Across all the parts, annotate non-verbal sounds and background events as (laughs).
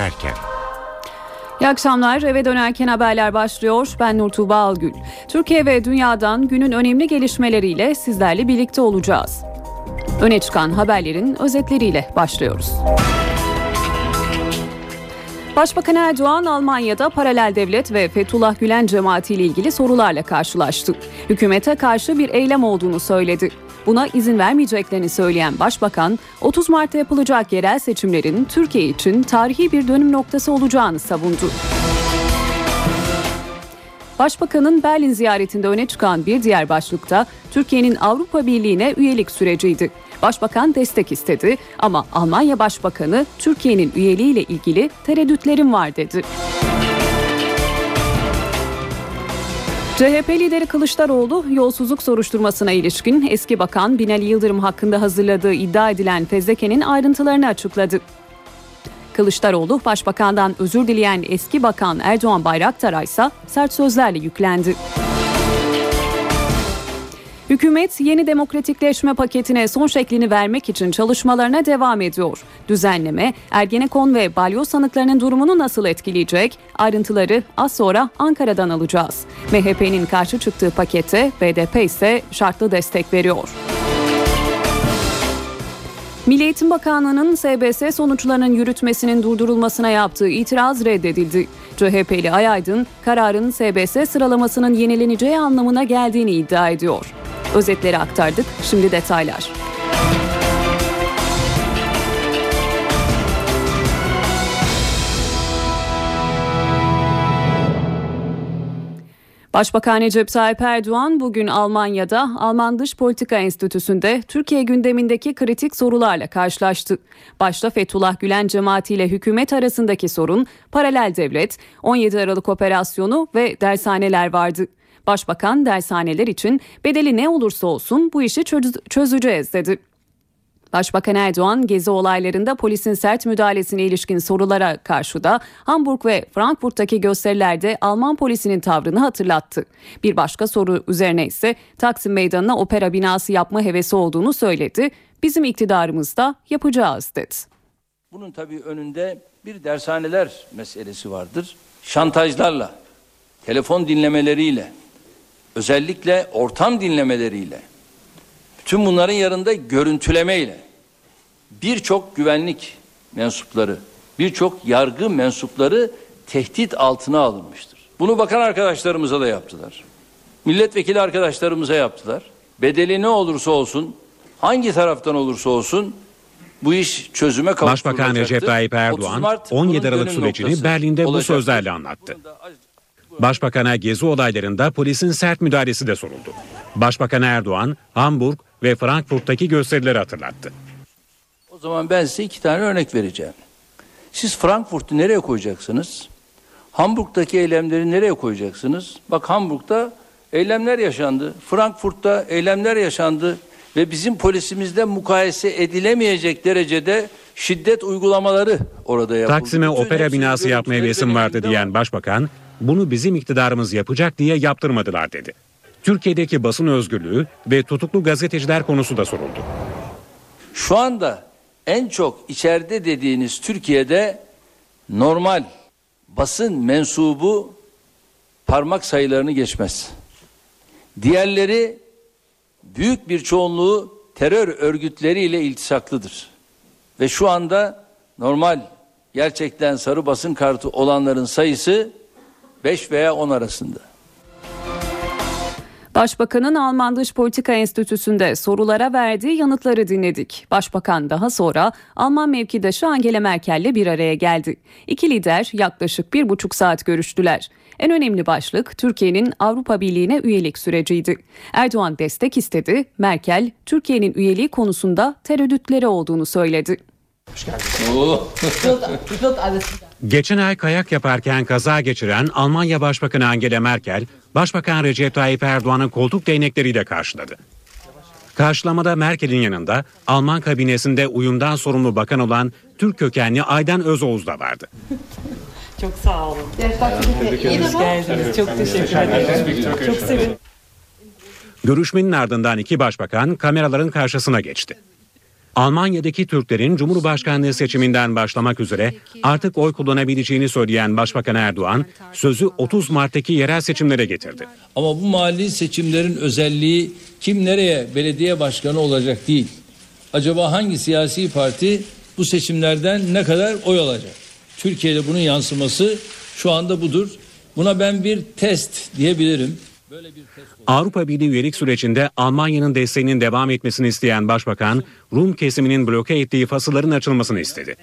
dönerken. İyi akşamlar. Eve dönerken haberler başlıyor. Ben Nur Tuğba Algül. Türkiye ve dünyadan günün önemli gelişmeleriyle sizlerle birlikte olacağız. Öne çıkan haberlerin özetleriyle başlıyoruz. Başbakan Erdoğan Almanya'da paralel devlet ve Fethullah Gülen cemaati ile ilgili sorularla karşılaştı. Hükümete karşı bir eylem olduğunu söyledi. Buna izin vermeyeceklerini söyleyen Başbakan, 30 Mart'ta yapılacak yerel seçimlerin Türkiye için tarihi bir dönüm noktası olacağını savundu. Başbakanın Berlin ziyaretinde öne çıkan bir diğer başlıkta Türkiye'nin Avrupa Birliği'ne üyelik süreciydi. Başbakan destek istedi ama Almanya Başbakanı Türkiye'nin üyeliğiyle ilgili tereddütlerim var dedi. CHP lideri Kılıçdaroğlu yolsuzluk soruşturmasına ilişkin eski bakan Binali Yıldırım hakkında hazırladığı iddia edilen fezlekenin ayrıntılarını açıkladı. Kılıçdaroğlu başbakandan özür dileyen eski bakan Erdoğan Bayraktar'a ise sert sözlerle yüklendi. Hükümet yeni demokratikleşme paketine son şeklini vermek için çalışmalarına devam ediyor. Düzenleme Ergenekon ve balyoz sanıklarının durumunu nasıl etkileyecek? Ayrıntıları az sonra Ankara'dan alacağız. MHP'nin karşı çıktığı pakete BDP ise şartlı destek veriyor. Milli Eğitim Bakanlığı'nın SBS sonuçlarının yürütmesinin durdurulmasına yaptığı itiraz reddedildi. CHP'li Ayaydın kararın SBS sıralamasının yenileneceği anlamına geldiğini iddia ediyor. Özetleri aktardık, şimdi detaylar. Başbakan Recep Tayyip Erdoğan bugün Almanya'da Alman Dış Politika Enstitüsü'nde Türkiye gündemindeki kritik sorularla karşılaştı. Başta Fethullah Gülen cemaatiyle hükümet arasındaki sorun, paralel devlet, 17 Aralık operasyonu ve dershaneler vardı. Başbakan dershaneler için bedeli ne olursa olsun bu işi çözeceğiz dedi. Başbakan Erdoğan gezi olaylarında polisin sert müdahalesine ilişkin sorulara karşı da Hamburg ve Frankfurt'taki gösterilerde Alman polisinin tavrını hatırlattı. Bir başka soru üzerine ise Taksim Meydanı'na opera binası yapma hevesi olduğunu söyledi. Bizim iktidarımızda yapacağız dedi. Bunun tabii önünde bir dershaneler meselesi vardır. Şantajlarla, telefon dinlemeleriyle, özellikle ortam dinlemeleriyle Tüm bunların yanında görüntülemeyle birçok güvenlik mensupları, birçok yargı mensupları tehdit altına alınmıştır. Bunu bakan arkadaşlarımıza da yaptılar. Milletvekili arkadaşlarımıza yaptılar. Bedeli ne olursa olsun, hangi taraftan olursa olsun bu iş çözüme kavuşturulacaktır. Başbakan Recep Tayyip Erdoğan 17 Aralık sürecini Berlin'de bu sözlerle anlattı. Başbakan'a gezi olaylarında polisin sert müdahalesi de soruldu. Başbakan Erdoğan, Hamburg ve Frankfurt'taki gösterileri hatırlattı. O zaman ben size iki tane örnek vereceğim. Siz Frankfurt'u nereye koyacaksınız? Hamburg'daki eylemleri nereye koyacaksınız? Bak Hamburg'da eylemler yaşandı. Frankfurt'ta eylemler yaşandı ve bizim polisimizde mukayese edilemeyecek derecede şiddet uygulamaları orada yapıldı. Taksim'e Bütün opera binası yapmaya hevesim vardı diyen başbakan, bunu bizim iktidarımız yapacak diye yaptırmadılar dedi. Türkiye'deki basın özgürlüğü ve tutuklu gazeteciler konusu da soruldu. Şu anda en çok içeride dediğiniz Türkiye'de normal basın mensubu parmak sayılarını geçmez. Diğerleri büyük bir çoğunluğu terör örgütleriyle iltisaklıdır. Ve şu anda normal gerçekten sarı basın kartı olanların sayısı 5 veya 10 arasında. Başbakanın Alman Dış Politika Enstitüsü'nde sorulara verdiği yanıtları dinledik. Başbakan daha sonra Alman mevkidaşı Angela Merkel'le bir araya geldi. İki lider yaklaşık bir buçuk saat görüştüler. En önemli başlık Türkiye'nin Avrupa Birliği'ne üyelik süreciydi. Erdoğan destek istedi, Merkel Türkiye'nin üyeliği konusunda tereddütleri olduğunu söyledi. Hoş Geçen ay kayak yaparken kaza geçiren Almanya Başbakanı Angela Merkel, Başbakan Recep Tayyip Erdoğan'ın koltuk değnekleriyle karşıladı. Karşılamada Merkel'in yanında Alman kabinesinde uyumdan sorumlu bakan olan Türk kökenli Aydan Özoğuz da vardı. (laughs) Çok sağ olun. Hoş geldiniz. Çok teşekkür ederim. Çok sevindim. Görüşmenin ardından iki başbakan kameraların karşısına geçti. Almanya'daki Türklerin Cumhurbaşkanlığı seçiminden başlamak üzere artık oy kullanabileceğini söyleyen Başbakan Erdoğan sözü 30 Mart'taki yerel seçimlere getirdi. Ama bu mahalli seçimlerin özelliği kim nereye belediye başkanı olacak değil. Acaba hangi siyasi parti bu seçimlerden ne kadar oy alacak? Türkiye'de bunun yansıması şu anda budur. Buna ben bir test diyebilirim. Avrupa Birliği üyelik sürecinde Almanya'nın desteğinin devam etmesini isteyen Başbakan, Rum kesiminin bloke ettiği fasılların açılmasını istedi.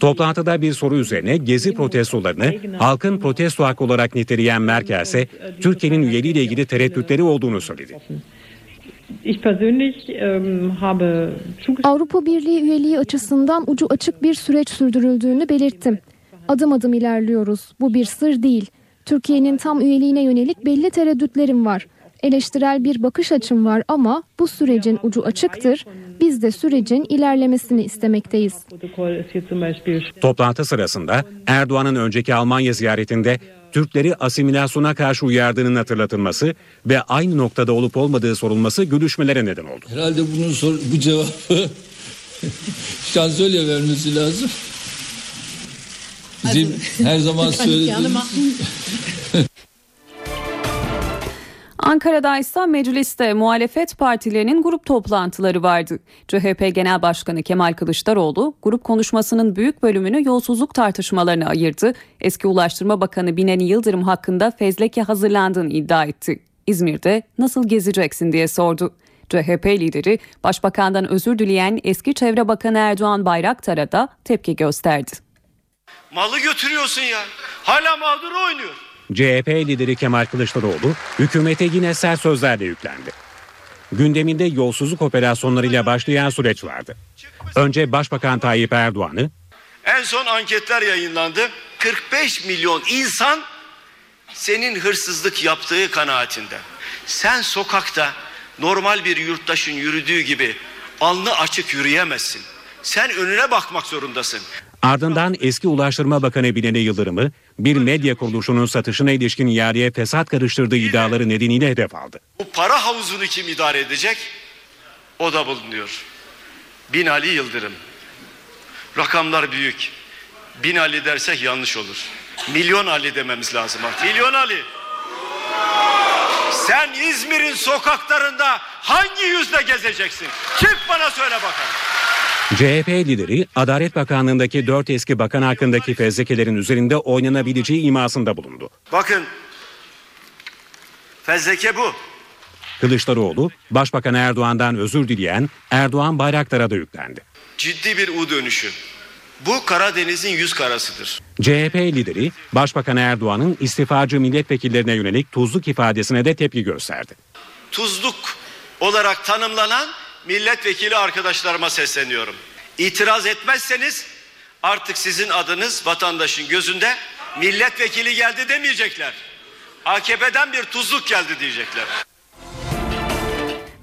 Toplantıda bir soru üzerine gezi protestolarını halkın protesto hakkı olarak niteleyen Merkel ise Türkiye'nin üyeliğiyle ilgili tereddütleri olduğunu söyledi. Ich persönlich ähm. Avrupa Birliği üyeliği açısından ucu açık bir süreç sürdürüldüğünü belirttim. Adım adım ilerliyoruz. Bu bir sır değil. Türkiye'nin tam üyeliğine yönelik belli tereddütlerim var. Eleştirel bir bakış açım var ama bu sürecin ucu açıktır. Biz de sürecin ilerlemesini istemekteyiz. Toplantı sırasında Erdoğan'ın önceki Almanya ziyaretinde Türkleri asimilasyona karşı uyardığının hatırlatılması ve aynı noktada olup olmadığı sorulması gülüşmelere neden oldu. Herhalde bunun sor, bu cevabı (laughs) şansölye vermesi lazım. Bizim her zaman söylediğimiz (laughs) Ankara'da ise mecliste muhalefet partilerinin grup toplantıları vardı. CHP Genel Başkanı Kemal Kılıçdaroğlu grup konuşmasının büyük bölümünü yolsuzluk tartışmalarına ayırdı. Eski Ulaştırma Bakanı Binali Yıldırım hakkında fezleke hazırlandığını iddia etti. İzmir'de nasıl gezeceksin diye sordu. CHP lideri Başbakan'dan özür dileyen eski Çevre Bakanı Erdoğan Bayraktar'a da tepki gösterdi. Malı götürüyorsun ya. Hala mağdur oynuyor. CHP lideri Kemal Kılıçdaroğlu hükümete yine sert sözlerle yüklendi. Gündeminde yolsuzluk operasyonlarıyla başlayan süreç vardı. Önce Başbakan Tayyip Erdoğan'ı, En son anketler yayınlandı. 45 milyon insan senin hırsızlık yaptığı kanaatinde. Sen sokakta normal bir yurttaşın yürüdüğü gibi alnı açık yürüyemezsin. Sen önüne bakmak zorundasın. Ardından eski Ulaştırma Bakanı Binali Yıldırım'ı bir medya kuruluşunun satışına ilişkin ihaleye fesat karıştırdığı iddiaları nedeniyle hedef aldı. Bu para havuzunu kim idare edecek? O da bulunuyor. Binali Yıldırım. Rakamlar büyük. Bin Ali dersek yanlış olur. Milyon Ali dememiz lazım artık. Milyon Ali. Sen İzmir'in sokaklarında hangi yüzle gezeceksin? Çık bana söyle bakalım. CHP lideri Adalet Bakanlığındaki dört eski bakan hakkındaki fezlekelerin üzerinde oynanabileceği imasında bulundu. Bakın. Fezleke bu. Kılıçdaroğlu, Başbakan Erdoğan'dan özür dileyen Erdoğan Bayraktar'a da yüklendi. Ciddi bir U dönüşü. Bu Karadeniz'in yüz karasıdır. CHP lideri Başbakan Erdoğan'ın istifacı milletvekillerine yönelik tuzluk ifadesine de tepki gösterdi. tuzluk olarak tanımlanan milletvekili arkadaşlarıma sesleniyorum. İtiraz etmezseniz artık sizin adınız vatandaşın gözünde milletvekili geldi demeyecekler. AKP'den bir tuzluk geldi diyecekler.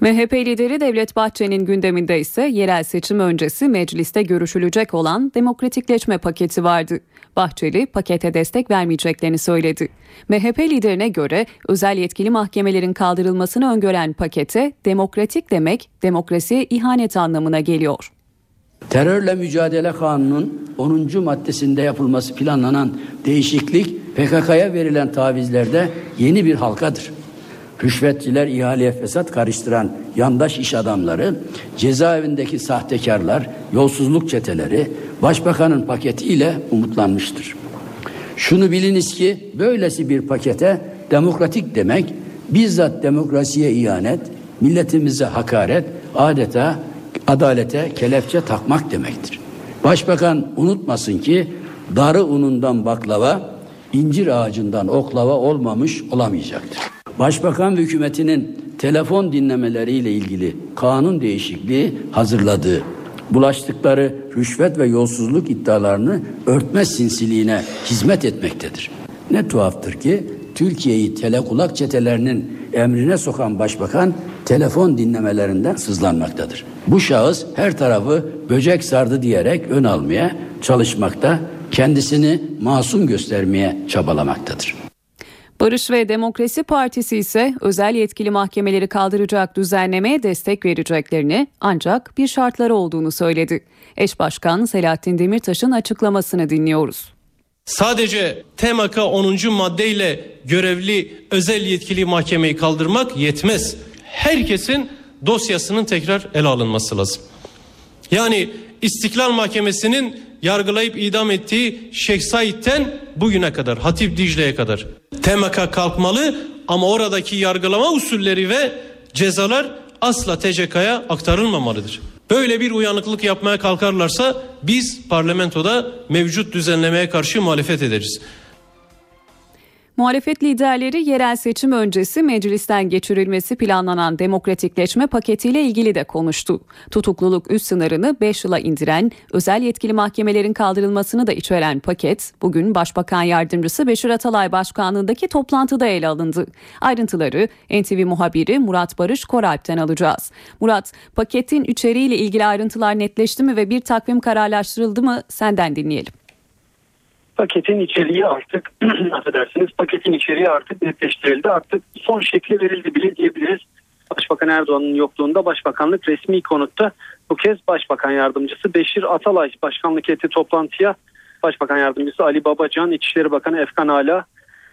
MHP lideri Devlet Bahçeli'nin gündeminde ise yerel seçim öncesi mecliste görüşülecek olan demokratikleşme paketi vardı. Bahçeli pakete destek vermeyeceklerini söyledi. MHP liderine göre özel yetkili mahkemelerin kaldırılmasını öngören pakete demokratik demek demokrasiye ihanet anlamına geliyor. Terörle Mücadele Kanunu'nun 10. maddesinde yapılması planlanan değişiklik PKK'ya verilen tavizlerde yeni bir halkadır. Rüşvetçiler, ihaleye fesat karıştıran yandaş iş adamları, cezaevindeki sahtekarlar, yolsuzluk çeteleri başbakanın paketiyle umutlanmıştır. Şunu biliniz ki böylesi bir pakete demokratik demek bizzat demokrasiye ihanet, milletimize hakaret, adeta adalete kelepçe takmak demektir. Başbakan unutmasın ki darı unundan baklava, incir ağacından oklava olmamış olamayacaktır. Başbakan hükümetinin telefon dinlemeleriyle ilgili kanun değişikliği hazırladığı, bulaştıkları rüşvet ve yolsuzluk iddialarını örtme sinsiliğine hizmet etmektedir. Ne tuhaftır ki Türkiye'yi telekulak çetelerinin emrine sokan başbakan telefon dinlemelerinden sızlanmaktadır. Bu şahıs her tarafı böcek sardı diyerek ön almaya çalışmakta, kendisini masum göstermeye çabalamaktadır. Barış ve Demokrasi Partisi ise özel yetkili mahkemeleri kaldıracak düzenlemeye destek vereceklerini ancak bir şartları olduğunu söyledi. Eş Başkan Selahattin Demirtaş'ın açıklamasını dinliyoruz. Sadece TMK 10. maddeyle görevli özel yetkili mahkemeyi kaldırmak yetmez. Herkesin dosyasının tekrar ele alınması lazım. Yani İstiklal Mahkemesi'nin yargılayıp idam ettiği Şeyh Said'ten bugüne kadar, Hatip Dicle'ye kadar TMK kalkmalı ama oradaki yargılama usulleri ve cezalar asla TCK'ya aktarılmamalıdır. Böyle bir uyanıklık yapmaya kalkarlarsa biz parlamentoda mevcut düzenlemeye karşı muhalefet ederiz. Muhalefet liderleri yerel seçim öncesi meclisten geçirilmesi planlanan demokratikleşme paketiyle ilgili de konuştu. Tutukluluk üst sınırını 5 yıla indiren, özel yetkili mahkemelerin kaldırılmasını da içeren paket bugün Başbakan Yardımcısı Beşir Atalay Başkanlığındaki toplantıda ele alındı. Ayrıntıları NTV muhabiri Murat Barış Koralp'ten alacağız. Murat, paketin içeriğiyle ilgili ayrıntılar netleşti mi ve bir takvim kararlaştırıldı mı senden dinleyelim. Paketin içeriği artık (clears throat) affedersiniz paketin içeriği artık netleştirildi. Artık son şekli verildi bile diyebiliriz. Başbakan Erdoğan'ın yokluğunda Başbakanlık resmi konutta bu kez Başbakan Yardımcısı Beşir Atalay başkanlık etti toplantıya. Başbakan Yardımcısı Ali Babacan, İçişleri Bakanı Efkan Ala,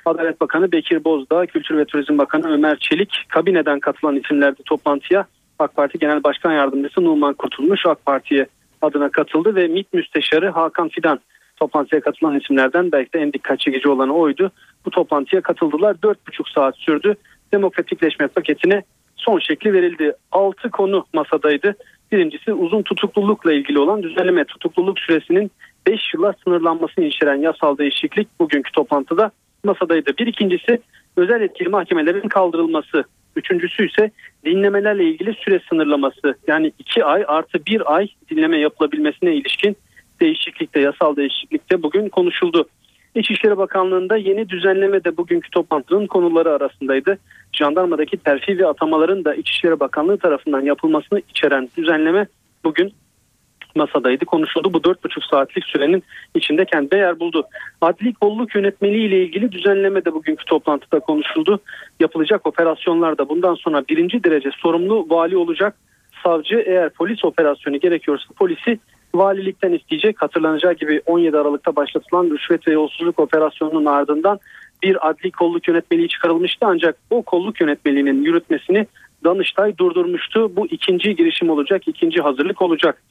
Adalet Bakanı Bekir Bozdağ, Kültür ve Turizm Bakanı Ömer Çelik, kabineden katılan isimlerdi toplantıya. AK Parti Genel Başkan Yardımcısı Numan Kurtulmuş AK Parti'ye adına katıldı ve MİT Müsteşarı Hakan Fidan toplantıya katılan isimlerden belki de en dikkat çekici olanı oydu. Bu toplantıya katıldılar. 4,5 saat sürdü. Demokratikleşme paketine son şekli verildi. 6 konu masadaydı. Birincisi uzun tutuklulukla ilgili olan düzenleme tutukluluk süresinin 5 yıla sınırlanmasını içeren yasal değişiklik bugünkü toplantıda masadaydı. Bir ikincisi özel etkili mahkemelerin kaldırılması. Üçüncüsü ise dinlemelerle ilgili süre sınırlaması. Yani 2 ay artı 1 ay dinleme yapılabilmesine ilişkin değişiklikte, yasal değişiklikte bugün konuşuldu. İçişleri Bakanlığı'nda yeni düzenleme de bugünkü toplantının konuları arasındaydı. Jandarmadaki terfi ve atamaların da İçişleri Bakanlığı tarafından yapılmasını içeren düzenleme bugün masadaydı konuşuldu. Bu 4,5 saatlik sürenin içinde kendine yer buldu. Adli kolluk yönetmeliği ile ilgili düzenleme de bugünkü toplantıda konuşuldu. Yapılacak operasyonlarda bundan sonra birinci derece sorumlu vali olacak. Savcı eğer polis operasyonu gerekiyorsa polisi valilikten isteyecek. Hatırlanacağı gibi 17 Aralık'ta başlatılan rüşvet ve yolsuzluk operasyonunun ardından bir adli kolluk yönetmeliği çıkarılmıştı ancak o kolluk yönetmeliğinin yürütmesini Danıştay durdurmuştu. Bu ikinci girişim olacak, ikinci hazırlık olacak.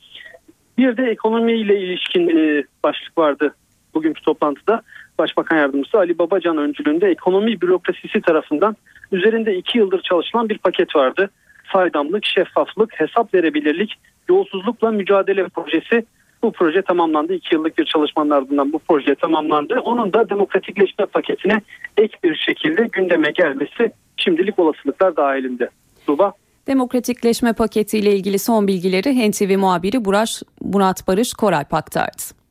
Bir de ekonomiyle ilişkin e, başlık vardı bugünkü toplantıda. Başbakan Yardımcısı Ali Babacan öncülüğünde ekonomi bürokrasisi tarafından üzerinde iki yıldır çalışılan bir paket vardı. Saydamlık, şeffaflık, hesap verebilirlik, yolsuzlukla mücadele projesi. Bu proje tamamlandı. İki yıllık bir çalışmanın ardından bu proje tamamlandı. Onun da demokratikleşme paketine ek bir şekilde gündeme gelmesi şimdilik olasılıklar dahilinde. Tuba. Demokratikleşme paketiyle ilgili son bilgileri NTV muhabiri Buraş, Murat Barış Koralp aktardı.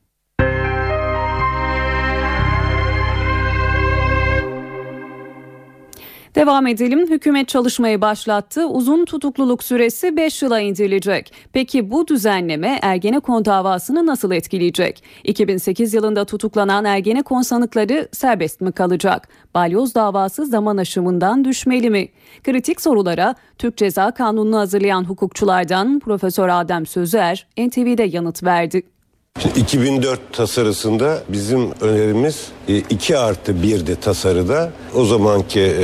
Devam edelim. Hükümet çalışmayı başlattı. Uzun tutukluluk süresi 5 yıla indirilecek. Peki bu düzenleme Ergenekon davasını nasıl etkileyecek? 2008 yılında tutuklanan Ergenekon sanıkları serbest mi kalacak? Balyoz davası zaman aşımından düşmeli mi? Kritik sorulara Türk Ceza Kanunu'nu hazırlayan hukukçulardan Profesör Adem Sözer NTV'de yanıt verdi. 2004 tasarısında bizim önerimiz 2 artı 1'di tasarıda. O zamanki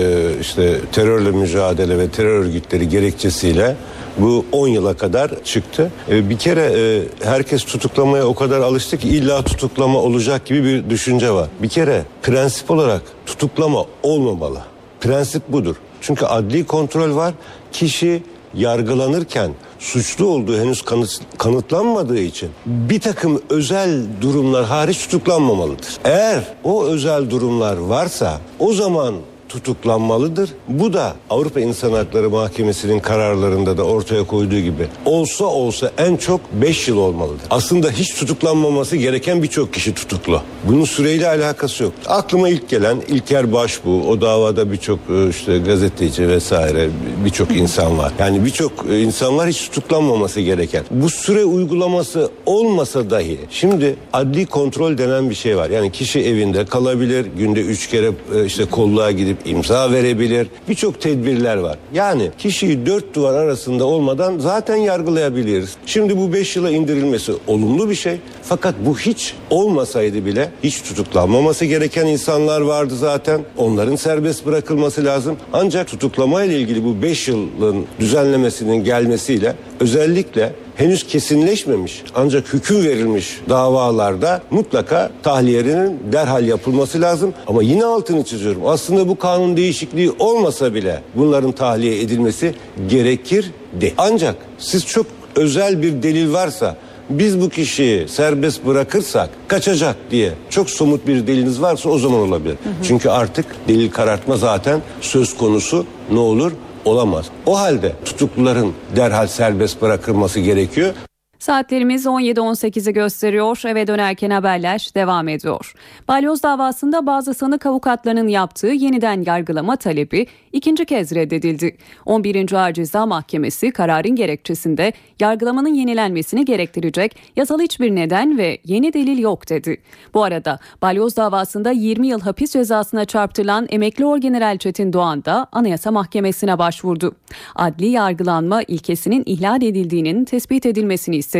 işte terörle mücadele ve terör örgütleri gerekçesiyle bu 10 yıla kadar çıktı. Bir kere herkes tutuklamaya o kadar alıştı ki illa tutuklama olacak gibi bir düşünce var. Bir kere prensip olarak tutuklama olmamalı. Prensip budur. Çünkü adli kontrol var. Kişi yargılanırken suçlu olduğu henüz kanıt, kanıtlanmadığı için bir takım özel durumlar hariç tutuklanmamalıdır. Eğer o özel durumlar varsa o zaman tutuklanmalıdır. Bu da Avrupa İnsan Hakları Mahkemesi'nin kararlarında da ortaya koyduğu gibi olsa olsa en çok 5 yıl olmalıdır. Aslında hiç tutuklanmaması gereken birçok kişi tutuklu. Bunun süreyle alakası yok. Aklıma ilk gelen İlker Başbuğ, o davada birçok e, işte gazeteci vesaire birçok insan var. Yani birçok e, insan var hiç tutuklanmaması gereken. Bu süre uygulaması olmasa dahi şimdi adli kontrol denen bir şey var. Yani kişi evinde kalabilir, günde üç kere e, işte kolluğa gidip imza verebilir. Birçok tedbirler var. Yani kişiyi dört duvar arasında olmadan zaten yargılayabiliriz. Şimdi bu beş yıla indirilmesi olumlu bir şey. Fakat bu hiç olmasaydı bile hiç tutuklanmaması gereken insanlar vardı zaten. Onların serbest bırakılması lazım. Ancak tutuklama ile ilgili bu 5 yılın düzenlemesinin gelmesiyle özellikle henüz kesinleşmemiş ancak hüküm verilmiş davalarda mutlaka tahliyenin derhal yapılması lazım. Ama yine altını çiziyorum. Aslında bu kanun değişikliği olmasa bile bunların tahliye edilmesi gerekir de. Ancak siz çok özel bir delil varsa biz bu kişiyi serbest bırakırsak kaçacak diye çok somut bir deliniz varsa o zaman olabilir. Çünkü artık delil karartma zaten söz konusu ne olur olamaz. O halde tutukluların derhal serbest bırakılması gerekiyor. Saatlerimiz 17.18'i gösteriyor. Eve dönerken haberler devam ediyor. Balyoz davasında bazı sanık avukatlarının yaptığı yeniden yargılama talebi ikinci kez reddedildi. 11. Ağır Ceza Mahkemesi kararın gerekçesinde yargılamanın yenilenmesini gerektirecek yasal hiçbir neden ve yeni delil yok dedi. Bu arada Balyoz davasında 20 yıl hapis cezasına çarptırılan emekli orgeneral Çetin Doğan da Anayasa Mahkemesi'ne başvurdu. Adli yargılanma ilkesinin ihlal edildiğinin tespit edilmesini.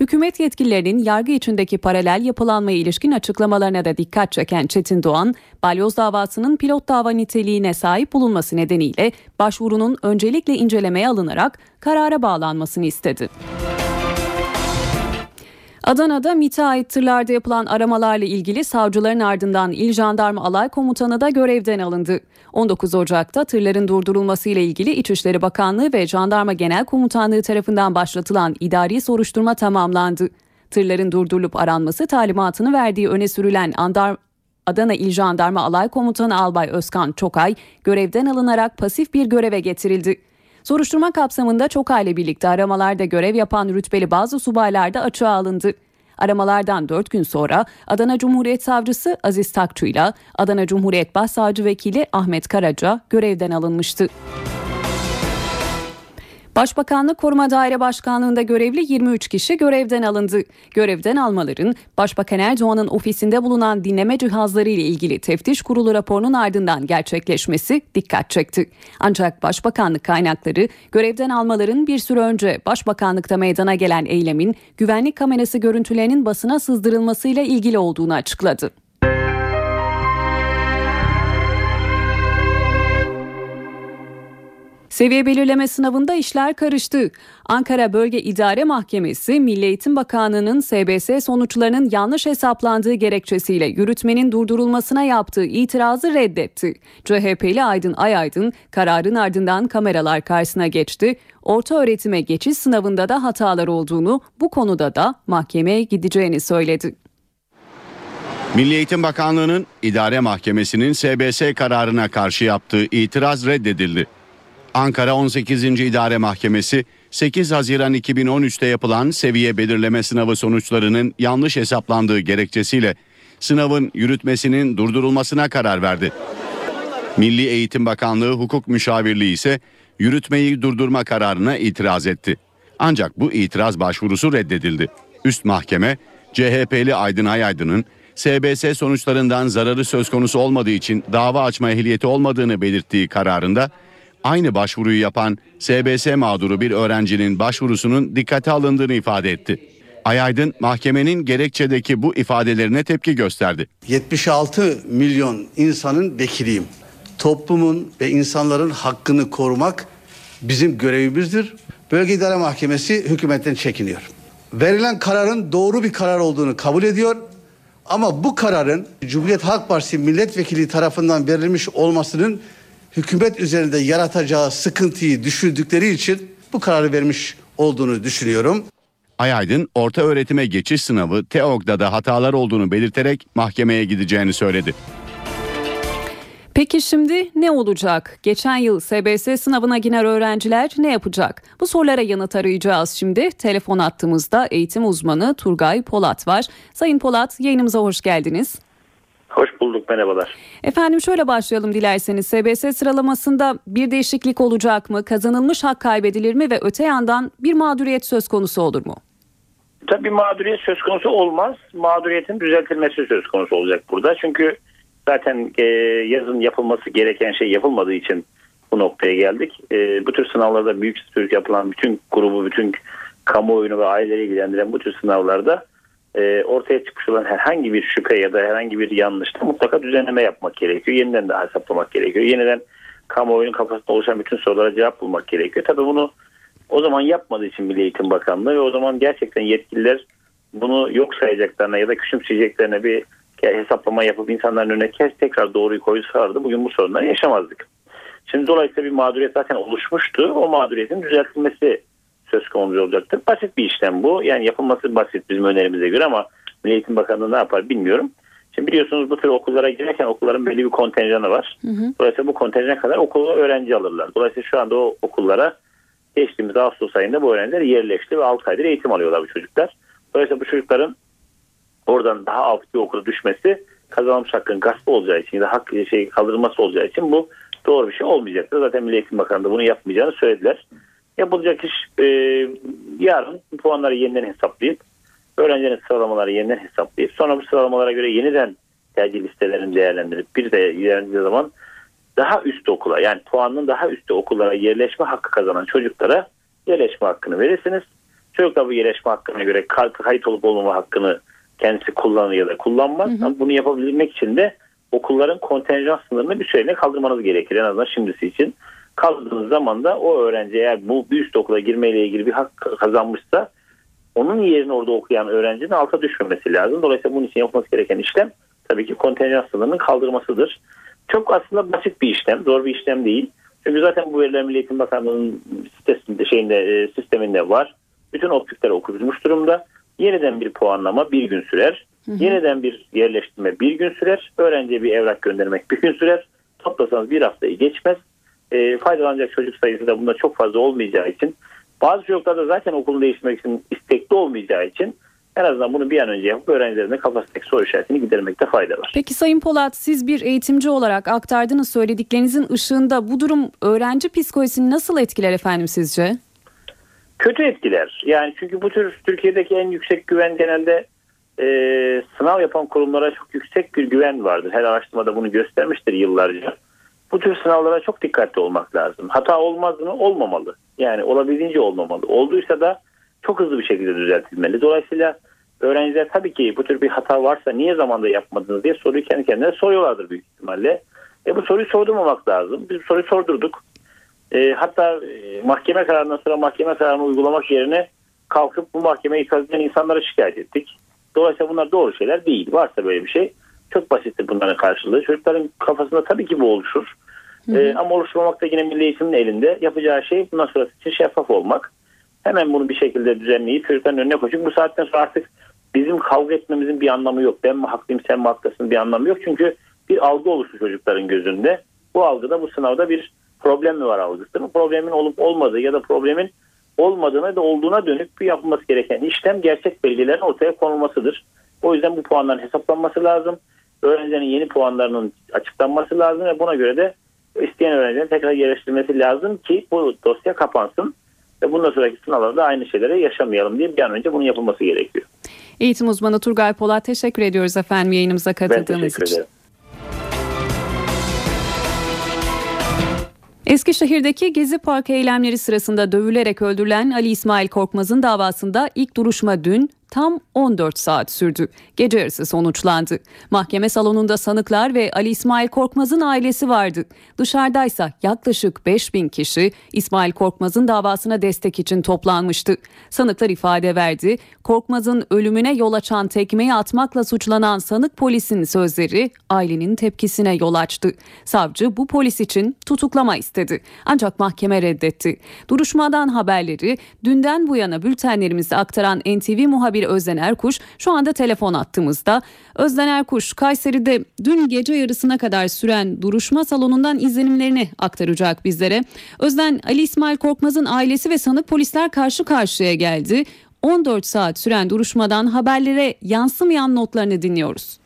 Hükümet yetkililerinin yargı içindeki paralel yapılanmaya ilişkin açıklamalarına da dikkat çeken Çetin Doğan, balyoz davasının pilot dava niteliğine sahip bulunması nedeniyle başvurunun öncelikle incelemeye alınarak karara bağlanmasını istedi. Adana'da MİT'e ait tırlarda yapılan aramalarla ilgili savcıların ardından İl Jandarma Alay Komutanı da görevden alındı. 19 Ocak'ta tırların durdurulması ile ilgili İçişleri Bakanlığı ve Jandarma Genel Komutanlığı tarafından başlatılan idari soruşturma tamamlandı. Tırların durdurulup aranması talimatını verdiği öne sürülen Andar Adana İl Jandarma Alay Komutanı Albay Özkan Çokay görevden alınarak pasif bir göreve getirildi. Soruşturma kapsamında Çokay ile birlikte aramalarda görev yapan rütbeli bazı subaylar da açığa alındı. Aramalardan 4 gün sonra Adana Cumhuriyet Savcısı Aziz Takçu ile Adana Cumhuriyet Başsavcı Vekili Ahmet Karaca görevden alınmıştı. Başbakanlık Koruma Daire Başkanlığı'nda görevli 23 kişi görevden alındı. Görevden almaların Başbakan Erdoğan'ın ofisinde bulunan dinleme cihazları ile ilgili teftiş kurulu raporunun ardından gerçekleşmesi dikkat çekti. Ancak Başbakanlık kaynakları görevden almaların bir süre önce Başbakanlıkta meydana gelen eylemin güvenlik kamerası görüntülerinin basına sızdırılmasıyla ilgili olduğunu açıkladı. Seviye belirleme sınavında işler karıştı. Ankara Bölge İdare Mahkemesi, Milli Eğitim Bakanlığı'nın SBS sonuçlarının yanlış hesaplandığı gerekçesiyle yürütmenin durdurulmasına yaptığı itirazı reddetti. CHP'li Aydın Ayaydın kararın ardından kameralar karşısına geçti. Orta öğretime geçiş sınavında da hatalar olduğunu, bu konuda da mahkemeye gideceğini söyledi. Milli Eğitim Bakanlığı'nın İdare Mahkemesi'nin SBS kararına karşı yaptığı itiraz reddedildi. Ankara 18. İdare Mahkemesi 8 Haziran 2013'te yapılan seviye belirleme sınavı sonuçlarının yanlış hesaplandığı gerekçesiyle sınavın yürütmesinin durdurulmasına karar verdi. Milli Eğitim Bakanlığı Hukuk Müşavirliği ise yürütmeyi durdurma kararına itiraz etti. Ancak bu itiraz başvurusu reddedildi. Üst mahkeme CHP'li Aydın Ayaydın'ın SBS sonuçlarından zararı söz konusu olmadığı için dava açma ehliyeti olmadığını belirttiği kararında aynı başvuruyu yapan SBS mağduru bir öğrencinin başvurusunun dikkate alındığını ifade etti. Ayaydın mahkemenin gerekçedeki bu ifadelerine tepki gösterdi. 76 milyon insanın vekiliyim. Toplumun ve insanların hakkını korumak bizim görevimizdir. Bölge İdare Mahkemesi hükümetten çekiniyor. Verilen kararın doğru bir karar olduğunu kabul ediyor. Ama bu kararın Cumhuriyet Halk Partisi milletvekili tarafından verilmiş olmasının hükümet üzerinde yaratacağı sıkıntıyı düşündükleri için bu kararı vermiş olduğunu düşünüyorum. Ayaydın orta öğretime geçiş sınavı TEOG'da da hatalar olduğunu belirterek mahkemeye gideceğini söyledi. Peki şimdi ne olacak? Geçen yıl SBS sınavına giren öğrenciler ne yapacak? Bu sorulara yanıt arayacağız şimdi. Telefon attığımızda eğitim uzmanı Turgay Polat var. Sayın Polat yayınımıza hoş geldiniz. Hoş bulduk merhabalar. Efendim şöyle başlayalım dilerseniz. SBS sıralamasında bir değişiklik olacak mı? Kazanılmış hak kaybedilir mi ve öte yandan bir mağduriyet söz konusu olur mu? Tabii mağduriyet söz konusu olmaz. Mağduriyetin düzeltilmesi söz konusu olacak burada. Çünkü zaten e, yazın yapılması gereken şey yapılmadığı için bu noktaya geldik. E, bu tür sınavlarda büyük Türk yapılan bütün grubu, bütün kamuoyunu ve aileleri ilgilendiren bu tür sınavlarda e, ortaya çıkmış olan herhangi bir şüphe ya da herhangi bir yanlışta mutlaka düzenleme yapmak gerekiyor. Yeniden de hesaplamak gerekiyor. Yeniden kamuoyunun kafasında oluşan bütün sorulara cevap bulmak gerekiyor. Tabii bunu o zaman yapmadığı için Milli Eğitim Bakanlığı ve o zaman gerçekten yetkililer bunu yok sayacaklarına ya da küçümseyeceklerine bir hesaplama yapıp insanların önüne kes tekrar doğruyu koysalardı bugün bu sorunları yaşamazdık. Şimdi dolayısıyla bir mağduriyet zaten oluşmuştu. O mağduriyetin düzeltilmesi söz konusu olacaktır. Basit bir işlem bu. Yani yapılması basit bizim önerimize göre ama Milli Eğitim Bakanlığı ne yapar bilmiyorum. Şimdi biliyorsunuz bu tür okullara girerken okulların belli bir kontenjanı var. Hı hı. Dolayısıyla bu kontenjana kadar okula öğrenci alırlar. Dolayısıyla şu anda o okullara geçtiğimiz Ağustos ayında bu öğrenciler yerleşti ve 6 aydır eğitim alıyorlar bu çocuklar. Dolayısıyla bu çocukların oradan daha alt bir okula düşmesi kazanılmış hakkın gaspı olacağı için ya da hak şey kaldırılması olacağı için bu doğru bir şey olmayacaktır. Zaten Milli Eğitim Bakanı da bunu yapmayacağını söylediler. Yapılacak iş e, yarın puanları yeniden hesaplayıp öğrencilerin sıralamaları yeniden hesaplayıp sonra bu sıralamalara göre yeniden tercih listelerini değerlendirip bir de ilerlediği zaman daha üst okula yani puanının daha üstte okullara yerleşme hakkı kazanan çocuklara yerleşme hakkını verirsiniz. Çocuklar bu yerleşme hakkına göre kayıt olup olmama hakkını kendisi kullanır ya da kullanmaz. Hı hı. Ama bunu yapabilmek için de okulların kontenjan sınırını bir süreyle kaldırmanız gerekir. En azından şimdisi için. Kaldırdığınız zaman da o öğrenci eğer bu bir üst okula girmeyle ilgili bir hak kazanmışsa onun yerine orada okuyan öğrencinin alta düşmemesi lazım. Dolayısıyla bunun için yapılması gereken işlem tabii ki kontenjan sınırının kaldırmasıdır. Çok aslında basit bir işlem, zor bir işlem değil. Çünkü zaten bu veriler Milli Eğitim Bakanlığı'nın sitesinde, şeyinde, e, sisteminde var. Bütün optikler okutulmuş durumda. Yeniden bir puanlama bir gün sürer. Hı hı. Yeniden bir yerleştirme bir gün sürer. Öğrenciye bir evrak göndermek bir gün sürer. Toplasanız bir haftayı geçmez. E, faydalanacak çocuk sayısı da bunda çok fazla olmayacağı için bazı çocuklar da zaten okulunu değiştirmek için istekli olmayacağı için en azından bunu bir an önce yapıp öğrencilerin de kafasındaki soru işaretini gidermekte fayda var. Peki Sayın Polat siz bir eğitimci olarak aktardığınız söylediklerinizin ışığında bu durum öğrenci psikolojisini nasıl etkiler efendim sizce? Kötü etkiler. Yani çünkü bu tür Türkiye'deki en yüksek güven genelde e, sınav yapan kurumlara çok yüksek bir güven vardır. Her araştırmada bunu göstermiştir yıllarca. Bu tür sınavlara çok dikkatli olmak lazım. Hata olmaz mı? Olmamalı. Yani olabildiğince olmamalı. Olduysa da çok hızlı bir şekilde düzeltilmeli. Dolayısıyla öğrenciler tabii ki bu tür bir hata varsa niye zamanda yapmadınız diye soruyu kendi kendine soruyorlardır büyük ihtimalle. E bu soruyu sordurmamak lazım. Biz soruyu sordurduk. E, hatta e, mahkeme kararından sonra mahkeme kararını uygulamak yerine kalkıp bu mahkemeye itiraz eden insanlara şikayet ettik. Dolayısıyla bunlar doğru şeyler değil. Varsa böyle bir şey çok basittir bunların karşılığı. Çocukların kafasında tabii ki bu oluşur. Hı hı. E, ama oluşturmamak da yine milli eğitimin elinde. Yapacağı şey bundan sonrası için şeffaf olmak. Hemen bunu bir şekilde düzenleyip çocukların önüne koyup bu saatten sonra artık bizim kavga etmemizin bir anlamı yok. Ben mi haklıyım sen mi haklısın bir anlamı yok. Çünkü bir algı oluştu çocukların gözünde. Bu algıda bu sınavda bir problem mi var algısı. Bu problemin olup olmadığı ya da problemin olmadığına da olduğuna dönük bir yapılması gereken işlem gerçek belgelerin ortaya konulmasıdır. O yüzden bu puanların hesaplanması lazım. Öğrencilerin yeni puanlarının açıklanması lazım ve buna göre de isteyen öğrencilerin tekrar yerleştirilmesi lazım ki bu dosya kapansın ve bundan sonraki sınavlarda aynı şeyleri yaşamayalım diye bir an önce bunun yapılması gerekiyor. Eğitim uzmanı Turgay Polat teşekkür ediyoruz efendim yayınımıza katıldığınız için. Ederim. Eskişehir'deki Gezi Parkı eylemleri sırasında dövülerek öldürülen Ali İsmail Korkmaz'ın davasında ilk duruşma dün tam 14 saat sürdü. Gece yarısı sonuçlandı. Mahkeme salonunda sanıklar ve Ali İsmail Korkmaz'ın ailesi vardı. Dışarıdaysa yaklaşık 5000 kişi İsmail Korkmaz'ın davasına destek için toplanmıştı. Sanıklar ifade verdi. Korkmaz'ın ölümüne yol açan tekmeyi atmakla suçlanan sanık polisin sözleri ailenin tepkisine yol açtı. Savcı bu polis için tutuklama istedi. Ancak mahkeme reddetti. Duruşmadan haberleri dünden bu yana bültenlerimizde aktaran NTV muhabiri muhabiri Özden Erkuş şu anda telefon attığımızda. Özden Erkuş Kayseri'de dün gece yarısına kadar süren duruşma salonundan izlenimlerini aktaracak bizlere. Özden Ali İsmail Korkmaz'ın ailesi ve sanık polisler karşı karşıya geldi. 14 saat süren duruşmadan haberlere yansımayan notlarını dinliyoruz.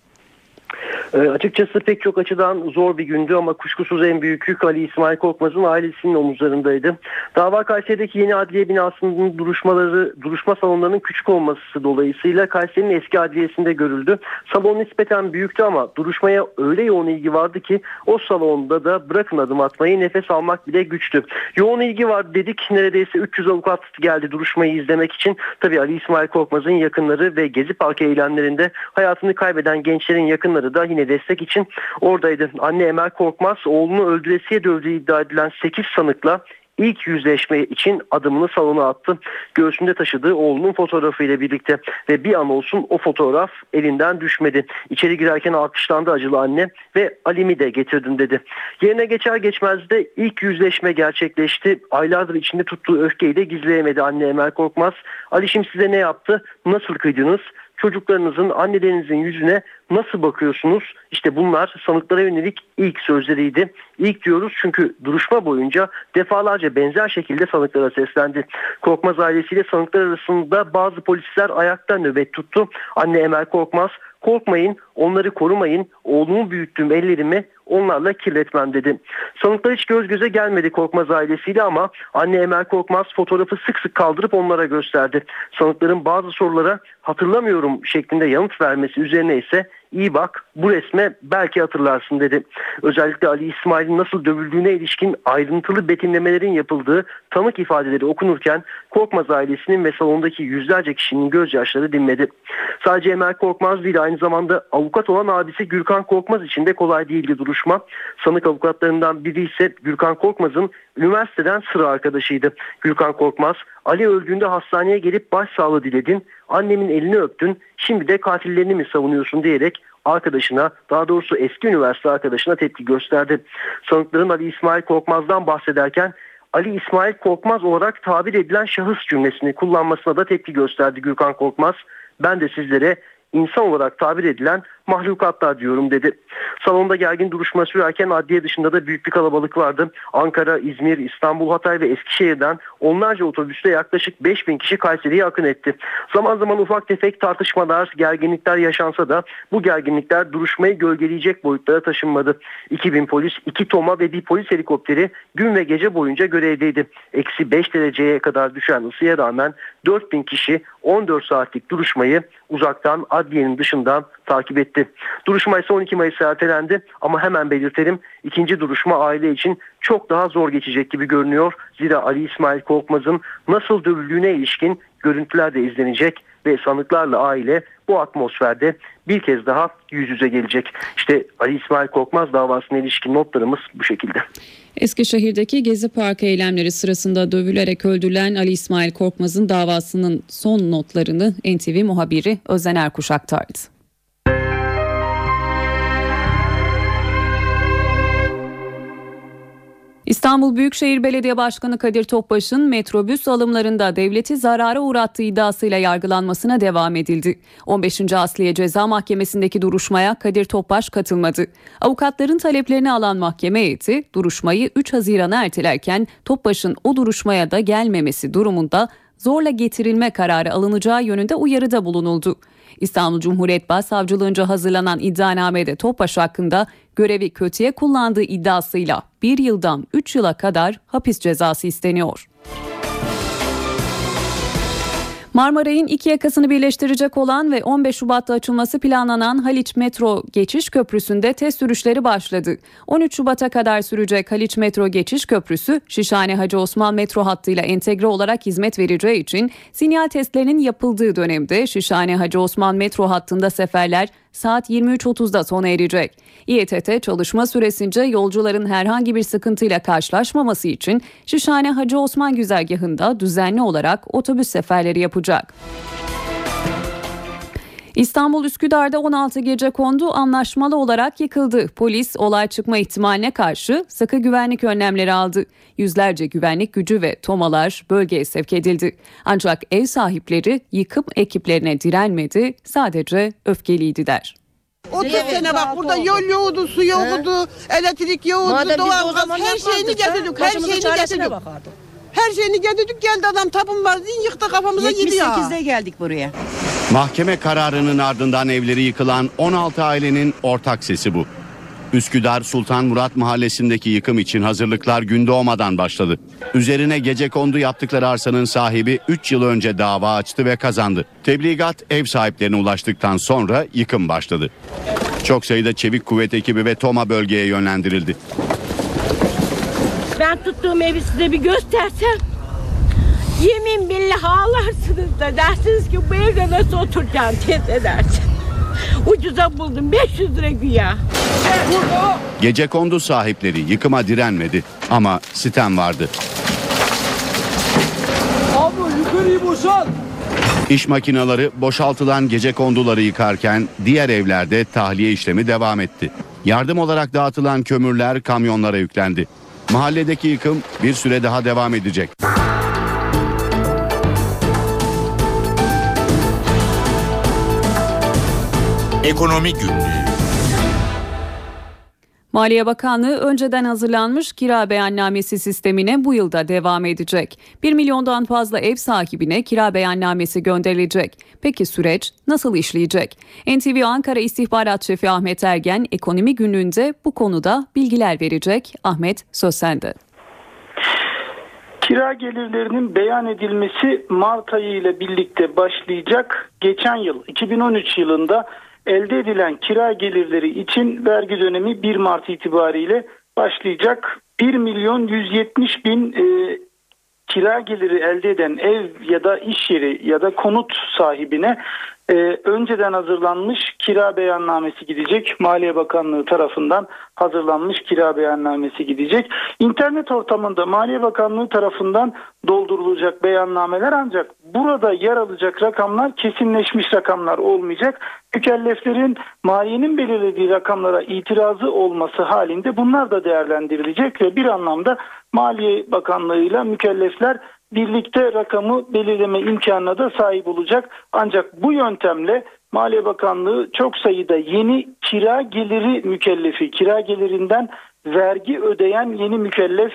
E, açıkçası pek çok açıdan zor bir gündü ama kuşkusuz en büyük yük Ali İsmail Korkmaz'ın ailesinin omuzlarındaydı. Dava Kayseri'deki yeni adliye binasının duruşmaları, duruşma salonlarının küçük olması dolayısıyla Kayseri'nin eski adliyesinde görüldü. Salon nispeten büyüktü ama duruşmaya öyle yoğun ilgi vardı ki o salonda da bırakın adım atmayı nefes almak bile güçtü. Yoğun ilgi var dedik neredeyse 300 avukat geldi duruşmayı izlemek için. Tabii Ali İsmail Korkmaz'ın yakınları ve Gezi Parkı eylemlerinde hayatını kaybeden gençlerin yakınları da yine destek için oradaydı. Anne Emel Korkmaz oğlunu öldüresiye dövdüğü iddia edilen 8 sanıkla ilk yüzleşme için adımını salona attı. Göğsünde taşıdığı oğlunun fotoğrafıyla birlikte ve bir an olsun o fotoğraf elinden düşmedi. İçeri girerken alkışlandı acılı anne ve Alim'i de getirdim dedi. Yerine geçer geçmez de ilk yüzleşme gerçekleşti. Aylardır içinde tuttuğu öfkeyi de gizleyemedi anne Emel Korkmaz. Alişim size ne yaptı? Nasıl kıydınız? Çocuklarınızın, annelerinizin yüzüne nasıl bakıyorsunuz? İşte bunlar sanıklara yönelik ilk sözleriydi. İlk diyoruz çünkü duruşma boyunca defalarca benzer şekilde sanıklara seslendi. Korkmaz ailesiyle sanıklar arasında bazı polisler ayakta nöbet tuttu. Anne Emel Korkmaz korkmayın onları korumayın oğlumu büyüttüğüm ellerimi onlarla kirletmem dedi. Sanıklar hiç göz göze gelmedi Korkmaz ailesiyle ama anne Emel Korkmaz fotoğrafı sık sık kaldırıp onlara gösterdi. Sanıkların bazı sorulara hatırlamıyorum şeklinde yanıt vermesi üzerine ise iyi bak bu resme belki hatırlarsın dedi. Özellikle Ali İsmail'in nasıl dövüldüğüne ilişkin ayrıntılı betimlemelerin yapıldığı tanık ifadeleri okunurken Korkmaz ailesinin ve salondaki yüzlerce kişinin gözyaşları dinmedi. Sadece Emel Korkmaz değil aynı zamanda avukat olan abisi Gürkan Korkmaz için de kolay değildi duruşma. Sanık avukatlarından biri ise Gürkan Korkmaz'ın üniversiteden sıra arkadaşıydı. Gürkan Korkmaz Ali öldüğünde hastaneye gelip başsağlığı diledin, annemin elini öptün, şimdi de katillerini mi savunuyorsun diyerek arkadaşına daha doğrusu eski üniversite arkadaşına tepki gösterdi. Sanıkların Ali İsmail Korkmaz'dan bahsederken Ali İsmail Korkmaz olarak tabir edilen şahıs cümlesini kullanmasına da tepki gösterdi Gürkan Korkmaz. Ben de sizlere insan olarak tabir edilen mahlukatlar diyorum dedi. Salonda gergin duruşma sürerken adliye dışında da büyük bir kalabalık vardı. Ankara, İzmir, İstanbul, Hatay ve Eskişehir'den onlarca otobüste yaklaşık 5000 kişi Kayseri'ye akın etti. Zaman zaman ufak tefek tartışmalar, gerginlikler yaşansa da bu gerginlikler duruşmayı gölgeleyecek boyutlara taşınmadı. 2000 polis, 2 toma ve bir polis helikopteri gün ve gece boyunca görevdeydi. Eksi 5 dereceye kadar düşen ısıya rağmen 4000 kişi 14 saatlik duruşmayı uzaktan adliyenin dışından takip etti. Duruşma ise 12 Mayıs'a ertelendi ama hemen belirtelim ikinci duruşma aile için çok daha zor geçecek gibi görünüyor. Zira Ali İsmail Korkmaz'ın nasıl dövüldüğüne ilişkin görüntüler de izlenecek ve sanıklarla aile bu atmosferde bir kez daha yüz yüze gelecek. İşte Ali İsmail Korkmaz davasına ilişkin notlarımız bu şekilde. Eskişehir'deki Gezi Parkı eylemleri sırasında dövülerek öldürülen Ali İsmail Korkmaz'ın davasının son notlarını NTV muhabiri Özen Erkuş aktardı. İstanbul Büyükşehir Belediye Başkanı Kadir Topbaş'ın metrobüs alımlarında devleti zarara uğrattığı iddiasıyla yargılanmasına devam edildi. 15. Asliye Ceza Mahkemesi'ndeki duruşmaya Kadir Topbaş katılmadı. Avukatların taleplerini alan mahkeme heyeti duruşmayı 3 Haziran'a ertelerken Topbaş'ın o duruşmaya da gelmemesi durumunda zorla getirilme kararı alınacağı yönünde uyarıda bulunuldu. İstanbul Cumhuriyet Başsavcılığınca hazırlanan iddianamede Topbaş hakkında görevi kötüye kullandığı iddiasıyla 1 yıldan 3 yıla kadar hapis cezası isteniyor. Marmaray'ın iki yakasını birleştirecek olan ve 15 Şubat'ta açılması planlanan Haliç Metro Geçiş Köprüsü'nde test sürüşleri başladı. 13 Şubat'a kadar sürecek Haliç Metro Geçiş Köprüsü, Şişhane Hacı Osman metro hattıyla entegre olarak hizmet vereceği için sinyal testlerinin yapıldığı dönemde Şişhane Hacı Osman metro hattında seferler saat 23.30'da sona erecek. İETT çalışma süresince yolcuların herhangi bir sıkıntıyla karşılaşmaması için Şişhane Hacı Osman güzergahında düzenli olarak otobüs seferleri yapacak. İstanbul Üsküdar'da 16 gece kondu anlaşmalı olarak yıkıldı. Polis olay çıkma ihtimaline karşı sıkı güvenlik önlemleri aldı. Yüzlerce güvenlik gücü ve tomalar bölgeye sevk edildi. Ancak ev sahipleri yıkım ekiplerine direnmedi, sadece öfkeliydiler. 30 sene bak burada yol yoktu, su yoktu, elektrik o doğalgaz zaman her şeyini getirdik, her şeyini getirdik. Her şeyini getirdik geldi adam tapın var diye yıktı kafamıza gidiyor. 78'de geldik buraya. Mahkeme kararının ardından evleri yıkılan 16 ailenin ortak sesi bu. Üsküdar Sultan Murat mahallesindeki yıkım için hazırlıklar gün doğmadan başladı. Üzerine gece kondu yaptıkları arsanın sahibi 3 yıl önce dava açtı ve kazandı. Tebligat ev sahiplerine ulaştıktan sonra yıkım başladı. Çok sayıda çevik kuvvet ekibi ve TOMA bölgeye yönlendirildi. Ben tuttuğum evi size bir göstersem yemin billah ağlarsınız da dersiniz ki bu evde nasıl oturacağım teyze dersin. Ucuza buldum 500 lira güya. Gece kondu sahipleri yıkıma direnmedi ama sitem vardı. Abi yukarıyı boşalt. İş makineleri boşaltılan gece konduları yıkarken diğer evlerde tahliye işlemi devam etti. Yardım olarak dağıtılan kömürler kamyonlara yüklendi. Mahalledeki yıkım bir süre daha devam edecek. Ekonomi Günlüğü Maliye Bakanlığı önceden hazırlanmış kira beyannamesi sistemine bu yılda devam edecek. 1 milyondan fazla ev sahibine kira beyannamesi gönderilecek. Peki süreç nasıl işleyecek? NTV Ankara İstihbarat Şefi Ahmet Ergen ekonomi günlüğünde bu konuda bilgiler verecek. Ahmet söz sende. Kira gelirlerinin beyan edilmesi Mart ayı ile birlikte başlayacak. Geçen yıl 2013 yılında elde edilen kira gelirleri için vergi dönemi 1 Mart itibariyle başlayacak. 1 milyon 170 bin e, kira geliri elde eden ev ya da iş yeri ya da konut sahibine e, önceden hazırlanmış kira beyannamesi gidecek. Maliye Bakanlığı tarafından hazırlanmış kira beyannamesi gidecek. İnternet ortamında Maliye Bakanlığı tarafından doldurulacak beyannameler ancak burada yer alacak rakamlar kesinleşmiş rakamlar olmayacak. Mükelleflerin maliyenin belirlediği rakamlara itirazı olması halinde bunlar da değerlendirilecek ve bir anlamda Maliye Bakanlığı'yla mükellefler birlikte rakamı belirleme imkanına da sahip olacak. Ancak bu yöntemle Maliye Bakanlığı çok sayıda yeni kira geliri mükellefi, kira gelirinden vergi ödeyen yeni mükellef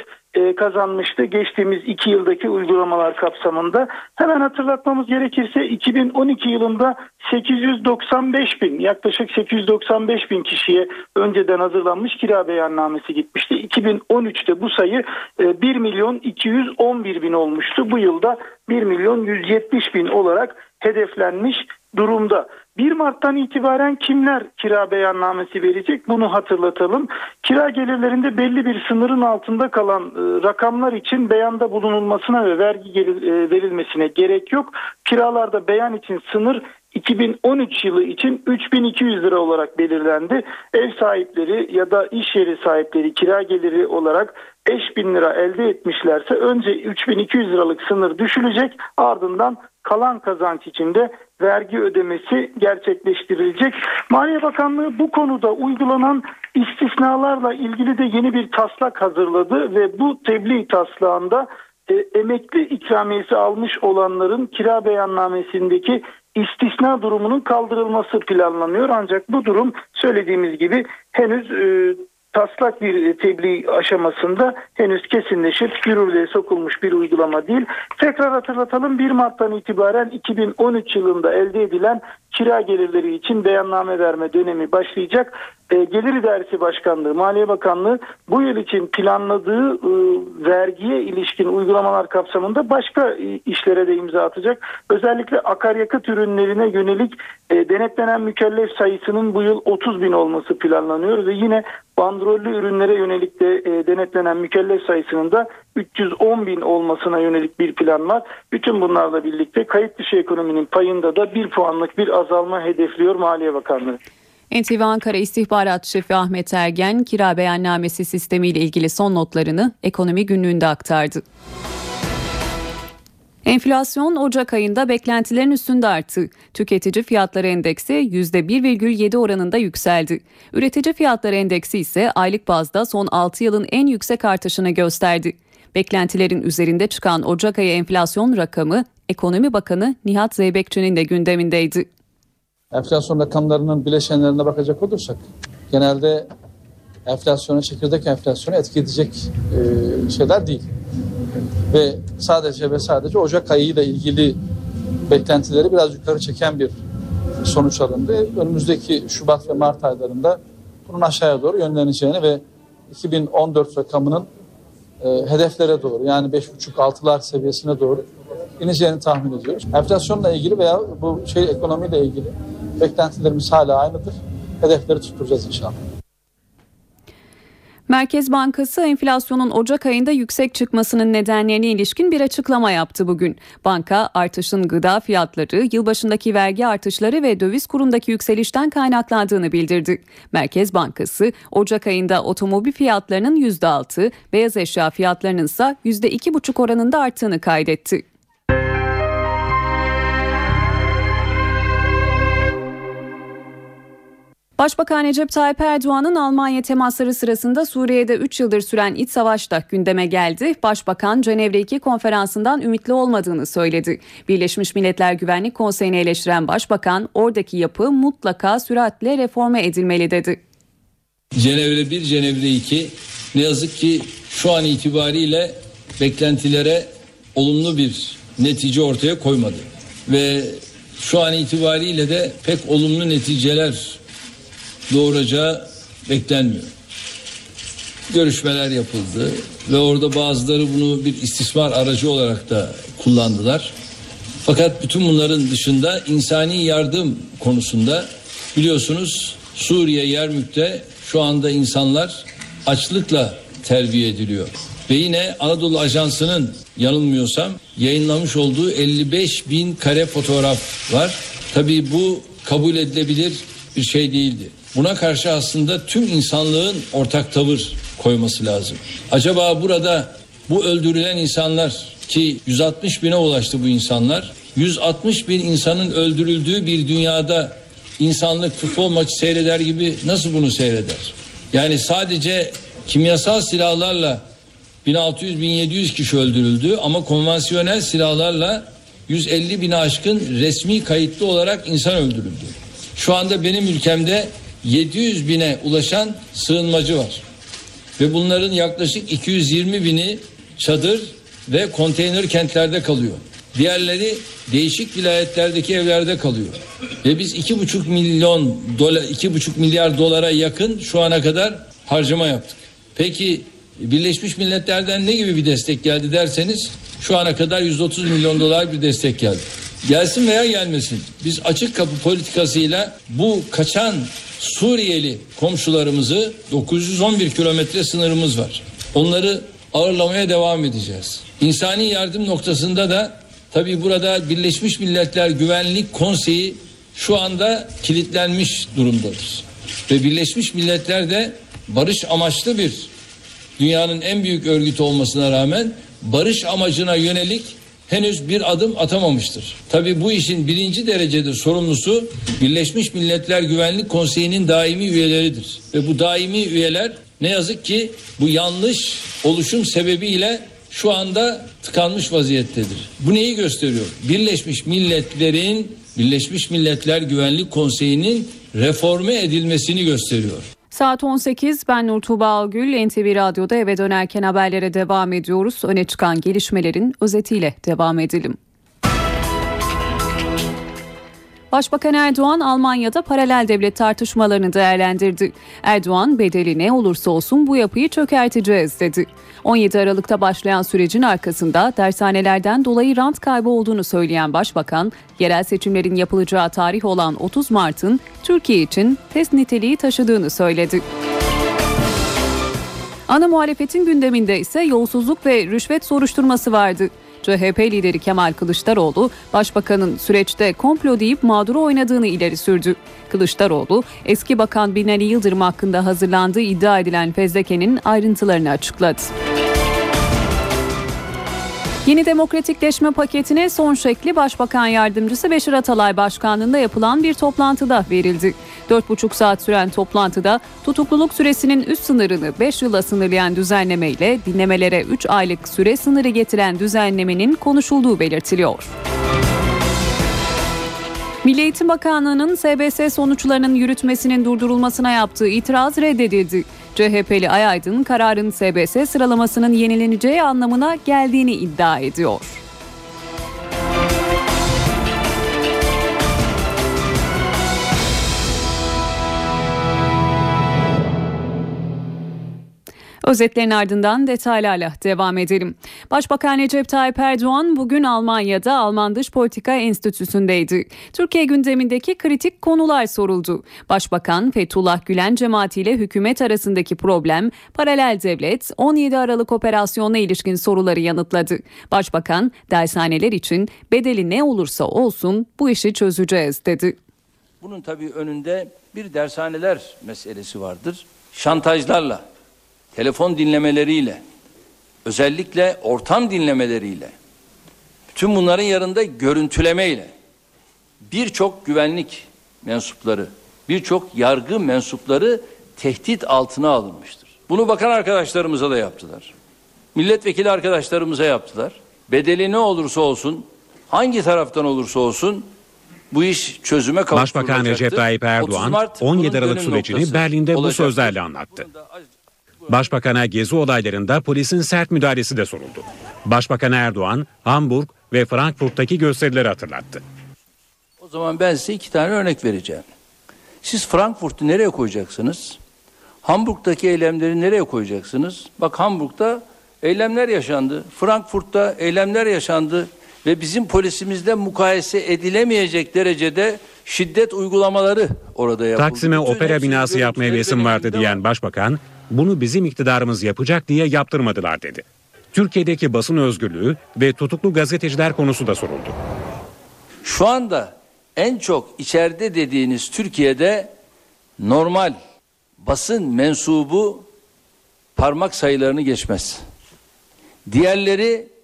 kazanmıştı geçtiğimiz iki yıldaki uygulamalar kapsamında. Hemen hatırlatmamız gerekirse 2012 yılında 895 bin yaklaşık 895 bin kişiye önceden hazırlanmış kira beyannamesi gitmişti. 2013'te bu sayı e, 1 milyon 211 bin olmuştu. Bu yılda 1 milyon 170 bin olarak hedeflenmiş durumda. 1 Mart'tan itibaren kimler kira beyannamesi verecek bunu hatırlatalım. Kira gelirlerinde belli bir sınırın altında kalan e, rakamlar için beyanda bulunulmasına ve vergi e, verilmesine gerek yok. Kiralarda beyan için sınır 2013 yılı için 3200 lira olarak belirlendi. Ev sahipleri ya da iş yeri sahipleri kira geliri olarak 5000 lira elde etmişlerse önce 3200 liralık sınır düşülecek ardından kalan kazanç içinde vergi ödemesi gerçekleştirilecek. Maliye Bakanlığı bu konuda uygulanan istisnalarla ilgili de yeni bir taslak hazırladı ve bu tebliğ taslağında e, emekli ikramiyesi almış olanların kira beyannamesindeki istisna durumunun kaldırılması planlanıyor. Ancak bu durum söylediğimiz gibi henüz e, taslak bir tebliğ aşamasında henüz kesinleşip yürürlüğe sokulmuş bir uygulama değil. Tekrar hatırlatalım 1 Mart'tan itibaren 2013 yılında elde edilen kira gelirleri için beyanname verme dönemi başlayacak. E, Gelir İdaresi Başkanlığı, Maliye Bakanlığı bu yıl için planladığı e, vergiye ilişkin uygulamalar kapsamında başka e, işlere de imza atacak. Özellikle akaryakıt ürünlerine yönelik e, denetlenen mükellef sayısının bu yıl 30 bin olması planlanıyor ve yine bandrollü ürünlere yönelik de e, denetlenen mükellef sayısının da 310 bin olmasına yönelik bir plan var. Bütün bunlarla birlikte kayıt dışı ekonominin payında da bir puanlık bir azalma hedefliyor Maliye Bakanlığı. NTV Ankara İstihbarat Şefi Ahmet Ergen kira beyannamesi sistemiyle ilgili son notlarını ekonomi günlüğünde aktardı. Enflasyon Ocak ayında beklentilerin üstünde arttı. Tüketici fiyatları endeksi %1,7 oranında yükseldi. Üretici fiyatları endeksi ise aylık bazda son 6 yılın en yüksek artışını gösterdi. Beklentilerin üzerinde çıkan Ocak ayı enflasyon rakamı Ekonomi Bakanı Nihat Zeybekçi'nin de gündemindeydi. Enflasyon rakamlarının bileşenlerine bakacak olursak genelde enflasyonu, çekirdek enflasyonu etki edecek e, şeyler değil. Ve sadece ve sadece Ocak ayı ile ilgili beklentileri biraz yukarı çeken bir sonuç alındı. Önümüzdeki Şubat ve Mart aylarında bunun aşağıya doğru yönleneceğini ve 2014 rakamının e, hedeflere doğru yani 5,5-6'lar seviyesine doğru ineceğini tahmin ediyoruz. Enflasyonla ilgili veya bu şey ekonomiyle ilgili beklentilerimiz hala aynıdır. Hedefleri tutturacağız inşallah. Merkez Bankası enflasyonun Ocak ayında yüksek çıkmasının nedenlerine ilişkin bir açıklama yaptı bugün. Banka artışın gıda fiyatları, yılbaşındaki vergi artışları ve döviz kurundaki yükselişten kaynaklandığını bildirdi. Merkez Bankası Ocak ayında otomobil fiyatlarının %6, beyaz eşya fiyatlarının ise %2,5 oranında arttığını kaydetti. Başbakan Recep Tayyip Erdoğan'ın Almanya temasları sırasında Suriye'de 3 yıldır süren iç savaş da gündeme geldi. Başbakan Cenevre 2 konferansından ümitli olmadığını söyledi. Birleşmiş Milletler Güvenlik Konseyi'ni eleştiren Başbakan oradaki yapı mutlaka süratle reforme edilmeli dedi. Cenevre 1, Cenevre 2 ne yazık ki şu an itibariyle beklentilere olumlu bir netice ortaya koymadı. Ve şu an itibariyle de pek olumlu neticeler doğuracağı beklenmiyor. Görüşmeler yapıldı ve orada bazıları bunu bir istismar aracı olarak da kullandılar. Fakat bütün bunların dışında insani yardım konusunda biliyorsunuz Suriye Yermük'te şu anda insanlar açlıkla terbiye ediliyor. Ve yine Anadolu Ajansı'nın yanılmıyorsam yayınlamış olduğu 55 bin kare fotoğraf var. Tabii bu kabul edilebilir bir şey değildi. Buna karşı aslında tüm insanlığın ortak tavır koyması lazım. Acaba burada bu öldürülen insanlar ki 160 bine ulaştı bu insanlar. 160 bin insanın öldürüldüğü bir dünyada insanlık futbol maçı seyreder gibi nasıl bunu seyreder? Yani sadece kimyasal silahlarla 1600-1700 kişi öldürüldü ama konvansiyonel silahlarla 150 bin aşkın resmi kayıtlı olarak insan öldürüldü. Şu anda benim ülkemde 700 bine ulaşan sığınmacı var. Ve bunların yaklaşık 220 bini çadır ve konteyner kentlerde kalıyor. Diğerleri değişik vilayetlerdeki evlerde kalıyor. Ve biz 2,5 milyon dolar 2,5 milyar dolara yakın şu ana kadar harcama yaptık. Peki Birleşmiş Milletler'den ne gibi bir destek geldi derseniz şu ana kadar 130 milyon dolar bir destek geldi. Gelsin veya gelmesin. Biz açık kapı politikasıyla bu kaçan Suriyeli komşularımızı 911 kilometre sınırımız var. Onları ağırlamaya devam edeceğiz. İnsani yardım noktasında da tabi burada Birleşmiş Milletler Güvenlik Konseyi şu anda kilitlenmiş durumdadır. Ve Birleşmiş Milletler de barış amaçlı bir dünyanın en büyük örgütü olmasına rağmen barış amacına yönelik henüz bir adım atamamıştır. Tabi bu işin birinci derecede sorumlusu Birleşmiş Milletler Güvenlik Konseyi'nin daimi üyeleridir. Ve bu daimi üyeler ne yazık ki bu yanlış oluşum sebebiyle şu anda tıkanmış vaziyettedir. Bu neyi gösteriyor? Birleşmiş Milletler'in Birleşmiş Milletler Güvenlik Konseyi'nin reforme edilmesini gösteriyor. Saat 18 ben Nur Tuğba Algül NTV Radyo'da eve dönerken haberlere devam ediyoruz. Öne çıkan gelişmelerin özetiyle devam edelim. Başbakan Erdoğan Almanya'da paralel devlet tartışmalarını değerlendirdi. Erdoğan bedeli ne olursa olsun bu yapıyı çökerteceğiz dedi. 17 Aralık'ta başlayan sürecin arkasında dershanelerden dolayı rant kaybı olduğunu söyleyen Başbakan, yerel seçimlerin yapılacağı tarih olan 30 Mart'ın Türkiye için test niteliği taşıdığını söyledi. Ana muhalefetin gündeminde ise yolsuzluk ve rüşvet soruşturması vardı. CHP lideri Kemal Kılıçdaroğlu, başbakanın süreçte komplo deyip mağduru oynadığını ileri sürdü. Kılıçdaroğlu, eski bakan Binali Yıldırım hakkında hazırlandığı iddia edilen fezlekenin ayrıntılarını açıkladı. Yeni demokratikleşme paketine son şekli Başbakan Yardımcısı Beşir Atalay Başkanlığında yapılan bir toplantıda verildi. 4,5 saat süren toplantıda tutukluluk süresinin üst sınırını 5 yıla sınırlayan düzenleme ile dinlemelere 3 aylık süre sınırı getiren düzenlemenin konuşulduğu belirtiliyor. Milli Eğitim Bakanlığı'nın SBS sonuçlarının yürütmesinin durdurulmasına yaptığı itiraz reddedildi. CHP'li Ay Aydın kararın SBS sıralamasının yenileneceği anlamına geldiğini iddia ediyor. Özetlerin ardından detaylarla devam edelim. Başbakan Recep Tayyip Erdoğan bugün Almanya'da Alman Dış Politika Enstitüsü'ndeydi. Türkiye gündemindeki kritik konular soruldu. Başbakan Fethullah Gülen cemaatiyle hükümet arasındaki problem, paralel devlet, 17 Aralık operasyonuna ilişkin soruları yanıtladı. Başbakan dershaneler için bedeli ne olursa olsun bu işi çözeceğiz dedi. Bunun tabii önünde bir dershaneler meselesi vardır. Şantajlarla telefon dinlemeleriyle, özellikle ortam dinlemeleriyle, bütün bunların yanında görüntülemeyle birçok güvenlik mensupları, birçok yargı mensupları tehdit altına alınmıştır. Bunu bakan arkadaşlarımıza da yaptılar. Milletvekili arkadaşlarımıza yaptılar. Bedeli ne olursa olsun, hangi taraftan olursa olsun bu iş çözüme kavuşturulacaktır. Başbakan Recep Tayyip Erdoğan 17 Aralık sürecini Berlin'de bu sözlerle anlattı. Başbakan'a gezi olaylarında polisin sert müdahalesi de soruldu. Başbakan Erdoğan, Hamburg ve Frankfurt'taki gösterileri hatırlattı. O zaman ben size iki tane örnek vereceğim. Siz Frankfurt'u nereye koyacaksınız? Hamburg'daki eylemleri nereye koyacaksınız? Bak Hamburg'da eylemler yaşandı. Frankfurt'ta eylemler yaşandı ve bizim polisimizde mukayese edilemeyecek derecede şiddet uygulamaları orada yapıldı. Taksim'e Bütün opera binası yapmaya benim vardı diyen var. başbakan, bunu bizim iktidarımız yapacak diye yaptırmadılar dedi. Türkiye'deki basın özgürlüğü ve tutuklu gazeteciler konusu da soruldu. Şu anda en çok içeride dediğiniz Türkiye'de normal basın mensubu parmak sayılarını geçmez. Diğerleri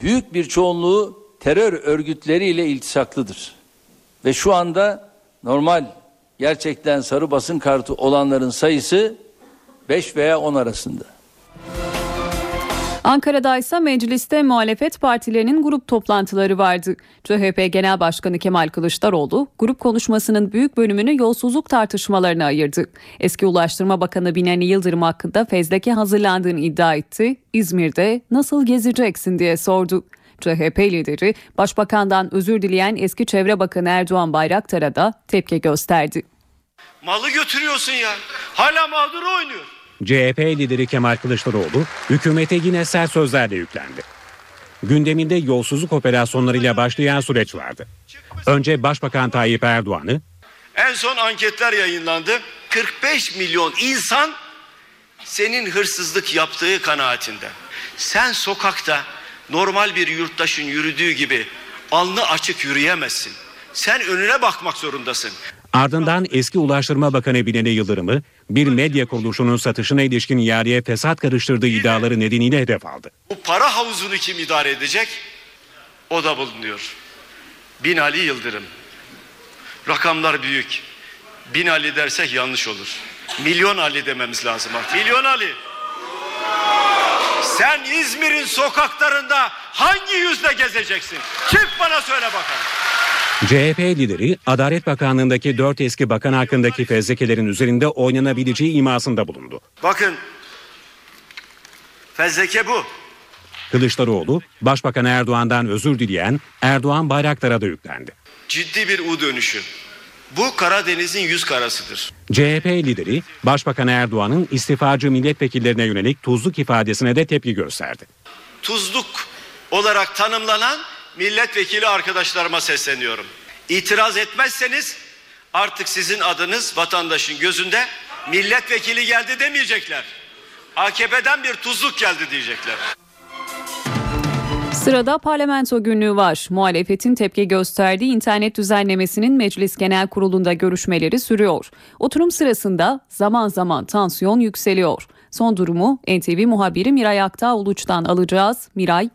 büyük bir çoğunluğu terör örgütleriyle iltisaklıdır. Ve şu anda normal gerçekten sarı basın kartı olanların sayısı 5 veya 10 arasında. Ankara'da ise mecliste muhalefet partilerinin grup toplantıları vardı. CHP Genel Başkanı Kemal Kılıçdaroğlu grup konuşmasının büyük bölümünü yolsuzluk tartışmalarına ayırdı. Eski Ulaştırma Bakanı Binali Yıldırım hakkında fezleke hazırlandığını iddia etti. İzmir'de nasıl gezeceksin diye sordu. CHP lideri Başbakan'dan özür dileyen eski Çevre Bakanı Erdoğan Bayraktar'a da tepki gösterdi. Malı götürüyorsun ya. Hala mağdur oynuyor. CHP lideri Kemal Kılıçdaroğlu hükümete yine sert sözlerle yüklendi. Gündeminde yolsuzluk operasyonlarıyla başlayan süreç vardı. Önce Başbakan Tayyip Erdoğan'ı, En son anketler yayınlandı. 45 milyon insan senin hırsızlık yaptığı kanaatinde. Sen sokakta normal bir yurttaşın yürüdüğü gibi alnı açık yürüyemezsin. Sen önüne bakmak zorundasın. ardından eski Ulaştırma Bakanı Binali Yıldırım'ı bir medya kuruluşunun satışına ilişkin ihaleye fesat karıştırdığı iddiaları nedeniyle hedef aldı. Bu para havuzunu kim idare edecek? O da bulunuyor. Binali Yıldırım. Rakamlar büyük. Bin Ali dersek yanlış olur. Milyon Ali dememiz lazım artık. Milyon Ali. Sen İzmir'in sokaklarında hangi yüzle gezeceksin? Çık bana söyle bakalım. CHP lideri Adalet Bakanlığı'ndaki dört eski bakan hakkındaki fezlekelerin üzerinde oynanabileceği imasında bulundu. Bakın. Fezleke bu. Kılıçdaroğlu, Başbakan Erdoğan'dan özür dileyen Erdoğan Bayraktar'a da yüklendi. Ciddi bir U dönüşü. Bu Karadeniz'in yüz karasıdır. CHP lideri Başbakan Erdoğan'ın istifacı milletvekillerine yönelik tuzluk ifadesine de tepki gösterdi. Tuzluk olarak tanımlanan milletvekili arkadaşlarıma sesleniyorum. İtiraz etmezseniz artık sizin adınız vatandaşın gözünde milletvekili geldi demeyecekler. AKP'den bir tuzluk geldi diyecekler. Sırada parlamento günlüğü var. Muhalefetin tepki gösterdiği internet düzenlemesinin Meclis Genel Kurulu'nda görüşmeleri sürüyor. Oturum sırasında zaman zaman tansiyon yükseliyor. Son durumu NTV muhabiri Miray Aktağ Uluç'tan alacağız. Miray.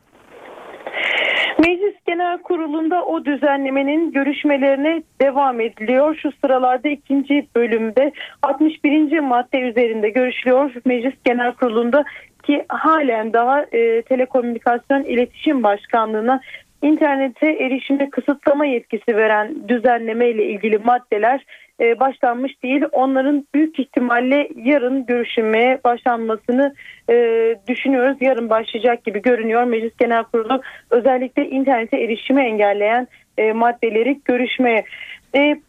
Kurulu'nda o düzenlemenin görüşmelerine devam ediliyor. Şu sıralarda ikinci bölümde 61. madde üzerinde görüşülüyor Meclis Genel Kurulu'nda ki halen daha e, Telekomünikasyon İletişim Başkanlığı'na internete erişime kısıtlama yetkisi veren düzenleme ile ilgili maddeler e, başlanmış değil. Onların büyük ihtimalle yarın görüşülmeye başlanmasını e, düşünüyoruz. Yarın başlayacak gibi görünüyor. Meclis Genel Kurulu özellikle internete erişimi engelleyen e, maddeleri görüşmeye.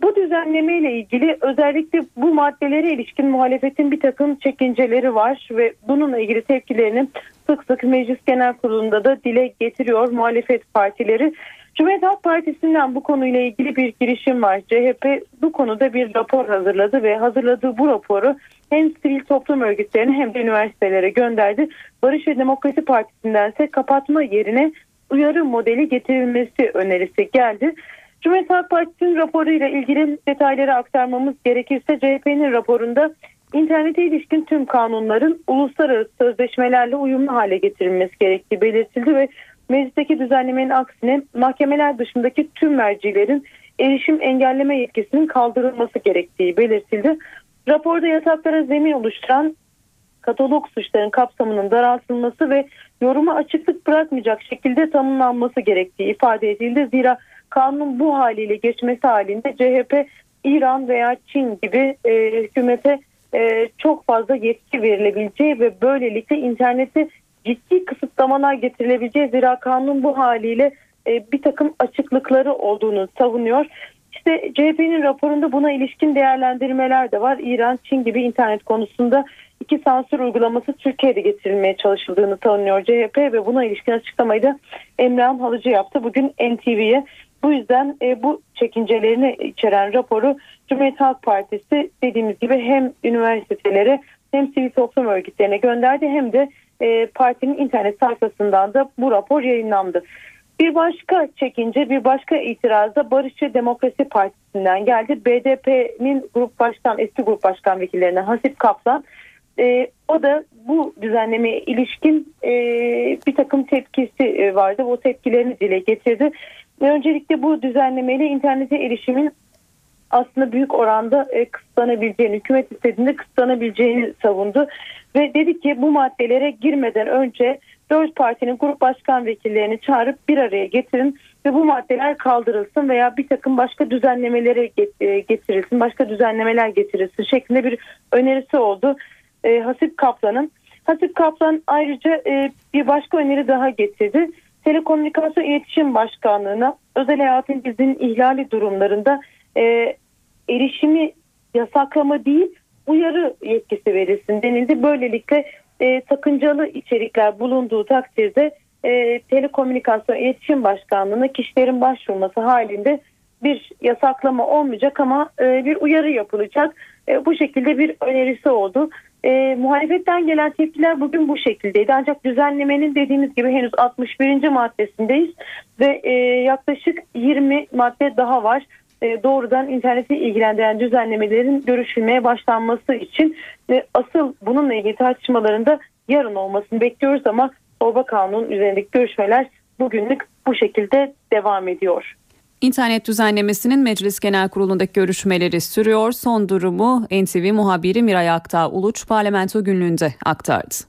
Bu düzenleme ile ilgili özellikle bu maddelere ilişkin muhalefetin bir takım çekinceleri var ve bununla ilgili tepkilerini sık sık Meclis Genel Kurulu'nda da dile getiriyor muhalefet partileri. Cumhuriyet Halk Partisi'nden bu konuyla ilgili bir girişim var. CHP bu konuda bir rapor hazırladı ve hazırladığı bu raporu hem sivil toplum örgütlerine hem de üniversitelere gönderdi. Barış ve Demokrasi Partisi'nden ise kapatma yerine uyarı modeli getirilmesi önerisi geldi. Cumhuriyet Halk Partisi'nin raporuyla ilgili detayları aktarmamız gerekirse CHP'nin raporunda internete ilişkin tüm kanunların uluslararası sözleşmelerle uyumlu hale getirilmesi gerektiği belirtildi ve meclisteki düzenlemenin aksine mahkemeler dışındaki tüm mercilerin erişim engelleme yetkisinin kaldırılması gerektiği belirtildi. Raporda yasaklara zemin oluşturan katalog suçların kapsamının daraltılması ve yoruma açıklık bırakmayacak şekilde tanımlanması gerektiği ifade edildi. Zira kanun bu haliyle geçmesi halinde CHP İran veya Çin gibi e, hükümete e, çok fazla yetki verilebileceği ve böylelikle internete ciddi kısıtlamalar getirilebileceği zira kanun bu haliyle e, bir takım açıklıkları olduğunu savunuyor. İşte CHP'nin raporunda buna ilişkin değerlendirmeler de var. İran, Çin gibi internet konusunda iki sansür uygulaması Türkiye'de getirilmeye çalışıldığını savunuyor CHP ve buna ilişkin açıklamayı da Emrah'ın Halıcı yaptı. Bugün NTV'ye bu yüzden e, bu çekincelerini içeren raporu Cumhuriyet Halk Partisi dediğimiz gibi hem üniversitelere hem sivil toplum örgütlerine gönderdi hem de e, partinin internet sayfasından da bu rapor yayınlandı. Bir başka çekince, bir başka itiraz da Barış ve Demokrasi Partisi'nden geldi. BDP'nin grup başkan, eski grup başkan vekillerinden Hasip Kaplan. E, o da bu düzenlemeye ilişkin e, bir takım tepkisi e, vardı. O tepkilerini dile getirdi. Öncelikle bu düzenlemeyle internete erişimin aslında büyük oranda e, kısıtlanabileceğini, hükümet istediğinde kısıtlanabileceğini savundu. Ve dedi ki bu maddelere girmeden önce dört partinin grup başkan vekillerini çağırıp bir araya getirin ve bu maddeler kaldırılsın veya bir takım başka düzenlemelere e, getirilsin, başka düzenlemeler getirilsin şeklinde bir önerisi oldu e, Hasip Kaplan'ın. Hasip Kaplan ayrıca bir başka öneri daha getirdi. Telekomünikasyon İletişim Başkanlığı'na özel hayatın gizlinin ihlali durumlarında e, erişimi yasaklama değil uyarı yetkisi verilsin denildi. Böylelikle e, sakıncalı içerikler bulunduğu takdirde e, Telekomünikasyon İletişim Başkanlığı'na kişilerin başvurması halinde bir yasaklama olmayacak ama e, bir uyarı yapılacak. E, bu şekilde bir önerisi oldu. E, muhalefetten gelen tepkiler bugün bu şekildeydi. Ancak düzenlemenin dediğimiz gibi henüz 61. maddesindeyiz ve e, yaklaşık 20 madde daha var. E, doğrudan interneti ilgilendiren düzenlemelerin görüşülmeye başlanması için ve asıl bununla ilgili tartışmalarında yarın olmasını bekliyoruz ama Torba Kanun üzerindeki görüşmeler bugünlük bu şekilde devam ediyor. İnternet düzenlemesinin Meclis Genel Kurulu'ndaki görüşmeleri sürüyor. Son durumu NTV muhabiri Miray Aktağ Uluç parlamento günlüğünde aktardı.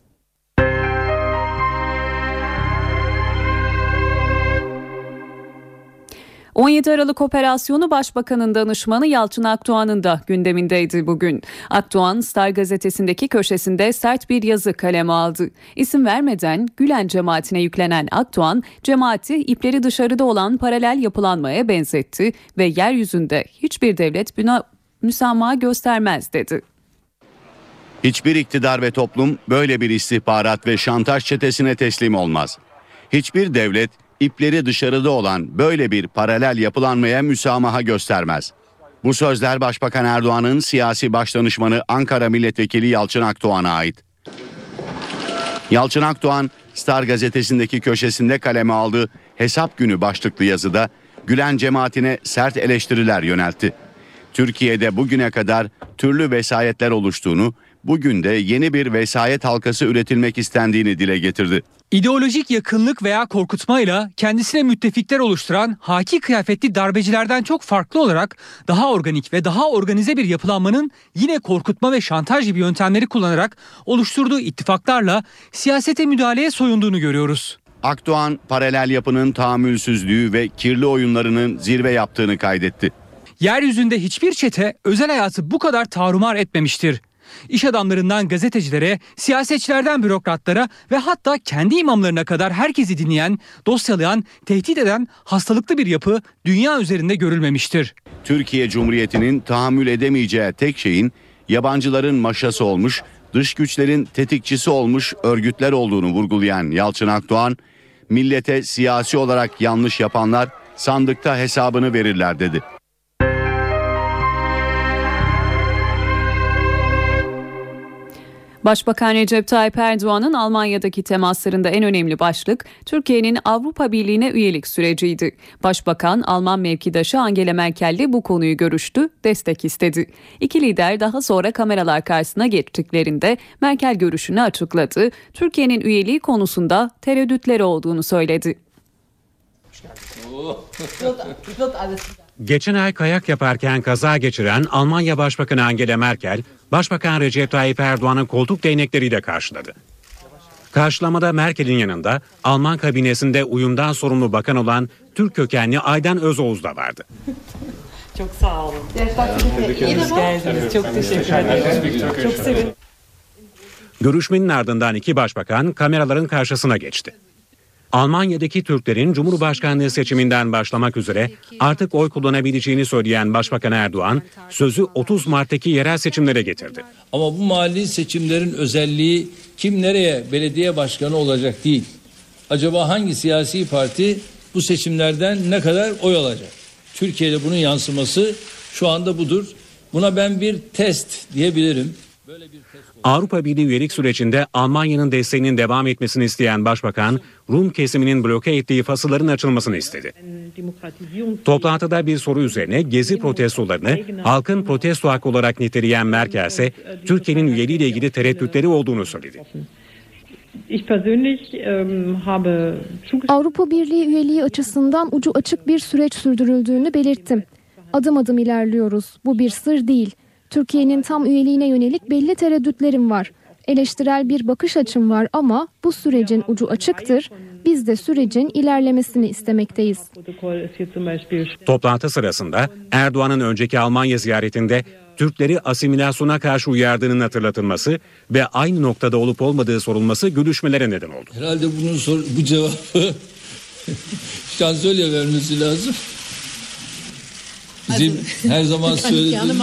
17 Aralık operasyonu Başbakanın danışmanı Yalçın Akdoğan'ın da gündemindeydi bugün. Akdoğan Star gazetesindeki köşesinde sert bir yazı kaleme aldı. İsim vermeden Gülen cemaatine yüklenen Akdoğan, cemaati ipleri dışarıda olan paralel yapılanmaya benzetti ve yeryüzünde hiçbir devlet buna müsamaha göstermez dedi. Hiçbir iktidar ve toplum böyle bir istihbarat ve şantaj çetesine teslim olmaz. Hiçbir devlet ipleri dışarıda olan böyle bir paralel yapılanmaya müsamaha göstermez. Bu sözler Başbakan Erdoğan'ın siyasi başdanışmanı Ankara Milletvekili Yalçın Akdoğan'a ait. Yalçın Akdoğan, Star gazetesindeki köşesinde kaleme aldığı hesap günü başlıklı yazıda Gülen cemaatine sert eleştiriler yöneltti. Türkiye'de bugüne kadar türlü vesayetler oluştuğunu, bugün de yeni bir vesayet halkası üretilmek istendiğini dile getirdi. İdeolojik yakınlık veya korkutmayla kendisine müttefikler oluşturan haki kıyafetli darbecilerden çok farklı olarak daha organik ve daha organize bir yapılanmanın yine korkutma ve şantaj gibi yöntemleri kullanarak oluşturduğu ittifaklarla siyasete müdahaleye soyunduğunu görüyoruz. Akdoğan paralel yapının tahammülsüzlüğü ve kirli oyunlarının zirve yaptığını kaydetti. Yeryüzünde hiçbir çete özel hayatı bu kadar tarumar etmemiştir. İş adamlarından gazetecilere, siyasetçilerden bürokratlara ve hatta kendi imamlarına kadar herkesi dinleyen, dosyalayan, tehdit eden hastalıklı bir yapı dünya üzerinde görülmemiştir. Türkiye Cumhuriyeti'nin tahammül edemeyeceği tek şeyin yabancıların maşası olmuş, dış güçlerin tetikçisi olmuş örgütler olduğunu vurgulayan Yalçın Akdoğan, millete siyasi olarak yanlış yapanlar sandıkta hesabını verirler dedi. Başbakan Recep Tayyip Erdoğan'ın Almanya'daki temaslarında en önemli başlık Türkiye'nin Avrupa Birliği'ne üyelik süreciydi. Başbakan Alman mevkidaşı Angela Merkel'le bu konuyu görüştü, destek istedi. İki lider daha sonra kameralar karşısına geçtiklerinde Merkel görüşünü açıkladı. Türkiye'nin üyeliği konusunda tereddütleri olduğunu söyledi. Geçen ay kayak yaparken kaza geçiren Almanya Başbakanı Angela Merkel, Başbakan Recep Tayyip Erdoğan'ın koltuk değnekleriyle karşıladı. Karşılamada Merkel'in yanında Alman kabinesinde uyumdan sorumlu bakan olan Türk kökenli Aydan Özoğuz da vardı. (laughs) Çok sağ olun. Hoş geldiniz. Çok teşekkür ederim. Çok sevindim. Görüşmenin ardından iki başbakan kameraların karşısına geçti. Almanya'daki Türklerin Cumhurbaşkanlığı seçiminden başlamak üzere artık oy kullanabileceğini söyleyen Başbakan Erdoğan sözü 30 Mart'taki yerel seçimlere getirdi. Ama bu mahalli seçimlerin özelliği kim nereye belediye başkanı olacak değil. Acaba hangi siyasi parti bu seçimlerden ne kadar oy alacak? Türkiye'de bunun yansıması şu anda budur. Buna ben bir test diyebilirim. Avrupa Birliği üyelik sürecinde Almanya'nın desteğinin devam etmesini isteyen Başbakan, Rum kesiminin bloke ettiği fasılların açılmasını istedi. Toplantıda bir soru üzerine gezi protestolarını halkın protesto hakkı olarak niteleyen Merkel ise Türkiye'nin üyeliğiyle ilgili tereddütleri olduğunu söyledi. Ich persönlich ähm, habe Avrupa Birliği üyeliği açısından ucu açık bir süreç sürdürüldüğünü belirttim. Adım adım ilerliyoruz. Bu bir sır değil. Türkiye'nin tam üyeliğine yönelik belli tereddütlerim var. Eleştirel bir bakış açım var ama bu sürecin ucu açıktır. Biz de sürecin ilerlemesini istemekteyiz. Toplantı sırasında Erdoğan'ın önceki Almanya ziyaretinde Türkleri asimilasyona karşı uyardığının hatırlatılması ve aynı noktada olup olmadığı sorulması gülüşmelere neden oldu. Herhalde bunun sor, bu cevabı (laughs) şansölye vermesi lazım. Bizim her zaman söylediğimiz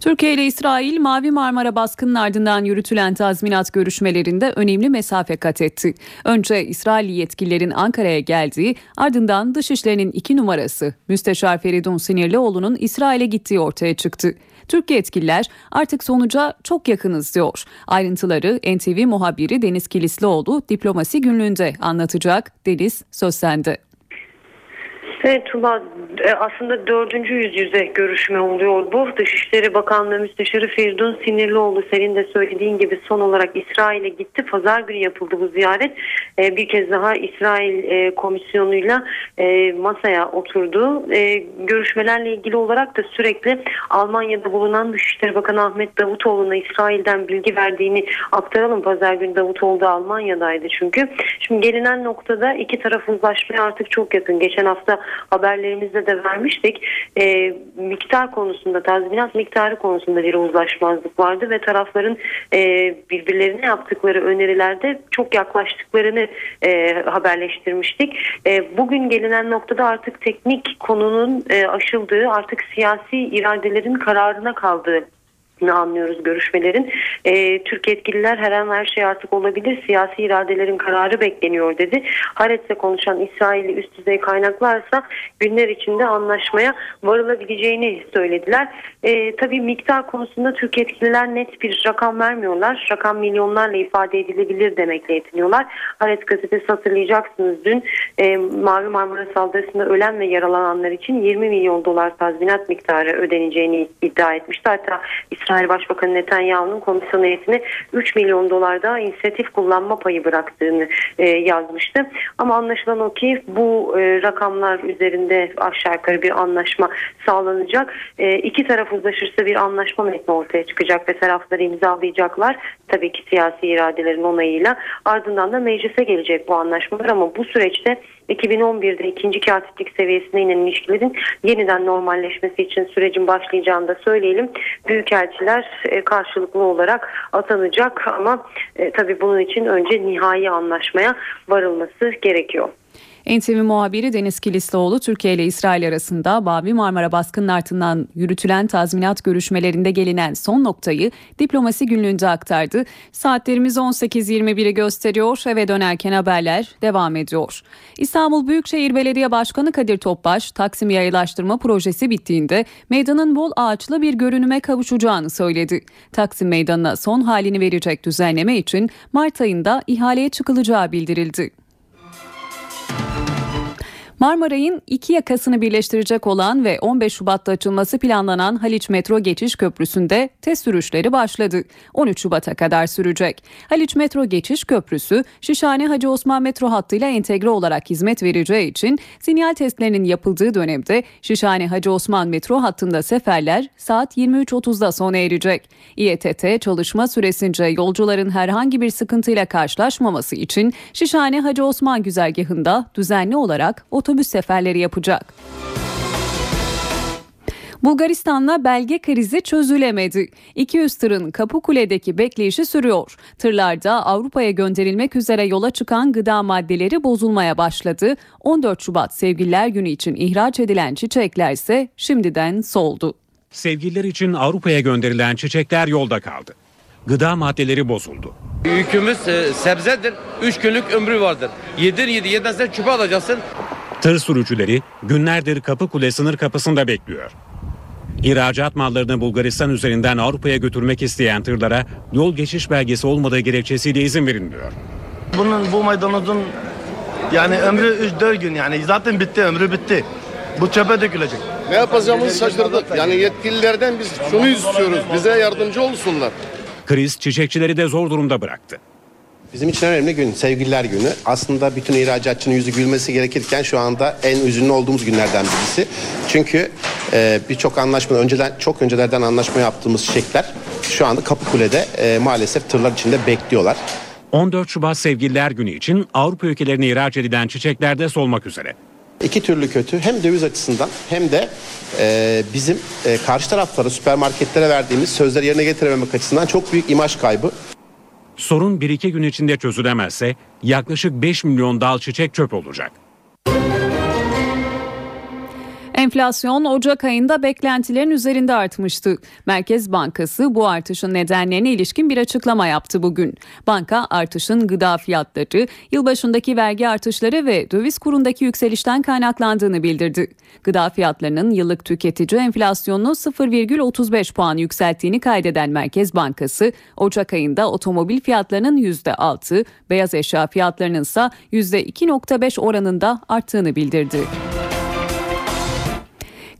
Türkiye ile İsrail Mavi Marmara baskının ardından yürütülen tazminat görüşmelerinde önemli mesafe kat etti. Önce İsrail yetkililerin Ankara'ya geldiği ardından Dışişleri'nin iki numarası Müsteşar Feridun Sinirlioğlu'nun İsrail'e gittiği ortaya çıktı. Türk yetkililer artık sonuca çok yakınız diyor. Ayrıntıları NTV muhabiri Deniz Kilislioğlu diplomasi günlüğünde anlatacak. Deniz söz sende. Evet Tuba e, aslında dördüncü yüz yüze görüşme oluyor bu. Dışişleri Bakanlığı Müsteşarı Feridun Sinirlioğlu senin de söylediğin gibi son olarak İsrail'e gitti. Pazar günü yapıldı bu ziyaret. E, Bir kez daha İsrail e, komisyonuyla masaya oturdu. Görüşmelerle ilgili olarak da sürekli Almanya'da bulunan Dışişleri Bakanı Ahmet Davutoğlu'na İsrail'den bilgi verdiğini aktaralım. Pazar günü Davutoğlu da Almanya'daydı çünkü. Şimdi gelinen noktada iki taraf uzlaşmaya artık çok yakın. Geçen hafta haberlerimizde de vermiştik. E, miktar konusunda, tazminat miktarı konusunda bir uzlaşmazlık vardı ve tarafların e, birbirlerine yaptıkları önerilerde çok yaklaştıklarını e, haberleştirmiştik. E, bugün gelinen noktada artık teknik konunun e, aşıldığı, artık siyasi iradelerin kararına kaldığı ne anlıyoruz görüşmelerin. Ee, Türk yetkililer her an her şey artık olabilir. Siyasi iradelerin kararı bekleniyor dedi. Haaretz'le konuşan İsrailli üst düzey kaynaklarsa günler içinde anlaşmaya varılabileceğini söylediler. Ee, tabii miktar konusunda Türk yetkililer net bir rakam vermiyorlar. Rakam milyonlarla ifade edilebilir demekle yetiniyorlar. Haaretz gazetesi hatırlayacaksınız dün e, Mavi Marmara saldırısında ölen ve yaralananlar için 20 milyon dolar tazminat miktarı ödeneceğini iddia etmişti. Hatta İsrail İsrail Başbakanı Netanyahu'nun komisyon heyetine 3 milyon dolar daha inisiyatif kullanma payı bıraktığını e, yazmıştı. Ama anlaşılan o ki bu e, rakamlar üzerinde aşağı yukarı bir anlaşma sağlanacak. E, iki taraf uzlaşırsa bir anlaşma metni ortaya çıkacak ve tarafları imzalayacaklar. Tabii ki siyasi iradelerin onayıyla. Ardından da meclise gelecek bu anlaşmalar ama bu süreçte 2011'de ikinci katiplik seviyesine inen ilişkilerin yeniden normalleşmesi için sürecin başlayacağını da söyleyelim. Büyükelçiler e, karşılıklı olarak atanacak ama e, tabii bunun için önce nihai anlaşmaya varılması gerekiyor. NTV muhabiri Deniz Kilislioğlu Türkiye ile İsrail arasında Mavi Marmara baskının ardından yürütülen tazminat görüşmelerinde gelinen son noktayı diplomasi günlüğünde aktardı. Saatlerimiz 18.21'i gösteriyor. Eve dönerken haberler devam ediyor. İstanbul Büyükşehir Belediye Başkanı Kadir Topbaş, Taksim Yayalaştırma Projesi bittiğinde meydanın bol ağaçlı bir görünüme kavuşacağını söyledi. Taksim Meydanı'na son halini verecek düzenleme için Mart ayında ihaleye çıkılacağı bildirildi. Marmaray'ın iki yakasını birleştirecek olan ve 15 Şubat'ta açılması planlanan Haliç Metro Geçiş Köprüsü'nde test sürüşleri başladı. 13 Şubat'a kadar sürecek. Haliç Metro Geçiş Köprüsü, Şişhane Hacı Osman metro hattıyla entegre olarak hizmet vereceği için sinyal testlerinin yapıldığı dönemde Şişhane Hacı Osman metro hattında seferler saat 23.30'da sona erecek. İETT çalışma süresince yolcuların herhangi bir sıkıntıyla karşılaşmaması için Şişhane Hacı Osman güzergahında düzenli olarak otobüs seferleri yapacak. Bulgaristan'la belge krizi çözülemedi. 200 tırın Kapıkule'deki bekleyişi sürüyor. Tırlarda Avrupa'ya gönderilmek üzere yola çıkan gıda maddeleri bozulmaya başladı. 14 Şubat Sevgililer Günü için ihraç edilen çiçekler ise şimdiden soldu. Sevgililer için Avrupa'ya gönderilen çiçekler yolda kaldı. Gıda maddeleri bozuldu. Yükümüz e, sebzedir. 3 günlük ömrü vardır. Yedir yedi yedinse çöpe alacaksın. Tır sürücüleri günlerdir Kapıkule sınır kapısında bekliyor. İhracat mallarını Bulgaristan üzerinden Avrupa'ya götürmek isteyen tırlara yol geçiş belgesi olmadığı gerekçesiyle izin verilmiyor. Bunun bu maydanozun yani ömrü 3-4 gün yani zaten bitti ömrü bitti. Bu çöpe dökülecek. Ne yapacağımızı şaşırdık. Yani yetkililerden biz şunu istiyoruz. Bize yardımcı olsunlar. Kriz çiçekçileri de zor durumda bıraktı. Bizim için önemli gün sevgililer günü. Aslında bütün ihracatçının yüzü gülmesi gerekirken şu anda en üzünlü olduğumuz günlerden birisi. Çünkü e, birçok anlaşma önceden çok öncelerden anlaşma yaptığımız çiçekler şu anda Kapıkule'de e, maalesef tırlar içinde bekliyorlar. 14 Şubat Sevgililer Günü için Avrupa ülkelerine ihraç edilen çiçekler de solmak üzere. İki türlü kötü hem döviz açısından hem de e, bizim e, karşı taraflara süpermarketlere verdiğimiz sözleri yerine getirememek açısından çok büyük imaj kaybı. Sorun 1-2 gün içinde çözülemezse yaklaşık 5 milyon dal çiçek çöp olacak. Enflasyon Ocak ayında beklentilerin üzerinde artmıştı. Merkez Bankası bu artışın nedenlerine ilişkin bir açıklama yaptı bugün. Banka artışın gıda fiyatları, yılbaşındaki vergi artışları ve döviz kurundaki yükselişten kaynaklandığını bildirdi. Gıda fiyatlarının yıllık tüketici enflasyonunu 0,35 puan yükselttiğini kaydeden Merkez Bankası, Ocak ayında otomobil fiyatlarının %6, beyaz eşya fiyatlarının ise %2,5 oranında arttığını bildirdi.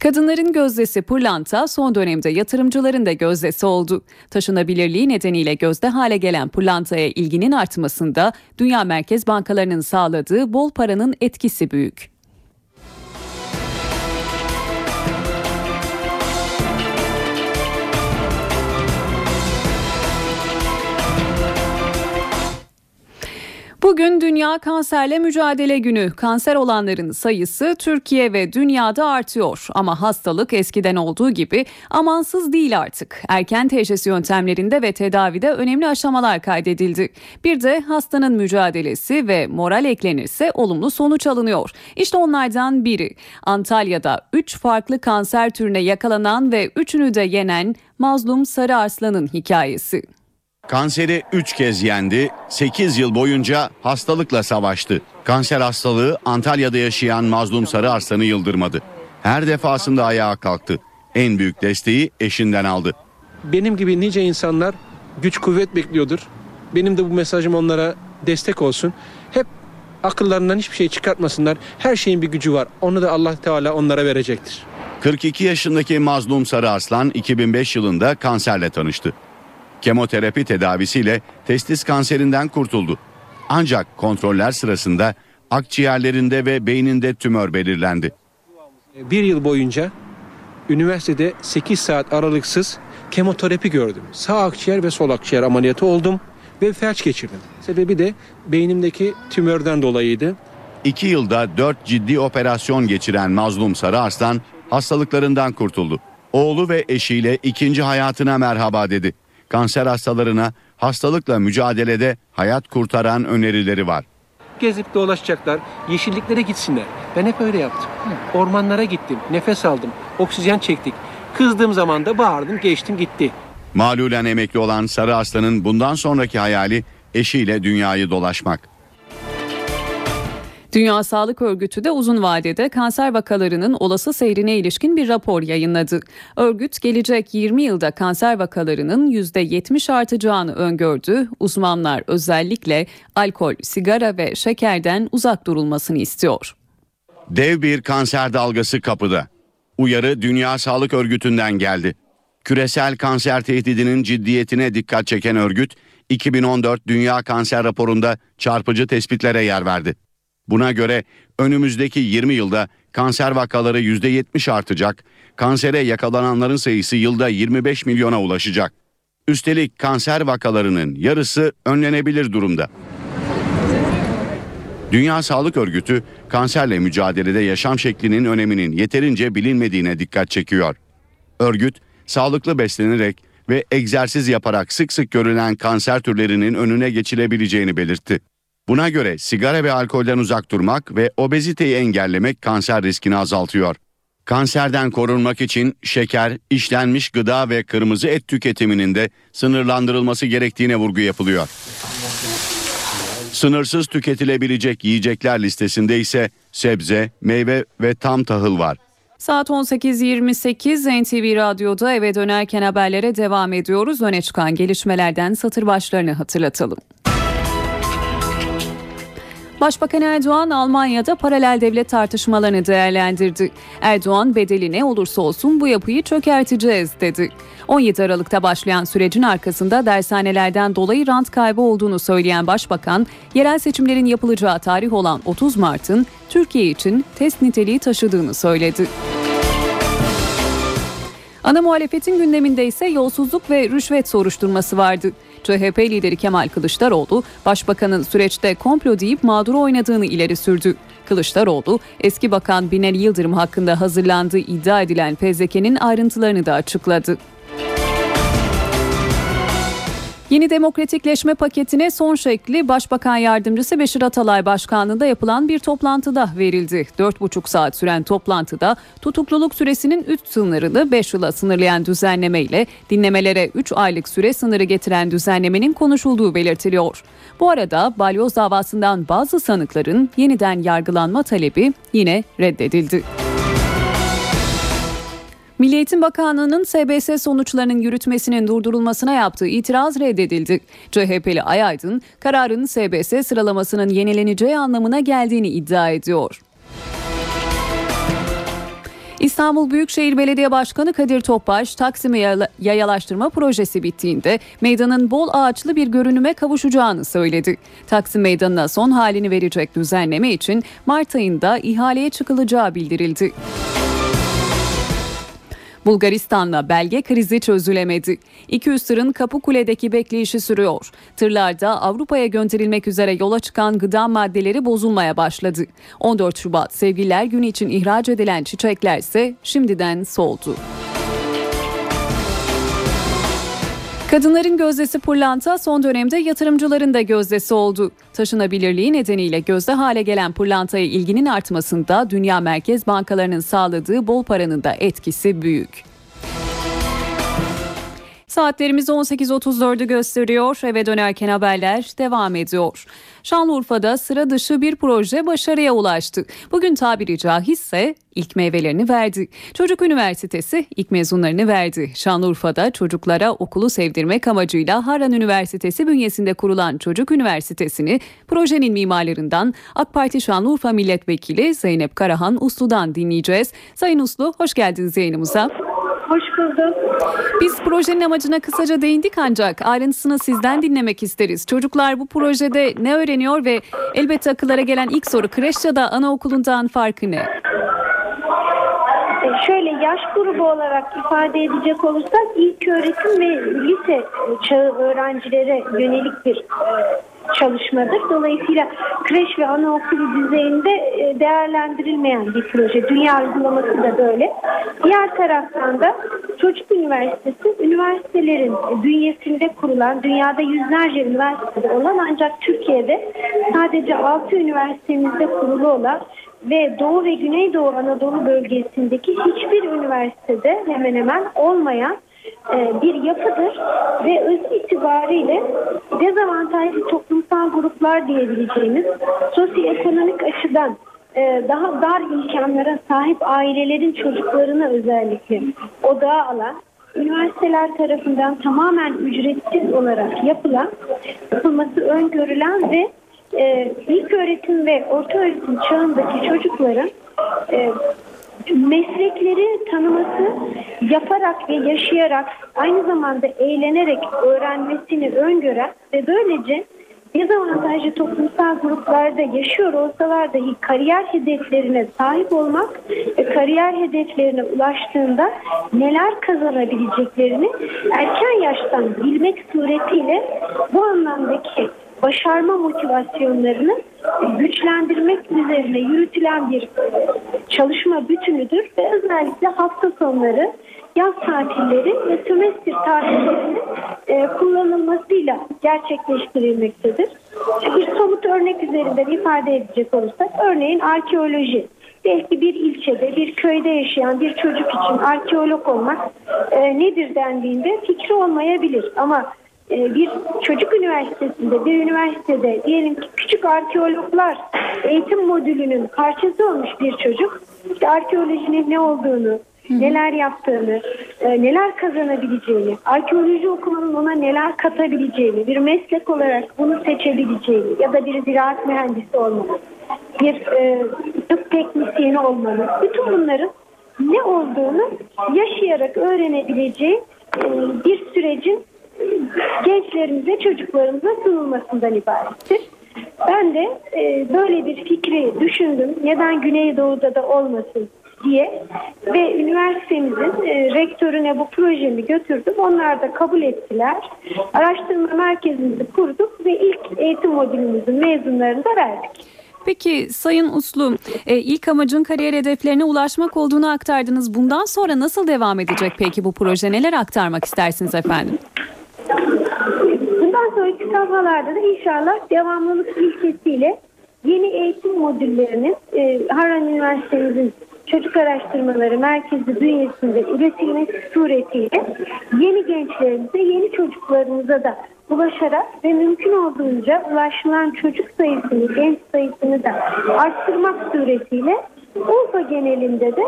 Kadınların gözdesi pırlanta son dönemde yatırımcıların da gözdesi oldu. Taşınabilirliği nedeniyle gözde hale gelen pırlantaya ilginin artmasında dünya merkez bankalarının sağladığı bol paranın etkisi büyük. Bugün Dünya Kanserle Mücadele Günü. Kanser olanların sayısı Türkiye ve dünyada artıyor. Ama hastalık eskiden olduğu gibi amansız değil artık. Erken teşhis yöntemlerinde ve tedavide önemli aşamalar kaydedildi. Bir de hastanın mücadelesi ve moral eklenirse olumlu sonuç alınıyor. İşte onlardan biri. Antalya'da 3 farklı kanser türüne yakalanan ve üçünü de yenen Mazlum Sarı Arslan'ın hikayesi. Kanseri 3 kez yendi, 8 yıl boyunca hastalıkla savaştı. Kanser hastalığı Antalya'da yaşayan Mazlum Sarı Arslan'ı yıldırmadı. Her defasında ayağa kalktı. En büyük desteği eşinden aldı. Benim gibi nice insanlar güç kuvvet bekliyordur. Benim de bu mesajım onlara destek olsun. Hep akıllarından hiçbir şey çıkartmasınlar. Her şeyin bir gücü var. Onu da Allah Teala onlara verecektir. 42 yaşındaki Mazlum Sarı Arslan 2005 yılında kanserle tanıştı. Kemoterapi tedavisiyle testis kanserinden kurtuldu. Ancak kontroller sırasında akciğerlerinde ve beyninde tümör belirlendi. Bir yıl boyunca üniversitede 8 saat aralıksız kemoterapi gördüm. Sağ akciğer ve sol akciğer ameliyatı oldum ve felç geçirdim. Sebebi de beynimdeki tümörden dolayıydı. İki yılda dört ciddi operasyon geçiren Mazlum Sarı Arslan hastalıklarından kurtuldu. Oğlu ve eşiyle ikinci hayatına merhaba dedi. Kanser hastalarına hastalıkla mücadelede hayat kurtaran önerileri var. Gezip dolaşacaklar, yeşilliklere gitsinler. Ben hep öyle yaptım. Ormanlara gittim, nefes aldım, oksijen çektik. Kızdığım zaman da bağırdım, geçtim gitti. Malulen emekli olan Sarı Arslan'ın bundan sonraki hayali eşiyle dünyayı dolaşmak. Dünya Sağlık Örgütü de uzun vadede kanser vakalarının olası seyrine ilişkin bir rapor yayınladı. Örgüt gelecek 20 yılda kanser vakalarının %70 artacağını öngördü. Uzmanlar özellikle alkol, sigara ve şekerden uzak durulmasını istiyor. Dev bir kanser dalgası kapıda. Uyarı Dünya Sağlık Örgütü'nden geldi. Küresel kanser tehdidinin ciddiyetine dikkat çeken örgüt 2014 Dünya Kanser raporunda çarpıcı tespitlere yer verdi. Buna göre önümüzdeki 20 yılda kanser vakaları %70 artacak, kansere yakalananların sayısı yılda 25 milyona ulaşacak. Üstelik kanser vakalarının yarısı önlenebilir durumda. Dünya Sağlık Örgütü kanserle mücadelede yaşam şeklinin öneminin yeterince bilinmediğine dikkat çekiyor. Örgüt, sağlıklı beslenerek ve egzersiz yaparak sık sık görülen kanser türlerinin önüne geçilebileceğini belirtti. Buna göre sigara ve alkolden uzak durmak ve obeziteyi engellemek kanser riskini azaltıyor. Kanserden korunmak için şeker, işlenmiş gıda ve kırmızı et tüketiminin de sınırlandırılması gerektiğine vurgu yapılıyor. Sınırsız tüketilebilecek yiyecekler listesinde ise sebze, meyve ve tam tahıl var. Saat 18.28 NTV Radyo'da eve dönerken haberlere devam ediyoruz. Öne çıkan gelişmelerden satır başlarını hatırlatalım. Başbakan Erdoğan Almanya'da paralel devlet tartışmalarını değerlendirdi. Erdoğan bedeli ne olursa olsun bu yapıyı çökerteceğiz dedi. 17 Aralık'ta başlayan sürecin arkasında dershanelerden dolayı rant kaybı olduğunu söyleyen Başbakan, yerel seçimlerin yapılacağı tarih olan 30 Mart'ın Türkiye için test niteliği taşıdığını söyledi. Ana muhalefetin gündeminde ise yolsuzluk ve rüşvet soruşturması vardı. CHP lideri Kemal Kılıçdaroğlu, başbakanın süreçte komplo deyip mağduru oynadığını ileri sürdü. Kılıçdaroğlu, eski bakan Binali Yıldırım hakkında hazırlandığı iddia edilen fezlekenin ayrıntılarını da açıkladı. Yeni demokratikleşme paketine son şekli Başbakan Yardımcısı Beşir Atalay Başkanlığında yapılan bir toplantıda verildi. 4,5 saat süren toplantıda tutukluluk süresinin 3 sınırını 5 yıla sınırlayan düzenleme ile dinlemelere 3 aylık süre sınırı getiren düzenlemenin konuşulduğu belirtiliyor. Bu arada balyoz davasından bazı sanıkların yeniden yargılanma talebi yine reddedildi. Milli Eğitim Bakanlığı'nın SBS sonuçlarının yürütmesinin durdurulmasına yaptığı itiraz reddedildi. CHP'li Ay Aydın, kararın SBS sıralamasının yenileneceği anlamına geldiğini iddia ediyor. İstanbul Büyükşehir Belediye Başkanı Kadir Topbaş, Taksim'i yayalaştırma projesi bittiğinde meydanın bol ağaçlı bir görünüme kavuşacağını söyledi. Taksim Meydanı'na son halini verecek düzenleme için Mart ayında ihaleye çıkılacağı bildirildi. Bulgaristan'la belge krizi çözülemedi. 200 tırın Kapıkule'deki bekleyişi sürüyor. Tırlarda Avrupa'ya gönderilmek üzere yola çıkan gıda maddeleri bozulmaya başladı. 14 Şubat Sevgililer Günü için ihraç edilen çiçekler ise şimdiden soldu. Kadınların gözdesi pırlanta son dönemde yatırımcıların da gözdesi oldu. Taşınabilirliği nedeniyle gözde hale gelen pırlantaya ilginin artmasında dünya merkez bankalarının sağladığı bol paranın da etkisi büyük. Saatlerimiz 18.34'ü gösteriyor. Eve dönerken haberler devam ediyor. Şanlıurfa'da sıra dışı bir proje başarıya ulaştı. Bugün tabiri caizse ilk meyvelerini verdi. Çocuk Üniversitesi ilk mezunlarını verdi. Şanlıurfa'da çocuklara okulu sevdirmek amacıyla Harran Üniversitesi bünyesinde kurulan Çocuk Üniversitesi'ni projenin mimarlarından AK Parti Şanlıurfa Milletvekili Zeynep Karahan Uslu'dan dinleyeceğiz. Sayın Uslu hoş geldiniz yayınımıza. Hoş bulduk. Biz projenin amacına kısaca değindik ancak ayrıntısını sizden dinlemek isteriz. Çocuklar bu projede ne öğreniyor ve elbette akıllara gelen ilk soru kreş ya da anaokulundan farkı ne? E, Şöyle yaş grubu olarak ifade edecek olursak ilk öğretim ve lise çağı öğrencilere yönelik bir e, çalışmadır. Dolayısıyla kreş ve anaokulu düzeyinde e, değerlendirilmeyen bir proje. Dünya uygulaması da böyle. Diğer taraftan da Çocuk Üniversitesi, üniversitelerin bünyesinde kurulan, dünyada yüzlerce üniversitede olan ancak Türkiye'de sadece 6 üniversitemizde kurulu olan ve Doğu ve Güneydoğu Anadolu bölgesindeki hiçbir üniversitede hemen hemen olmayan e, bir yapıdır ve öz itibariyle dezavantajlı toplumsal gruplar diyebileceğimiz sosyoekonomik açıdan e, daha dar imkanlara sahip ailelerin çocuklarını özellikle odağa alan üniversiteler tarafından tamamen ücretsiz olarak yapılan yapılması öngörülen ve e, ilk öğretim ve orta öğretim çağındaki çocukların e, meslekleri tanıması yaparak ve yaşayarak aynı zamanda eğlenerek öğrenmesini öngören ve böylece dezavantajlı toplumsal gruplarda yaşıyor olsalar dahi kariyer hedeflerine sahip olmak ve kariyer hedeflerine ulaştığında neler kazanabileceklerini erken yaştan bilmek suretiyle bu anlamdaki başarma motivasyonlarını güçlendirmek üzerine yürütülen bir çalışma bütünüdür ve özellikle hafta sonları, yaz tatilleri ve sömestr tatillerinin e, kullanılmasıyla gerçekleştirilmektedir. Bir somut örnek üzerinden ifade edecek olursak, örneğin arkeoloji. Belki bir ilçede, bir köyde yaşayan bir çocuk için arkeolog olmak e, nedir dendiğinde fikri olmayabilir. Ama bir çocuk üniversitesinde, bir üniversitede diyelim ki küçük arkeologlar eğitim modülünün parçası olmuş bir çocuk, işte arkeolojinin ne olduğunu, neler yaptığını, e, neler kazanabileceğini, arkeoloji okumanın ona neler katabileceğini, bir meslek olarak bunu seçebileceğini ya da bir ziraat mühendisi olmalı, bir e, tıp teknisyeni olmalı. Bütün bunların ne olduğunu yaşayarak öğrenebileceği e, bir sürecin gençlerimize, çocuklarımıza sunulmasından ibarettir. Ben de e, böyle bir fikri düşündüm. Neden Güneydoğu'da da olmasın diye ve üniversitemizin e, rektörüne bu projemi götürdüm. Onlar da kabul ettiler. Araştırma merkezimizi kurduk ve ilk eğitim modülümüzün mezunlarını da verdik. Peki Sayın Uslu, e, ilk amacın kariyer hedeflerine ulaşmak olduğunu aktardınız. Bundan sonra nasıl devam edecek peki bu proje? Neler aktarmak istersiniz efendim? Bundan sonraki safhalarda da inşallah devamlılık ilkesiyle yeni eğitim modüllerinin e, Harran Üniversitemizin Çocuk Araştırmaları Merkezi bünyesinde üretilmesi suretiyle yeni gençlerimize, yeni çocuklarımıza da ulaşarak ve mümkün olduğunca ulaşılan çocuk sayısını, genç sayısını da arttırmak suretiyle Urfa genelinde de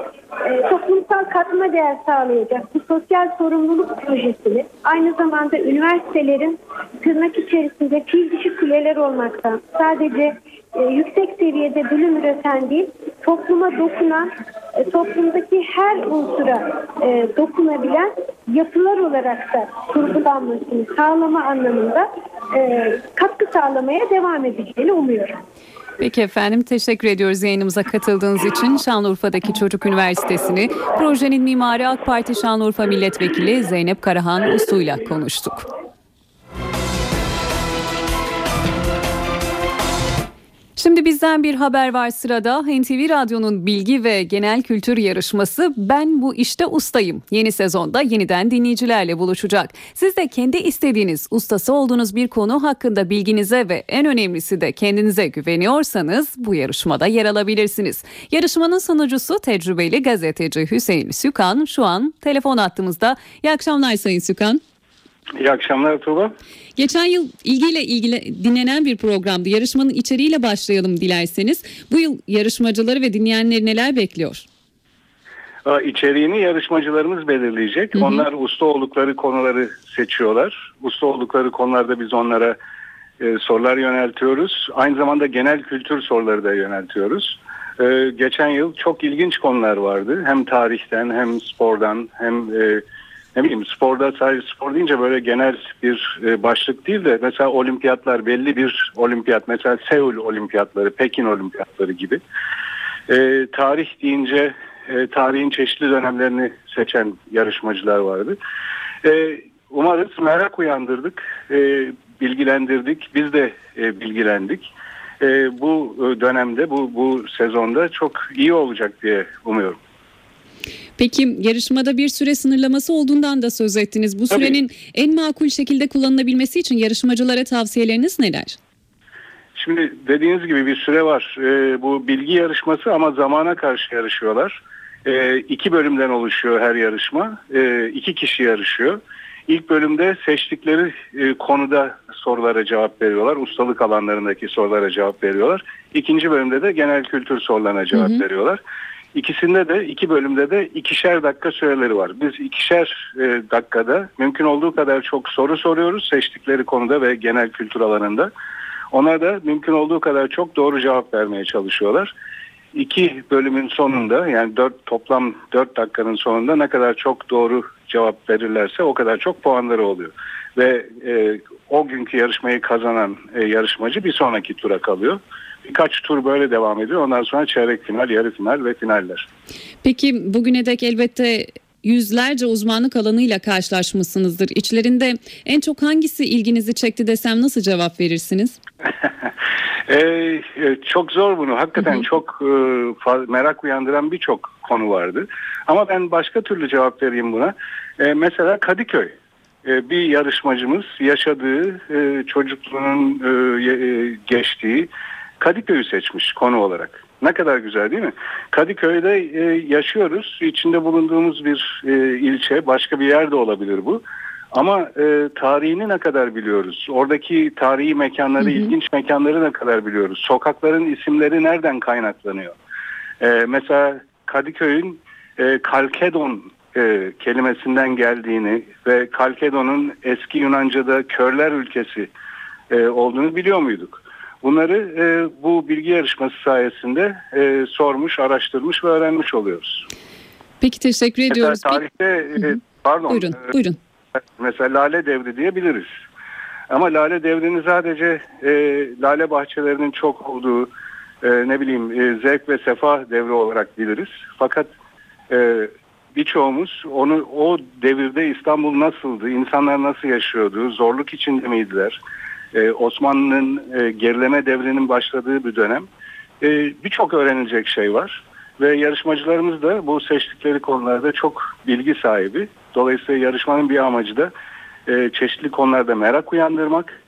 e, toplumsal katma değer sağlayacak bu sosyal sorumluluk projesini aynı zamanda üniversitelerin tırnak içerisinde fil dişi kuleler olmaktan sadece e, yüksek seviyede bölüm üreten değil topluma dokunan e, toplumdaki her unsura e, dokunabilen yapılar olarak da kurgulanmasını sağlama anlamında e, katkı sağlamaya devam edeceğini umuyorum. Peki efendim teşekkür ediyoruz yayınımıza katıldığınız için. Şanlıurfa'daki Çocuk Üniversitesi'ni projenin mimarı AK Parti Şanlıurfa Milletvekili Zeynep Karahan Uslu'yla konuştuk. Şimdi bizden bir haber var sırada. NTV Radyo'nun bilgi ve genel kültür yarışması Ben Bu İşte Ustayım. Yeni sezonda yeniden dinleyicilerle buluşacak. Siz de kendi istediğiniz, ustası olduğunuz bir konu hakkında bilginize ve en önemlisi de kendinize güveniyorsanız bu yarışmada yer alabilirsiniz. Yarışmanın sunucusu tecrübeli gazeteci Hüseyin Sükan şu an telefon attığımızda. İyi akşamlar Sayın Sükan. İyi akşamlar Tuğba. Geçen yıl ilgiyle ilgili dinlenen bir programdı. Yarışmanın içeriğiyle başlayalım dilerseniz. Bu yıl yarışmacıları ve dinleyenleri neler bekliyor? İçeriğini yarışmacılarımız belirleyecek. Hı hı. Onlar usta oldukları konuları seçiyorlar. Usta oldukları konularda biz onlara e, sorular yöneltiyoruz. Aynı zamanda genel kültür soruları da yöneltiyoruz. E, geçen yıl çok ilginç konular vardı. Hem tarihten hem spordan hem e, ne bileyim sporda sadece spor deyince böyle genel bir e, başlık değil de mesela olimpiyatlar belli bir olimpiyat mesela Seul olimpiyatları, Pekin olimpiyatları gibi. E, tarih deyince e, tarihin çeşitli dönemlerini seçen yarışmacılar vardı. E, umarız merak uyandırdık, e, bilgilendirdik, biz de e, bilgilendik. E, bu e, dönemde, bu, bu sezonda çok iyi olacak diye umuyorum. Peki yarışmada bir süre sınırlaması olduğundan da söz ettiniz. Bu Tabii. sürenin en makul şekilde kullanılabilmesi için yarışmacılara tavsiyeleriniz neler? Şimdi dediğiniz gibi bir süre var. Ee, bu bilgi yarışması ama zamana karşı yarışıyorlar. Ee, iki bölümden oluşuyor her yarışma. Ee, iki kişi yarışıyor. İlk bölümde seçtikleri e, konuda sorulara cevap veriyorlar. Ustalık alanlarındaki sorulara cevap veriyorlar. İkinci bölümde de genel kültür sorularına cevap Hı hı. veriyorlar. İkisinde de iki bölümde de ikişer dakika süreleri var. Biz ikişer e, dakikada mümkün olduğu kadar çok soru soruyoruz seçtikleri konuda ve genel kültür alanında. Ona da mümkün olduğu kadar çok doğru cevap vermeye çalışıyorlar. İki bölümün sonunda yani dört, toplam dört dakikanın sonunda ne kadar çok doğru cevap verirlerse o kadar çok puanları oluyor. Ve e, o günkü yarışmayı kazanan e, yarışmacı bir sonraki tura kalıyor. Birkaç tur böyle devam ediyor. Ondan sonra çeyrek final, yarı final ve finaller. Peki bugüne dek elbette yüzlerce uzmanlık alanıyla karşılaşmışsınızdır. İçlerinde en çok hangisi ilginizi çekti desem nasıl cevap verirsiniz? (laughs) Ee, e, çok zor bunu. Hakikaten çok e, merak uyandıran birçok konu vardı. Ama ben başka türlü cevap vereyim buna. Ee, mesela Kadıköy. Ee, bir yarışmacımız yaşadığı e, çocukluğunun e, e, geçtiği Kadıköy'ü seçmiş konu olarak. Ne kadar güzel değil mi? Kadıköy'de e, yaşıyoruz. İçinde bulunduğumuz bir e, ilçe, başka bir yerde olabilir bu. Ama e, tarihini ne kadar biliyoruz? Oradaki tarihi mekanları, ilginç mekanları ne kadar biliyoruz? Sokakların isimleri nereden kaynaklanıyor? E, mesela Kadıköy'ün e, Kalkedon e, kelimesinden geldiğini ve Kalkedon'un eski Yunanca'da körler ülkesi e, olduğunu biliyor muyduk? Bunları e, bu bilgi yarışması sayesinde e, sormuş, araştırmış ve öğrenmiş oluyoruz. Peki teşekkür Mesela ediyoruz. Peki- tarihte e, pardon. Buyurun, e, buyurun. Mesela Lale Devri diyebiliriz. Ama Lale Devri'ni sadece e, lale bahçelerinin çok olduğu e, ne bileyim e, zevk ve sefa devri olarak biliriz. Fakat e, birçoğumuz onu o devirde İstanbul nasıldı, insanlar nasıl yaşıyordu, zorluk içinde miydiler? E, Osmanlı'nın e, gerileme devrinin başladığı bir dönem. E, Birçok öğrenilecek şey var. Ve yarışmacılarımız da bu seçtikleri konularda çok bilgi sahibi. Dolayısıyla yarışmanın bir amacı da e, çeşitli konularda merak uyandırmak,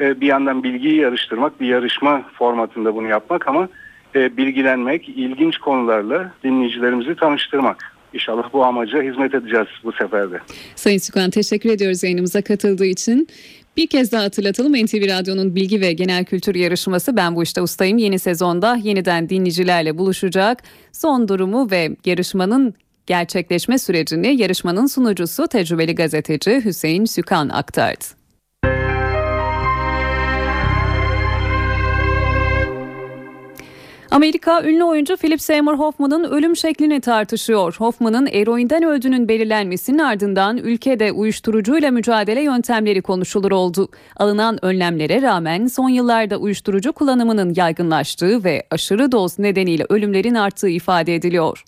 e, bir yandan bilgiyi yarıştırmak, bir yarışma formatında bunu yapmak ama e, bilgilenmek, ilginç konularla dinleyicilerimizi tanıştırmak. İnşallah bu amaca hizmet edeceğiz bu seferde. Sayın Sükan teşekkür ediyoruz yayınımıza katıldığı için. Bir kez daha hatırlatalım NTV Radyo'nun bilgi ve genel kültür yarışması Ben Bu İşte Ustayım yeni sezonda yeniden dinleyicilerle buluşacak. Son durumu ve yarışmanın gerçekleşme sürecini yarışmanın sunucusu tecrübeli gazeteci Hüseyin Sükan aktardı. Amerika ünlü oyuncu Philip Seymour Hoffman'ın ölüm şeklini tartışıyor. Hoffman'ın eroinden öldüğünün belirlenmesinin ardından ülkede uyuşturucuyla mücadele yöntemleri konuşulur oldu. Alınan önlemlere rağmen son yıllarda uyuşturucu kullanımının yaygınlaştığı ve aşırı doz nedeniyle ölümlerin arttığı ifade ediliyor.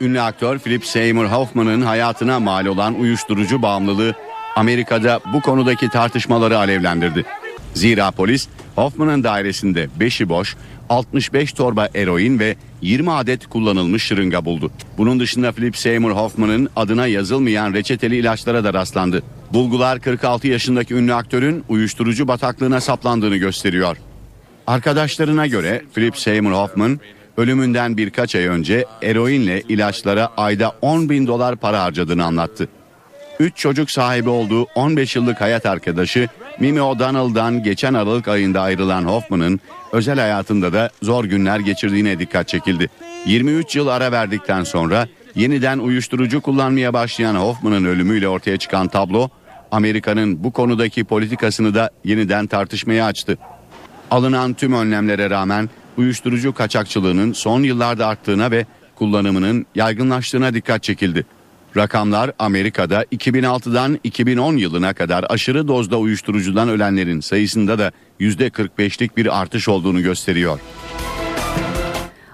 Ünlü aktör Philip Seymour Hoffman'ın hayatına mal olan uyuşturucu bağımlılığı Amerika'da bu konudaki tartışmaları alevlendirdi. Zira polis Hoffman'ın dairesinde 5'i boş, 65 torba eroin ve 20 adet kullanılmış şırınga buldu. Bunun dışında Philip Seymour Hoffman'ın adına yazılmayan reçeteli ilaçlara da rastlandı. Bulgular 46 yaşındaki ünlü aktörün uyuşturucu bataklığına saplandığını gösteriyor. Arkadaşlarına göre Philip Seymour Hoffman ölümünden birkaç ay önce eroinle ilaçlara ayda 10 bin dolar para harcadığını anlattı. 3 çocuk sahibi olduğu 15 yıllık hayat arkadaşı Mimi O'Donnell'dan geçen Aralık ayında ayrılan Hoffman'ın özel hayatında da zor günler geçirdiğine dikkat çekildi. 23 yıl ara verdikten sonra yeniden uyuşturucu kullanmaya başlayan Hoffman'ın ölümüyle ortaya çıkan tablo Amerika'nın bu konudaki politikasını da yeniden tartışmaya açtı. Alınan tüm önlemlere rağmen uyuşturucu kaçakçılığının son yıllarda arttığına ve kullanımının yaygınlaştığına dikkat çekildi. Rakamlar Amerika'da 2006'dan 2010 yılına kadar aşırı dozda uyuşturucudan ölenlerin sayısında da %45'lik bir artış olduğunu gösteriyor.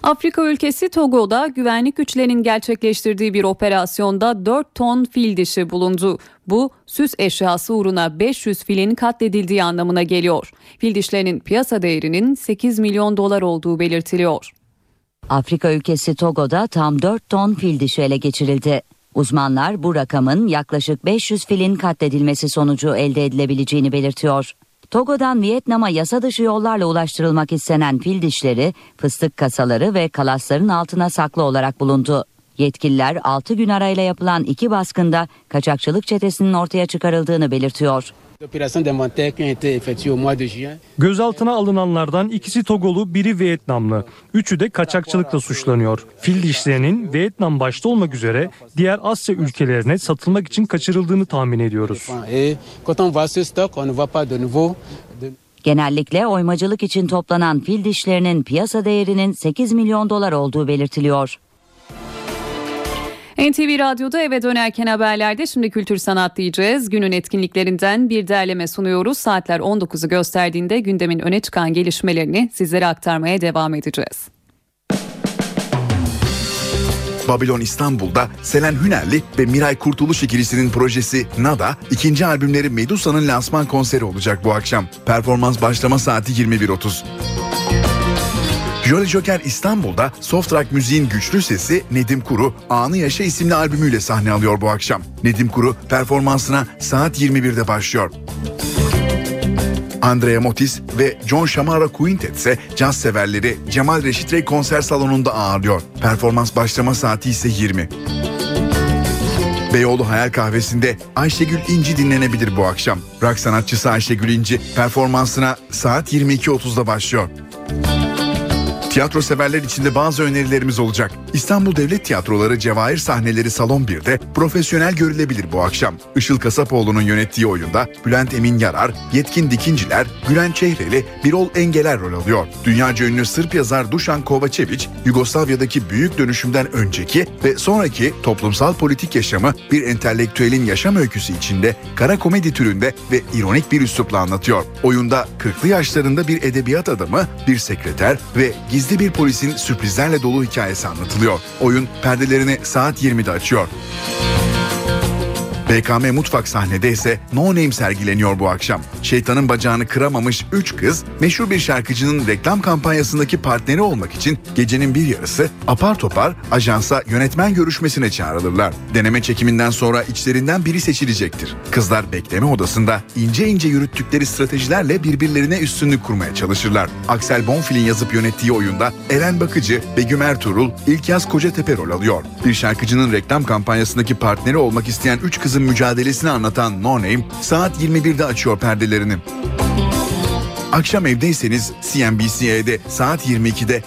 Afrika ülkesi Togo'da güvenlik güçlerinin gerçekleştirdiği bir operasyonda 4 ton fil dişi bulundu. Bu süs eşyası uğruna 500 filin katledildiği anlamına geliyor. Fil dişlerinin piyasa değerinin 8 milyon dolar olduğu belirtiliyor. Afrika ülkesi Togo'da tam 4 ton fil dişi ele geçirildi. Uzmanlar bu rakamın yaklaşık 500 filin katledilmesi sonucu elde edilebileceğini belirtiyor. Togo'dan Vietnam'a yasa dışı yollarla ulaştırılmak istenen fil dişleri, fıstık kasaları ve kalasların altına saklı olarak bulundu. Yetkililer 6 gün arayla yapılan iki baskında kaçakçılık çetesinin ortaya çıkarıldığını belirtiyor. Gözaltına alınanlardan ikisi Togolu, biri Vietnamlı. Üçü de kaçakçılıkla suçlanıyor. Fil dişlerinin Vietnam başta olmak üzere diğer Asya ülkelerine satılmak için kaçırıldığını tahmin ediyoruz. Genellikle oymacılık için toplanan fil dişlerinin piyasa değerinin 8 milyon dolar olduğu belirtiliyor. NTV Radyo'da eve dönerken haberlerde şimdi kültür sanat diyeceğiz. Günün etkinliklerinden bir derleme sunuyoruz. Saatler 19'u gösterdiğinde gündemin öne çıkan gelişmelerini sizlere aktarmaya devam edeceğiz. Babylon İstanbul'da Selen Hünerli ve Miray Kurtuluş ikilisinin projesi Nada, ikinci albümleri Medusa'nın lansman konseri olacak bu akşam. Performans başlama saati 21.30. Jolly Joker İstanbul'da soft rock müziğin güçlü sesi Nedim Kuru Anı Yaşa isimli albümüyle sahne alıyor bu akşam. Nedim Kuru performansına saat 21'de başlıyor. Andrea Motis ve John Shamara Quintet ise caz severleri Cemal Reşit Rey konser salonunda ağırlıyor. Performans başlama saati ise 20. Beyoğlu Hayal Kahvesi'nde Ayşegül İnci dinlenebilir bu akşam. Rock sanatçısı Ayşegül İnci performansına saat 22.30'da başlıyor. Tiyatro severler için de bazı önerilerimiz olacak. İstanbul Devlet Tiyatroları Cevahir sahneleri Salon 1'de profesyonel görülebilir bu akşam. Işıl Kasapoğlu'nun yönettiği oyunda Bülent Emin Yarar, Yetkin Dikinciler, Gülen Çehreli, Birol Engeler rol alıyor. Dünyaca ünlü Sırp yazar Dušan Kovačević, Yugoslavya'daki büyük dönüşümden önceki ve sonraki toplumsal politik yaşamı bir entelektüelin yaşam öyküsü içinde kara komedi türünde ve ironik bir üslupla anlatıyor. Oyunda 40'lı yaşlarında bir edebiyat adamı, bir sekreter ve gizli bir polisin sürprizlerle dolu hikayesi anlatılıyor. Oyun perdelerini saat 20'de açıyor. BKM Mutfak sahnede ise No Name sergileniyor bu akşam. Şeytanın bacağını kıramamış 3 kız meşhur bir şarkıcının reklam kampanyasındaki partneri olmak için gecenin bir yarısı apar topar ajansa yönetmen görüşmesine çağrılırlar. Deneme çekiminden sonra içlerinden biri seçilecektir. Kızlar bekleme odasında ince ince yürüttükleri stratejilerle birbirlerine üstünlük kurmaya çalışırlar. Aksel Bonfil'in yazıp yönettiği oyunda Eren Bakıcı, Begüm Ertuğrul, İlkyaz Kocatepe rol alıyor. Bir şarkıcının reklam kampanyasındaki partneri olmak isteyen 3 kızın mücadelesini anlatan No Name saat 21'de açıyor perdelerini. Akşam evdeyseniz CNBC'de saat 22'de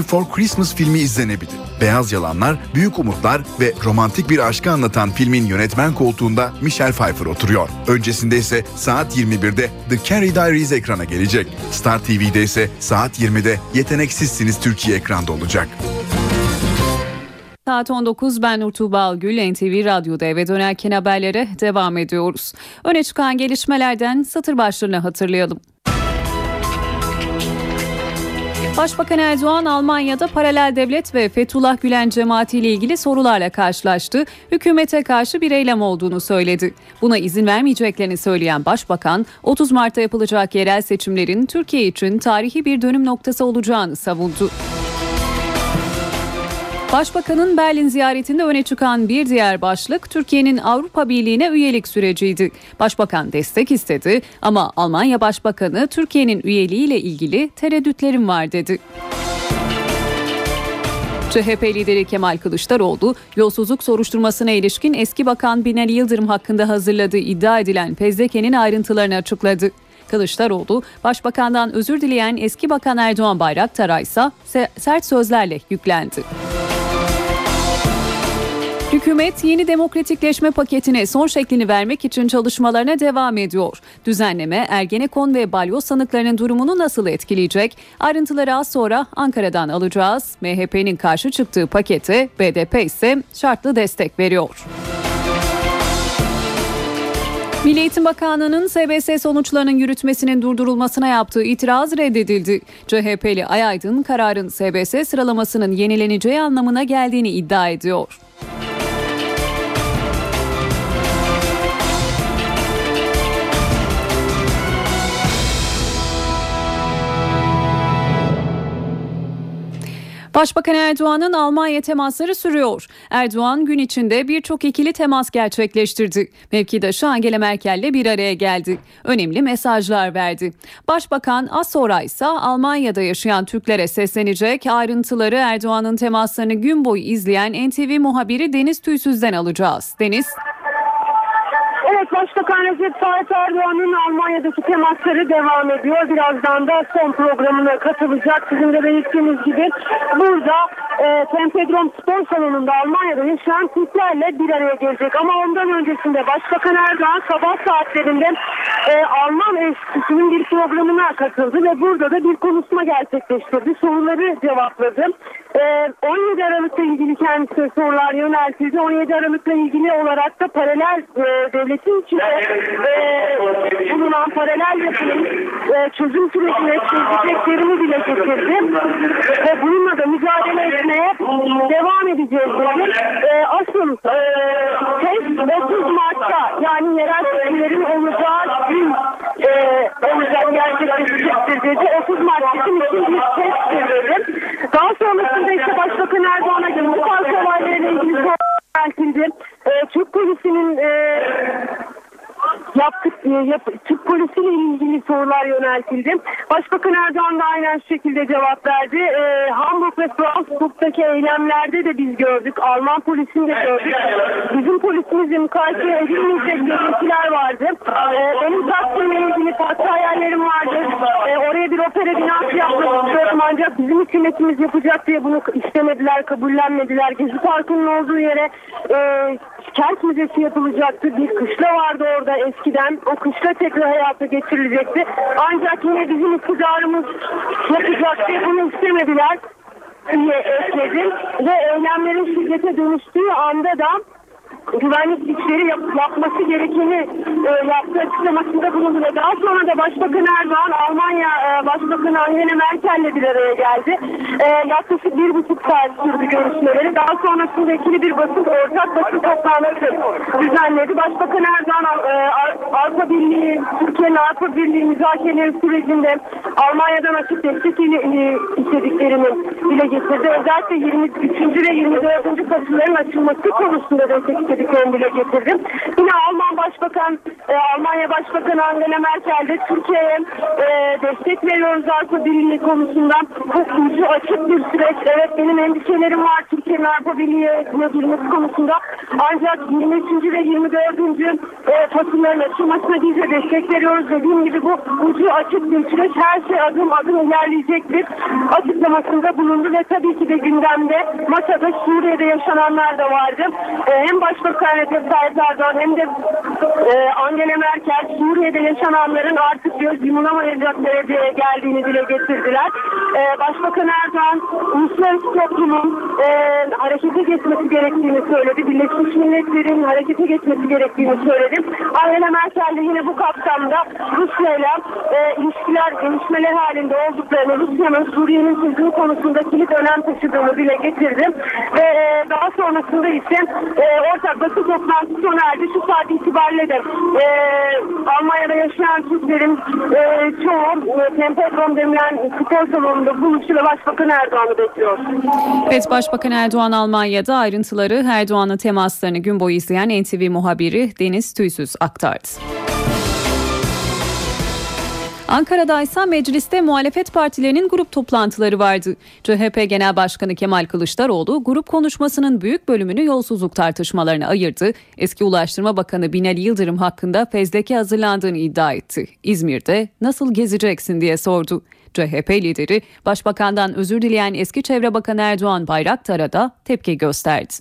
A for Christmas filmi izlenebilir. Beyaz Yalanlar, Büyük Umutlar ve romantik bir aşkı anlatan filmin yönetmen koltuğunda Michelle Pfeiffer oturuyor. Öncesinde ise saat 21'de The Carrie Diaries ekrana gelecek. Star TV'de ise saat 20'de Yeteneksizsiniz Türkiye ekranda olacak. Saat 19 ben Urtuğ Balgül NTV Radyo'da eve dönerken haberlere devam ediyoruz. Öne çıkan gelişmelerden satır başlarını hatırlayalım. Başbakan Erdoğan Almanya'da paralel devlet ve Fethullah Gülen cemaati ile ilgili sorularla karşılaştı. Hükümete karşı bir eylem olduğunu söyledi. Buna izin vermeyeceklerini söyleyen Başbakan 30 Mart'ta yapılacak yerel seçimlerin Türkiye için tarihi bir dönüm noktası olacağını savundu. Başbakanın Berlin ziyaretinde öne çıkan bir diğer başlık Türkiye'nin Avrupa Birliği'ne üyelik süreciydi. Başbakan destek istedi ama Almanya Başbakanı Türkiye'nin üyeliğiyle ilgili tereddütlerim var dedi. CHP lideri Kemal Kılıçdaroğlu, yolsuzluk soruşturmasına ilişkin eski bakan Binali Yıldırım hakkında hazırladığı iddia edilen fezlekenin ayrıntılarını açıkladı. Kılıçdaroğlu, Başbakan'dan özür dileyen eski bakan Erdoğan Bayraktar'a ise sert sözlerle yüklendi. Hükümet yeni demokratikleşme paketine son şeklini vermek için çalışmalarına devam ediyor. Düzenleme Ergenekon ve balyoz sanıklarının durumunu nasıl etkileyecek? Ayrıntıları az sonra Ankara'dan alacağız. MHP'nin karşı çıktığı pakete BDP ise şartlı destek veriyor. Milli Eğitim Bakanlığı'nın SBS sonuçlarının yürütmesinin durdurulmasına yaptığı itiraz reddedildi. CHP'li Ayaydın kararın SBS sıralamasının yenileneceği anlamına geldiğini iddia ediyor. Başbakan Erdoğan'ın Almanya temasları sürüyor. Erdoğan gün içinde birçok ikili temas gerçekleştirdi. Mevkidaşı Angela Merkel'le bir araya geldi. Önemli mesajlar verdi. Başbakan az sonra ise Almanya'da yaşayan Türklere seslenecek. Ayrıntıları Erdoğan'ın temaslarını gün boyu izleyen NTV muhabiri Deniz Tüysüz'den alacağız. Deniz. Evet Başbakan Recep Tayyip Erdoğan'ın Almanya'daki temasları devam ediyor. Birazdan da son programına katılacak. Sizin de belirttiğiniz gibi burada e, Tempedrom Spor Salonu'nda Almanya'da yaşayan Türklerle bir araya gelecek. Ama ondan öncesinde Başbakan Erdoğan sabah saatlerinde e, Alman Enstitüsü'nün bir programına katıldı ve burada da bir konuşma gerçekleştirdi. Soruları cevapladı. E, 17 Aralık'la ilgili kendisine sorular yöneltildi. 17 Aralık'la ilgili olarak da paralel e, devletin içinde e, bulunan paralel yapının e, çözüm sürecine çözeceklerini dile getirdi. Ve bununla da mücadele etmeye devam edeceğiz dedi. E, asıl e, test 30 Mart'ta yani yerel seçimlerin olacağı gün e, olacak gerçekleşecektir dedi. 30 Mart için bir testtir dedi. Daha sonrasında işte Başbakan Erdoğan'a göre bu tarz olaylarla ilgili sorular e, Türk polisinin e, yaptık yap, Türk polisiyle ilgili sorular yöneltildi. Başbakan Erdoğan da aynen şu şekilde cevap verdi. E, Hamburg ve Frankfurt'taki eylemlerde de biz gördük. Alman polisini de gördük. Bizim polisimizle mukayese edilmeyecek görüntüler vardı. E, benim Taksim'le ilgili farklı hayallerim vardı. E, oraya bir opera binası yapmak istiyorum ancak bizim hükümetimiz yapacak diye bunu istemediler, kabullenmediler. Gezi Parkı'nın olduğu yere e, kent müzesi yapılacaktı. Bir kışla vardı orada eskiden. O kışla tekrar hayata geçirilecekti. Ancak yine bizim iktidarımız yapacaktı. Bunu istemediler diye ekledim. Ve eylemlerin şiddete dönüştüğü anda da güvenlik güçleri yap, yapması gerekeni e, yaptığı açıklamasında bulundu ve daha sonra da Başbakan Erdoğan Almanya e, Başbakanı Angela Merkel'le bir araya geldi. E, yaklaşık bir buçuk saat sürdü görüşmeleri. Daha sonrasında ikili bir basın ortak basın toplantısı düzenledi. Başbakan Erdoğan e, Avrupa Birliği, Türkiye'nin Avrupa Birliği müzakereleri sürecinde Almanya'dan açık destek e, istediklerini dile getirdi. Özellikle 23. ve 24. kapıların açılması konusunda destek istediklerini dile getirdim. Yine Alman Başbakan, e, Almanya Başbakanı Angela Merkel de Türkiye'ye e, destek veriyoruz Avrupa Birliği konusunda. Ucu açık bir süreç. Evet benim endişelerim var Türkiye'nin Avrupa Birliği'ne girmesi konusunda. Ancak 23. ve 24. E, fasılların açılmasına biz de destek veriyoruz. Dediğim gibi bu ucu açık bir süreç. Her şey adım adım ilerleyecektir. Açıklamasında bulundu ve tabii ki de gündemde masada Suriye'de yaşananlar da vardı. E, hem Başbakan Recep Tayyip Erdoğan hem de e, Angela Merkel Suriye'de yaşananların artık göz yumulamayacak dereceye geldiğini dile getirdiler. E, Başbakan Erdoğan uluslararası toplumun e, harekete geçmesi gerektiğini söyledi. Birleşmiş Milletler'in harekete geçmesi gerektiğini söyledi. Angela Merkel de yine bu kapsamda Rusya ile e, ilişkiler, gelişmeler halinde olduklarını, Rusya'nın Suriye'nin çözümü konusunda kilit önem taşıdığını dile getirdi. Ve e, daha sonrasında ise e, ortak basın toplantısı sona erdi. Şu saat itibariyle de e, Almanya'da yaşayan Türklerin e, çoğu e, Tempodrom denilen spor salonunda buluştu ve Başbakan Erdoğan'ı bekliyor. Evet Başbakan Erdoğan Almanya'da ayrıntıları Erdoğan'ın temaslarını gün boyu izleyen NTV muhabiri Deniz Tüysüz aktardı. Ankara'da ise mecliste muhalefet partilerinin grup toplantıları vardı. CHP Genel Başkanı Kemal Kılıçdaroğlu grup konuşmasının büyük bölümünü yolsuzluk tartışmalarına ayırdı. Eski Ulaştırma Bakanı Binali Yıldırım hakkında fezleke hazırlandığını iddia etti. İzmir'de nasıl gezeceksin diye sordu. CHP lideri Başbakan'dan özür dileyen eski Çevre Bakanı Erdoğan Bayraktar'a da tepki gösterdi.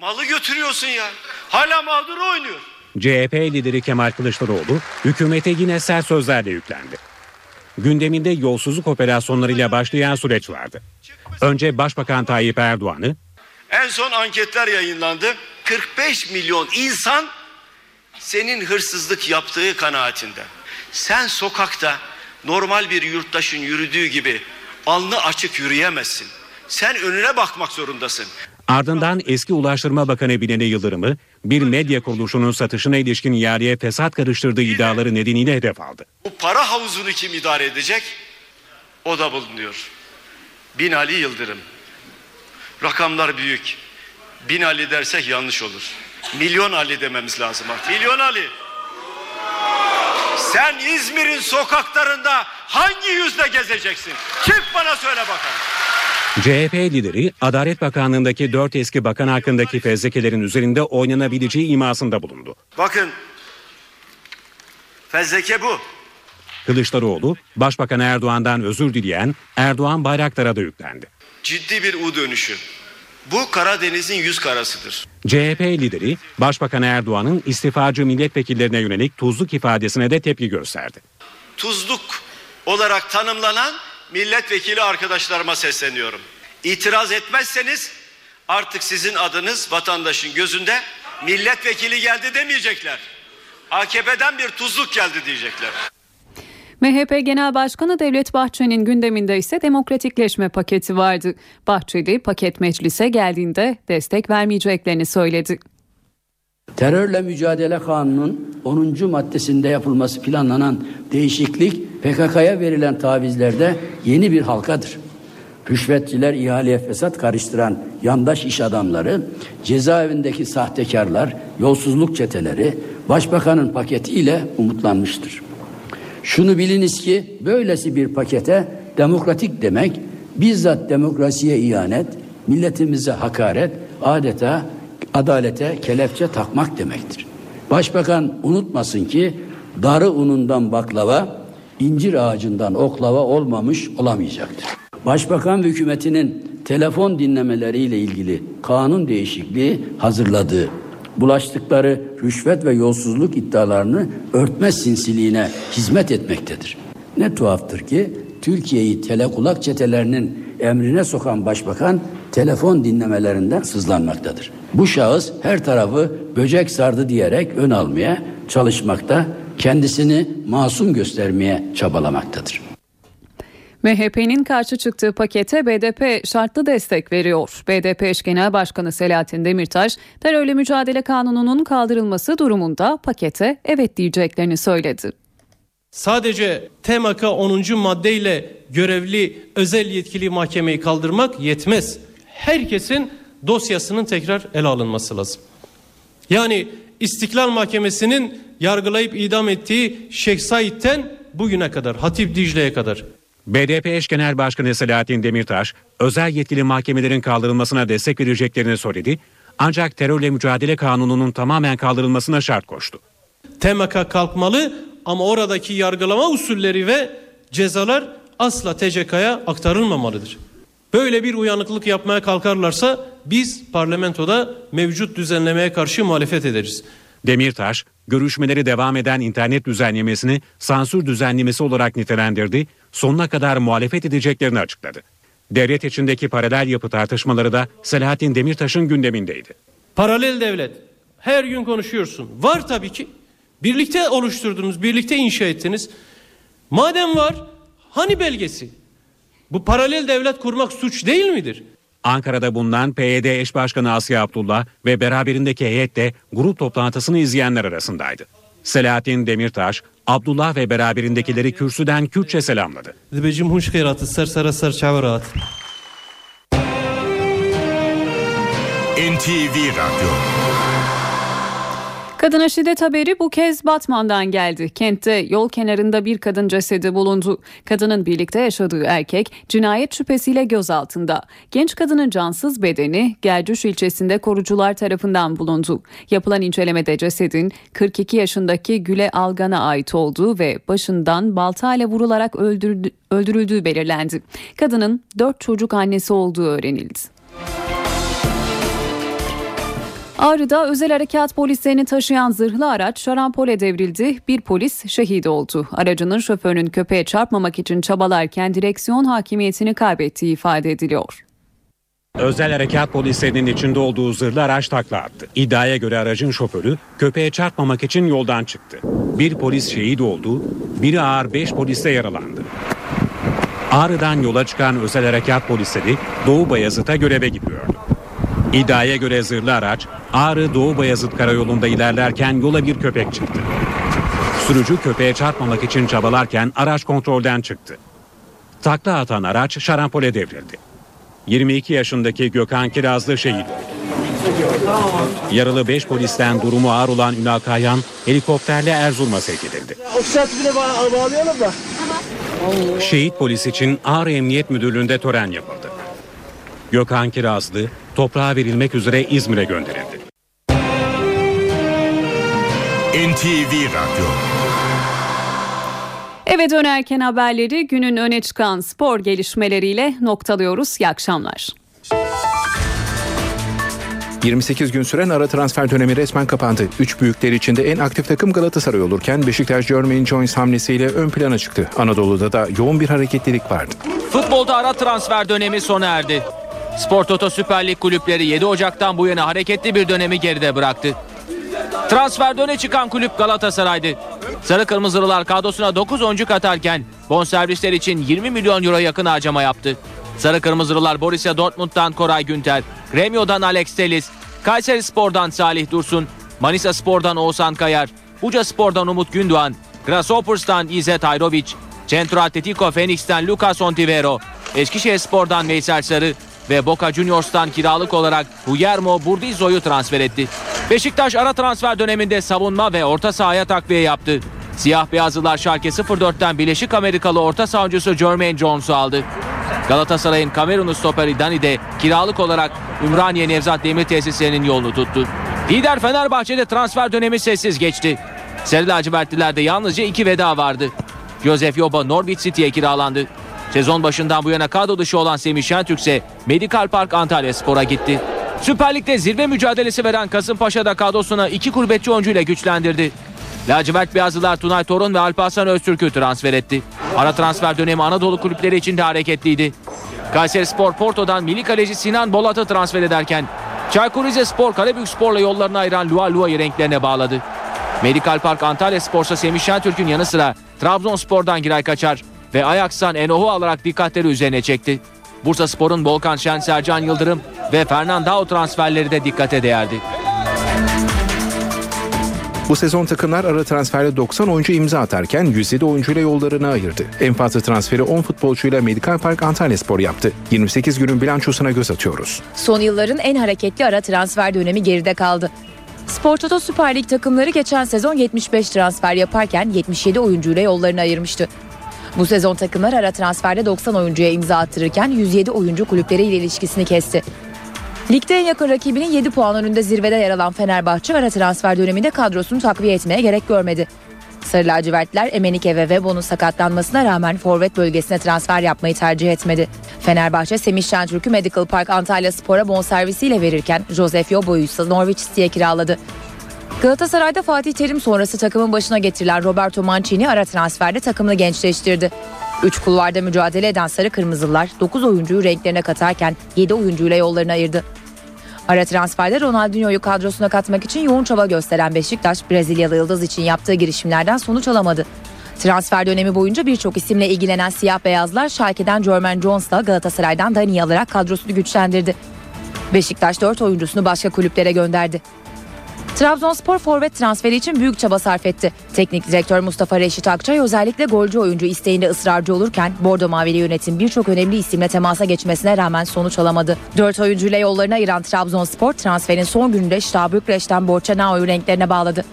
Malı götürüyorsun ya. Hala mağdur oynuyor. CHP lideri Kemal Kılıçdaroğlu hükümete yine sert sözlerle yüklendi. Gündeminde yolsuzluk operasyonlarıyla başlayan süreç vardı. Önce Başbakan Tayyip Erdoğan'ı En son anketler yayınlandı. 45 milyon insan senin hırsızlık yaptığı kanaatinde. Sen sokakta normal bir yurttaşın yürüdüğü gibi alnı açık yürüyemezsin. Sen önüne bakmak zorundasın. ardından eski Ulaştırma Bakanı Binali Yıldırım'ı bir medya kuruluşunun satışına ilişkin ihaleye fesat karıştırdığı iddiaları nedeniyle hedef aldı. Bu para havuzunu kim idare edecek? O da bulunuyor. Binali Yıldırım. Rakamlar büyük. Bin Ali dersek yanlış olur. Milyon Ali dememiz lazım artık. Milyon Ali. Sen İzmir'in sokaklarında hangi yüzle gezeceksin? Çık bana söyle bakalım. CHP lideri Adalet Bakanlığı'ndaki dört eski bakan hakkındaki fezlekelerin üzerinde oynanabileceği imasında bulundu. Bakın fezleke bu. Kılıçdaroğlu, Başbakan Erdoğan'dan özür dileyen Erdoğan Bayraktar'a da yüklendi. Ciddi bir U dönüşü. Bu Karadeniz'in yüz karasıdır. CHP lideri, Başbakan Erdoğan'ın istifacı milletvekillerine yönelik tuzluk ifadesine de tepki gösterdi. Tuzluk olarak tanımlanan milletvekili arkadaşlarıma sesleniyorum. İtiraz etmezseniz artık sizin adınız vatandaşın gözünde milletvekili geldi demeyecekler. AKP'den bir tuzluk geldi diyecekler. MHP Genel Başkanı Devlet Bahçeli'nin gündeminde ise demokratikleşme paketi vardı. Bahçeli paket meclise geldiğinde destek vermeyeceklerini söyledi. Terörle Mücadele Kanunu'nun 10. maddesinde yapılması planlanan değişiklik PKK'ya verilen tavizlerde yeni bir halkadır. Rüşvetçiler, ihaleye fesat karıştıran yandaş iş adamları, cezaevindeki sahtekarlar, yolsuzluk çeteleri başbakanın paketiyle umutlanmıştır. Şunu biliniz ki böylesi bir pakete demokratik demek bizzat demokrasiye ihanet, milletimize hakaret, adeta adalete kelepçe takmak demektir. Başbakan unutmasın ki darı unundan baklava, incir ağacından oklava olmamış olamayacaktır. Başbakan hükümetinin telefon dinlemeleriyle ilgili kanun değişikliği hazırladığı bulaştıkları rüşvet ve yolsuzluk iddialarını örtme sinsiliğine hizmet etmektedir. Ne tuhaftır ki Türkiye'yi telekulak çetelerinin emrine sokan başbakan telefon dinlemelerinden sızlanmaktadır. Bu şahıs her tarafı böcek sardı diyerek ön almaya çalışmakta, kendisini masum göstermeye çabalamaktadır. MHP'nin karşı çıktığı pakete BDP şartlı destek veriyor. BDP eş genel başkanı Selahattin Demirtaş, terörle mücadele kanununun kaldırılması durumunda pakete evet diyeceklerini söyledi. Sadece TMK 10. maddeyle görevli özel yetkili mahkemeyi kaldırmak yetmez. Herkesin dosyasının tekrar ele alınması lazım. Yani İstiklal Mahkemesi'nin yargılayıp idam ettiği Şeyh Said'ten bugüne kadar, Hatip Dicle'ye kadar BDP eş genel başkanı Selahattin Demirtaş, özel yetkili mahkemelerin kaldırılmasına destek vereceklerini söyledi. Ancak terörle mücadele kanununun tamamen kaldırılmasına şart koştu. TMK kalkmalı ama oradaki yargılama usulleri ve cezalar asla TCK'ya aktarılmamalıdır. Böyle bir uyanıklık yapmaya kalkarlarsa biz parlamentoda mevcut düzenlemeye karşı muhalefet ederiz. Demirtaş, görüşmeleri devam eden internet düzenlemesini sansür düzenlemesi olarak nitelendirdi, sonuna kadar muhalefet edeceklerini açıkladı. Devlet içindeki paralel yapı tartışmaları da Selahattin Demirtaş'ın gündemindeydi. Paralel devlet. Her gün konuşuyorsun. Var tabii ki. Birlikte oluşturdunuz, birlikte inşa ettiniz. Madem var, hani belgesi? Bu paralel devlet kurmak suç değil midir? Ankara'da bulunan PYD eş başkanı Asya Abdullah ve beraberindeki heyet de grup toplantısını izleyenler arasındaydı. Selahattin Demirtaş, Abdullah ve beraberindekileri kürsüden Kürtçe selamladı. NTV Radyo Kadına şiddet haberi bu kez Batman'dan geldi. Kentte yol kenarında bir kadın cesedi bulundu. Kadının birlikte yaşadığı erkek cinayet şüphesiyle gözaltında. Genç kadının cansız bedeni Gercüş ilçesinde korucular tarafından bulundu. Yapılan incelemede cesedin 42 yaşındaki Güle Algan'a ait olduğu ve başından baltayla vurularak öldürüldü, öldürüldüğü belirlendi. Kadının 4 çocuk annesi olduğu öğrenildi. Ağrı'da özel harekat polislerini taşıyan zırhlı araç şarampole devrildi. Bir polis şehit oldu. Aracının şoförünün köpeğe çarpmamak için çabalarken direksiyon hakimiyetini kaybettiği ifade ediliyor. Özel harekat polislerinin içinde olduğu zırhlı araç takla attı. İddiaya göre aracın şoförü köpeğe çarpmamak için yoldan çıktı. Bir polis şehit oldu, biri ağır 5 polis yaralandı. Ağrı'dan yola çıkan özel harekat polisleri Doğu Bayazıt'a göreve gidiyordu. İddiaya göre zırhlı araç Ağrı Doğu Bayazıt karayolunda ilerlerken yola bir köpek çıktı. Sürücü köpeğe çarpmamak için çabalarken araç kontrolden çıktı. Takla atan araç şarampole devrildi. 22 yaşındaki Gökhan Kirazlı şehit. Yaralı 5 polisten durumu ağır olan Ünal Kayhan helikopterle Erzurum'a sevk edildi. Bağlayalım da. Şehit polis için Ağrı Emniyet Müdürlüğü'nde tören yapıldı. Gökhan Kirazlı toprağa verilmek üzere İzmir'e gönderildi. NTV Radyo Eve dönerken haberleri günün öne çıkan spor gelişmeleriyle noktalıyoruz. İyi akşamlar. 28 gün süren ara transfer dönemi resmen kapandı. Üç büyükler içinde en aktif takım Galatasaray olurken Beşiktaş Jermaine Jones hamlesiyle ön plana çıktı. Anadolu'da da yoğun bir hareketlilik vardı. Futbolda ara transfer dönemi sona erdi. Spor Toto Süper Lig kulüpleri 7 Ocak'tan bu yana hareketli bir dönemi geride bıraktı. Transfer döne çıkan kulüp Galatasaray'dı. Sarı Kırmızılılar kadrosuna 9 oyuncu katarken bonservisler için 20 milyon euro yakın harcama yaptı. Sarı Kırmızılılar Borussia Dortmund'dan Koray Günter, Gremio'dan Alex Telis, Kayseri Spor'dan Salih Dursun, Manisa Spor'dan Oğuzhan Kayar, Buca Spor'dan Umut Gündoğan, Grasshoppers'tan İzzet Ayrovic, Centro Atletico Phoenix'ten Lucas Ontivero, Eskişehir Spor'dan Veysel Sarı ve Boca Juniors'tan kiralık olarak Guillermo Burdizo'yu transfer etti. Beşiktaş ara transfer döneminde savunma ve orta sahaya takviye yaptı. Siyah beyazlılar Schalke 04'ten Birleşik Amerikalı orta savunucusu Jermaine Jones'u aldı. Galatasaray'ın Kamerunlu stoperi Dani de kiralık olarak Ümraniye Nevzat Demir tesislerinin yolunu tuttu. Lider Fenerbahçe'de transfer dönemi sessiz geçti. Sarı lacivertlilerde yalnızca iki veda vardı. Josef Yoba Norwich City'ye kiralandı. Sezon başından bu yana kadro dışı olan Semih Şentürk ise Medical Park Antalya Spor'a gitti. Süper Lig'de zirve mücadelesi veren Kasımpaşa'da kadrosuna iki kurbetçi oyuncuyla güçlendirdi. Lacivert Beyazlılar Tunay Torun ve Alparslan Öztürk'ü transfer etti. Ara transfer dönemi Anadolu kulüpleri için de hareketliydi. Kayseri Spor Porto'dan milli kaleci Sinan Bolat'ı transfer ederken Çaykur Rizespor Karabük Spor'la yollarını ayıran Lua Lua'yı renklerine bağladı. Medical Park Antalya Spor'sa Semih Şentürk'ün yanı sıra Trabzonspor'dan Giray Kaçar ve Ajax'tan Enohu alarak dikkatleri üzerine çekti. Bursa Spor'un Volkan Şen, Sercan Yıldırım ve Fernandao transferleri de dikkate değerdi. Bu sezon takımlar ara transferde 90 oyuncu imza atarken 107 oyuncuyla yollarını ayırdı. En fazla transferi 10 futbolcuyla Medical Park Antalya Spor yaptı. 28 günün bilançosuna göz atıyoruz. Son yılların en hareketli ara transfer dönemi geride kaldı. Spor Toto Süper Lig takımları geçen sezon 75 transfer yaparken 77 oyuncuyla yollarını ayırmıştı. Bu sezon takımlar ara transferde 90 oyuncuya imza attırırken 107 oyuncu kulüpleriyle ilişkisini kesti. Ligde en yakın rakibinin 7 puan önünde zirvede yer alan Fenerbahçe ara transfer döneminde kadrosunu takviye etmeye gerek görmedi. Sarı lacivertler Emenike ve Webo'nun sakatlanmasına rağmen forvet bölgesine transfer yapmayı tercih etmedi. Fenerbahçe Semih Şentürk'ü Medical Park Antalya Spor'a bonservisiyle verirken Josef Yobo'yu ise Norwich City'ye kiraladı. Galatasaray'da Fatih Terim sonrası takımın başına getirilen Roberto Mancini ara transferde takımını gençleştirdi. 3 kulvarda mücadele eden Sarı Kırmızılar 9 oyuncuyu renklerine katarken 7 oyuncuyla yollarını ayırdı. Ara transferde Ronaldinho'yu kadrosuna katmak için yoğun çaba gösteren Beşiktaş, Brezilyalı Yıldız için yaptığı girişimlerden sonuç alamadı. Transfer dönemi boyunca birçok isimle ilgilenen siyah beyazlar Schalke'den Jermaine Jones'la Galatasaray'dan Dani'yi alarak kadrosunu güçlendirdi. Beşiktaş 4 oyuncusunu başka kulüplere gönderdi. Trabzonspor forvet transferi için büyük çaba sarf etti. Teknik direktör Mustafa Reşit Akçay özellikle golcü oyuncu isteğinde ısrarcı olurken Bordo Mavili yönetim birçok önemli isimle temasa geçmesine rağmen sonuç alamadı. 4 oyuncuyla yollarını ayıran Trabzonspor transferin son gününde Şta Bükreş'ten Borçanao'yu renklerine bağladı.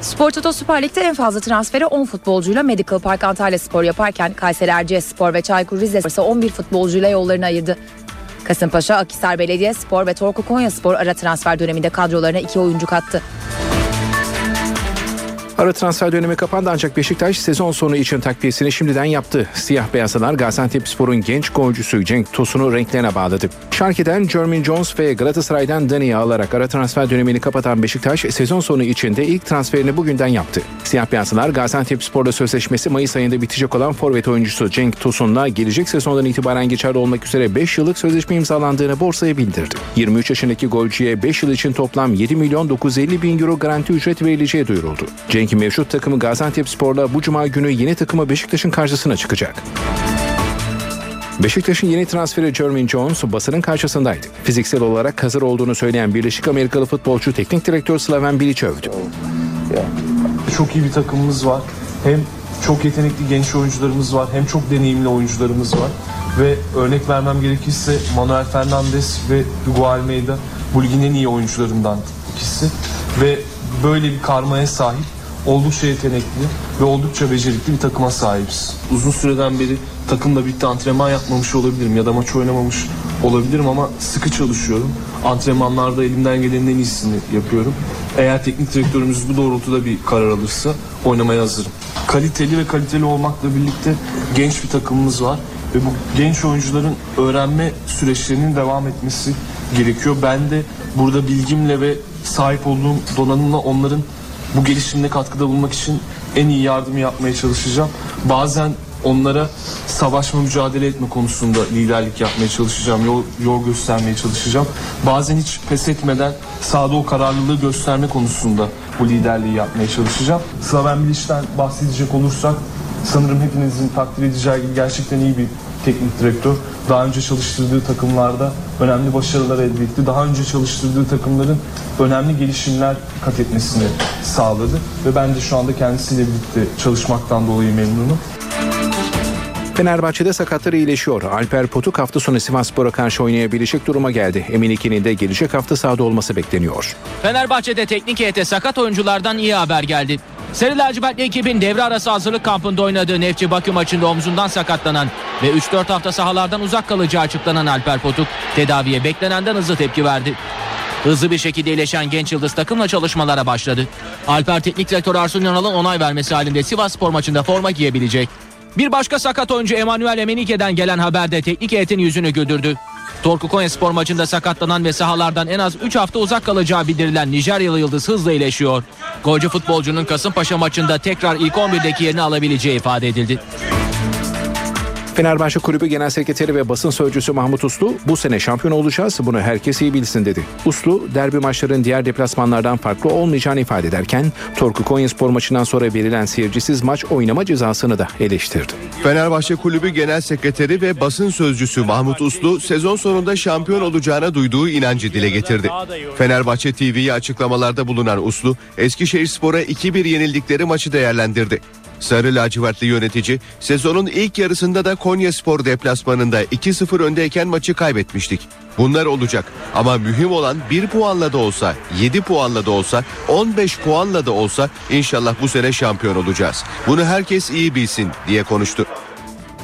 Spor Toto Süper Lig'de en fazla transferi 10 futbolcuyla Medical Park Antalya Spor yaparken Kayseri Erciyes Spor ve Çaykur Rizespor ise 11 futbolcuyla yollarını ayırdı. Kasımpaşa, Akhisar Belediye Spor ve Torku Konya Spor ara transfer döneminde kadrolarına iki oyuncu kattı. Ara transfer dönemi kapandı ancak Beşiktaş sezon sonu için takviyesini şimdiden yaptı. Siyah beyazlılar Gaziantepspor'un genç golcüsü Cenk Tosun'u renklerine bağladı. Şarkı'dan Jermaine Jones ve Galatasaray'dan Dani'yi alarak ara transfer dönemini kapatan Beşiktaş sezon sonu için de ilk transferini bugünden yaptı. Siyah beyazlılar Gaziantepspor'la sözleşmesi Mayıs ayında bitecek olan forvet oyuncusu Cenk Tosun'la gelecek sezondan itibaren geçerli olmak üzere 5 yıllık sözleşme imzalandığını borsaya bildirdi. 23 yaşındaki golcüye 5 yıl için toplam 7 milyon 950 bin euro garanti ücret verileceği duyuruldu. Cenk'in mevcut takımı Gaziantepspor'la bu cuma günü yeni takımı Beşiktaş'ın karşısına çıkacak. Beşiktaş'ın yeni transferi Jermaine Jones basının karşısındaydı. Fiziksel olarak hazır olduğunu söyleyen Birleşik Amerikalı futbolcu teknik direktör Slaven Bilic övdü. Çok iyi bir takımımız var. Hem çok yetenekli genç oyuncularımız var hem çok deneyimli oyuncularımız var. Ve örnek vermem gerekirse Manuel Fernandes ve Hugo Almeida bu ligin en iyi oyuncularından ikisi. Ve böyle bir karmaya sahip oldukça yetenekli ve oldukça becerikli bir takıma sahibiz. Uzun süreden beri takımla birlikte antrenman yapmamış olabilirim ya da maç oynamamış olabilirim ama sıkı çalışıyorum. Antrenmanlarda elimden gelenin en iyisini yapıyorum. Eğer teknik direktörümüz bu doğrultuda bir karar alırsa oynamaya hazırım. Kaliteli ve kaliteli olmakla birlikte genç bir takımımız var ve bu genç oyuncuların öğrenme süreçlerinin devam etmesi gerekiyor. Ben de burada bilgimle ve sahip olduğum donanımla onların bu gelişimine katkıda bulunmak için en iyi yardımı yapmaya çalışacağım. Bazen onlara savaşma, mücadele etme konusunda liderlik yapmaya çalışacağım, yol, yol göstermeye çalışacağım. Bazen hiç pes etmeden sahada o kararlılığı gösterme konusunda bu liderliği yapmaya çalışacağım. Slaven Bilic'ten bahsedecek olursak sanırım hepinizin takdir edeceği gibi gerçekten iyi bir teknik direktör. Daha önce çalıştırdığı takımlarda önemli başarılar elde etti. Daha önce çalıştırdığı takımların önemli gelişimler kat etmesini sağladı. Ve ben de şu anda kendisiyle birlikte çalışmaktan dolayı memnunum. Fenerbahçe'de sakatları iyileşiyor. Alper Potuk hafta sonu Sivasspor'a karşı oynayabilecek duruma geldi. Emin İkin'in de gelecek hafta sahada olması bekleniyor. Fenerbahçe'de teknik heyete sakat oyunculardan iyi haber geldi. Sarı lacivertli ekibin devre arası hazırlık kampında oynadığı Nefçi Bakü maçında omzundan sakatlanan ve 3-4 hafta sahalardan uzak kalacağı açıklanan Alper Potuk tedaviye beklenenden hızlı tepki verdi. Hızlı bir şekilde iyileşen genç yıldız takımla çalışmalara başladı. Alper teknik direktör Arsun Yanal'ın onay vermesi halinde Sivas Spor maçında forma giyebilecek. Bir başka sakat oyuncu Emanuel Emenike'den gelen haberde teknik heyetin yüzünü güldürdü. Torku Konya Spor maçında sakatlanan ve sahalardan en az 3 hafta uzak kalacağı bildirilen Nijeryalı Yıldız hızla iyileşiyor. Golcü futbolcunun Kasımpaşa maçında tekrar ilk 11'deki yerini alabileceği ifade edildi. Fenerbahçe Kulübü Genel Sekreteri ve basın sözcüsü Mahmut Uslu bu sene şampiyon olacağız bunu herkes iyi bilsin dedi. Uslu derbi maçların diğer deplasmanlardan farklı olmayacağını ifade ederken Torku Konyaspor maçından sonra verilen seyircisiz maç oynama cezasını da eleştirdi. Fenerbahçe Kulübü Genel Sekreteri ve basın sözcüsü Mahmut Uslu sezon sonunda şampiyon olacağına duyduğu inancı dile getirdi. Fenerbahçe TV'ye açıklamalarda bulunan Uslu Eskişehir Spor'a 2-1 yenildikleri maçı değerlendirdi. Sarı lacivertli yönetici sezonun ilk yarısında da Konya Spor deplasmanında 2-0 öndeyken maçı kaybetmiştik. Bunlar olacak ama mühim olan 1 puanla da olsa, 7 puanla da olsa, 15 puanla da olsa inşallah bu sene şampiyon olacağız. Bunu herkes iyi bilsin diye konuştu.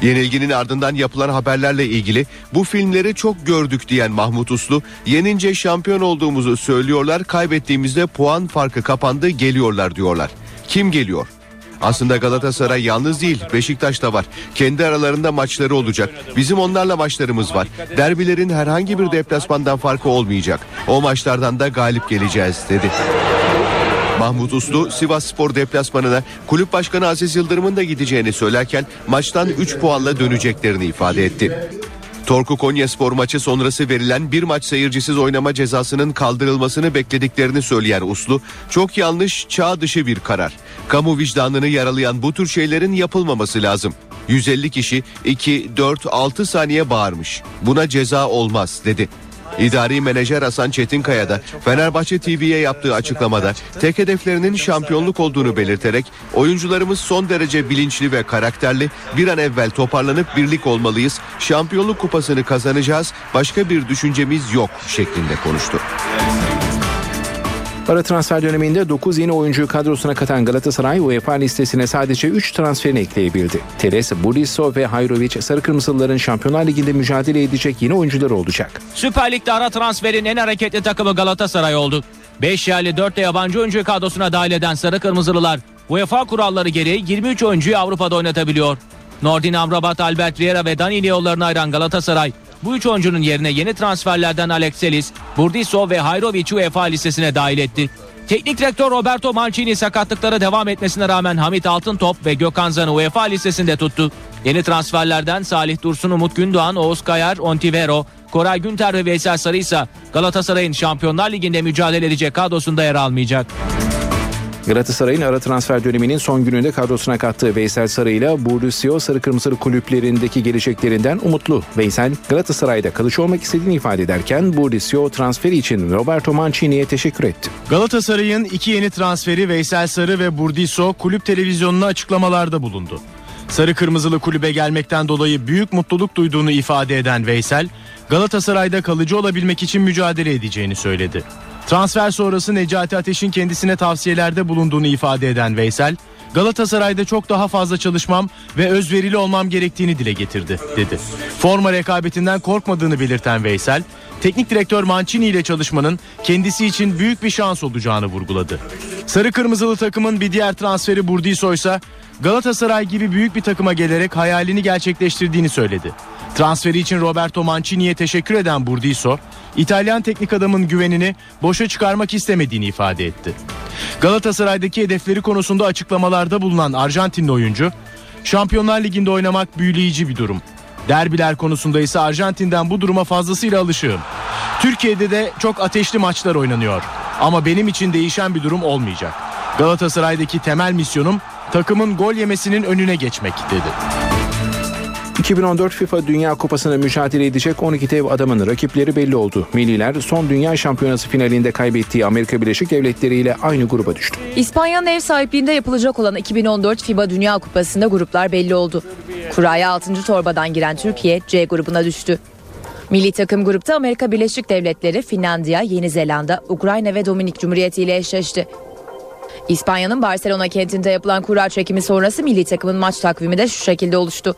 Yenilginin ardından yapılan haberlerle ilgili bu filmleri çok gördük diyen Mahmut Uslu, yenince şampiyon olduğumuzu söylüyorlar, kaybettiğimizde puan farkı kapandı geliyorlar diyorlar. Kim geliyor? Aslında Galatasaray yalnız değil Beşiktaş da var. Kendi aralarında maçları olacak. Bizim onlarla maçlarımız var. Derbilerin herhangi bir deplasmandan farkı olmayacak. O maçlardan da galip geleceğiz dedi. Mahmut Uslu Sivas Spor deplasmanına kulüp başkanı Aziz Yıldırım'ın da gideceğini söylerken maçtan 3 puanla döneceklerini ifade etti. Torku Konyaspor maçı sonrası verilen bir maç seyircisiz oynama cezasının kaldırılmasını beklediklerini söyleyen Uslu, çok yanlış çağ dışı bir karar. Kamu vicdanını yaralayan bu tür şeylerin yapılmaması lazım. 150 kişi 2, 4, 6 saniye bağırmış. Buna ceza olmaz dedi. İdari menajer Hasan Çetinkaya da Fenerbahçe TV'ye yaptığı açıklamada tek hedeflerinin şampiyonluk olduğunu belirterek oyuncularımız son derece bilinçli ve karakterli bir an evvel toparlanıp birlik olmalıyız. Şampiyonluk kupasını kazanacağız. Başka bir düşüncemiz yok şeklinde konuştu. Ara transfer döneminde 9 yeni oyuncuyu kadrosuna katan Galatasaray UEFA listesine sadece 3 transferini ekleyebildi. Teres, Budiso ve Hayrovic Sarı Kırmızılıların Şampiyonlar Ligi'nde mücadele edecek yeni oyuncular olacak. Süper Lig'de ara transferin en hareketli takımı Galatasaray oldu. 5 yerli 4 de yabancı oyuncu kadrosuna dahil eden Sarı Kırmızılılar UEFA kuralları gereği 23 oyuncuyu Avrupa'da oynatabiliyor. Nordin Amrabat, Albert Riera ve Danilo yollarını ayıran Galatasaray bu üç oyuncunun yerine yeni transferlerden Alex Selis, Burdiso ve Hayrovic'i UEFA listesine dahil etti. Teknik direktör Roberto Mancini sakatlıklara devam etmesine rağmen Hamit Altıntop ve Gökhan Zan'ı UEFA listesinde tuttu. Yeni transferlerden Salih Dursun, Umut Gündoğan, Oğuz Kayar, Ontivero, Koray Günter ve Veysel Sarı ise Galatasaray'ın Şampiyonlar Ligi'nde mücadele edecek kadrosunda yer almayacak. Galatasaray'ın ara transfer döneminin son gününde kadrosuna kattığı Veysel Sarı ile Borussia Sarı Kırmızılı kulüplerindeki geleceklerinden umutlu. Veysel Galatasaray'da kalıcı olmak istediğini ifade ederken Borussia transferi için Roberto Mancini'ye teşekkür etti. Galatasaray'ın iki yeni transferi Veysel Sarı ve Burdiso kulüp televizyonuna açıklamalarda bulundu. Sarı Kırmızılı kulübe gelmekten dolayı büyük mutluluk duyduğunu ifade eden Veysel, Galatasaray'da kalıcı olabilmek için mücadele edeceğini söyledi. Transfer sonrası Necati Ateş'in kendisine tavsiyelerde bulunduğunu ifade eden Veysel, Galatasaray'da çok daha fazla çalışmam ve özverili olmam gerektiğini dile getirdi, dedi. Forma rekabetinden korkmadığını belirten Veysel, teknik direktör Mancini ile çalışmanın kendisi için büyük bir şans olacağını vurguladı. Sarı Kırmızılı takımın bir diğer transferi Burdiso ise Galatasaray gibi büyük bir takıma gelerek hayalini gerçekleştirdiğini söyledi. Transferi için Roberto Mancini'ye teşekkür eden Burdiso, İtalyan teknik adamın güvenini boşa çıkarmak istemediğini ifade etti. Galatasaray'daki hedefleri konusunda açıklamalarda bulunan Arjantinli oyuncu, Şampiyonlar Ligi'nde oynamak büyüleyici bir durum. Derbiler konusunda ise Arjantin'den bu duruma fazlasıyla alışığım. Türkiye'de de çok ateşli maçlar oynanıyor. Ama benim için değişen bir durum olmayacak. Galatasaray'daki temel misyonum takımın gol yemesinin önüne geçmek dedi. 2014 FIFA Dünya Kupası'nda mücadele edecek 12 dev adamın rakipleri belli oldu. Milliler son Dünya Şampiyonası finalinde kaybettiği Amerika Birleşik Devletleri ile aynı gruba düştü. İspanya'nın ev sahipliğinde yapılacak olan 2014 FIBA Dünya Kupası'nda gruplar belli oldu. Kuraya 6. torbadan giren Türkiye C grubuna düştü. Milli takım grupta Amerika Birleşik Devletleri, Finlandiya, Yeni Zelanda, Ukrayna ve Dominik Cumhuriyeti ile eşleşti. İspanya'nın Barcelona kentinde yapılan kura çekimi sonrası milli takımın maç takvimi de şu şekilde oluştu.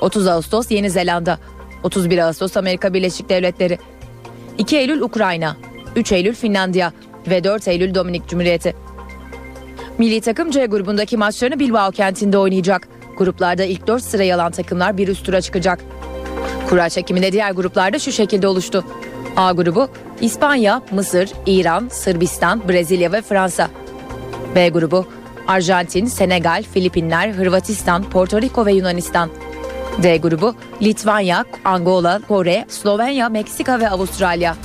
30 Ağustos Yeni Zelanda, 31 Ağustos Amerika Birleşik Devletleri, 2 Eylül Ukrayna, 3 Eylül Finlandiya ve 4 Eylül Dominik Cumhuriyeti. Milli takım C grubundaki maçlarını Bilbao kentinde oynayacak. Gruplarda ilk 4 sırayı alan takımlar bir üst tura çıkacak. Kura çekiminde diğer gruplarda şu şekilde oluştu. A grubu İspanya, Mısır, İran, Sırbistan, Brezilya ve Fransa. B grubu Arjantin, Senegal, Filipinler, Hırvatistan, Porto Rico ve Yunanistan. D grubu Litvanya, Angola, Kore, Slovenya, Meksika ve Avustralya.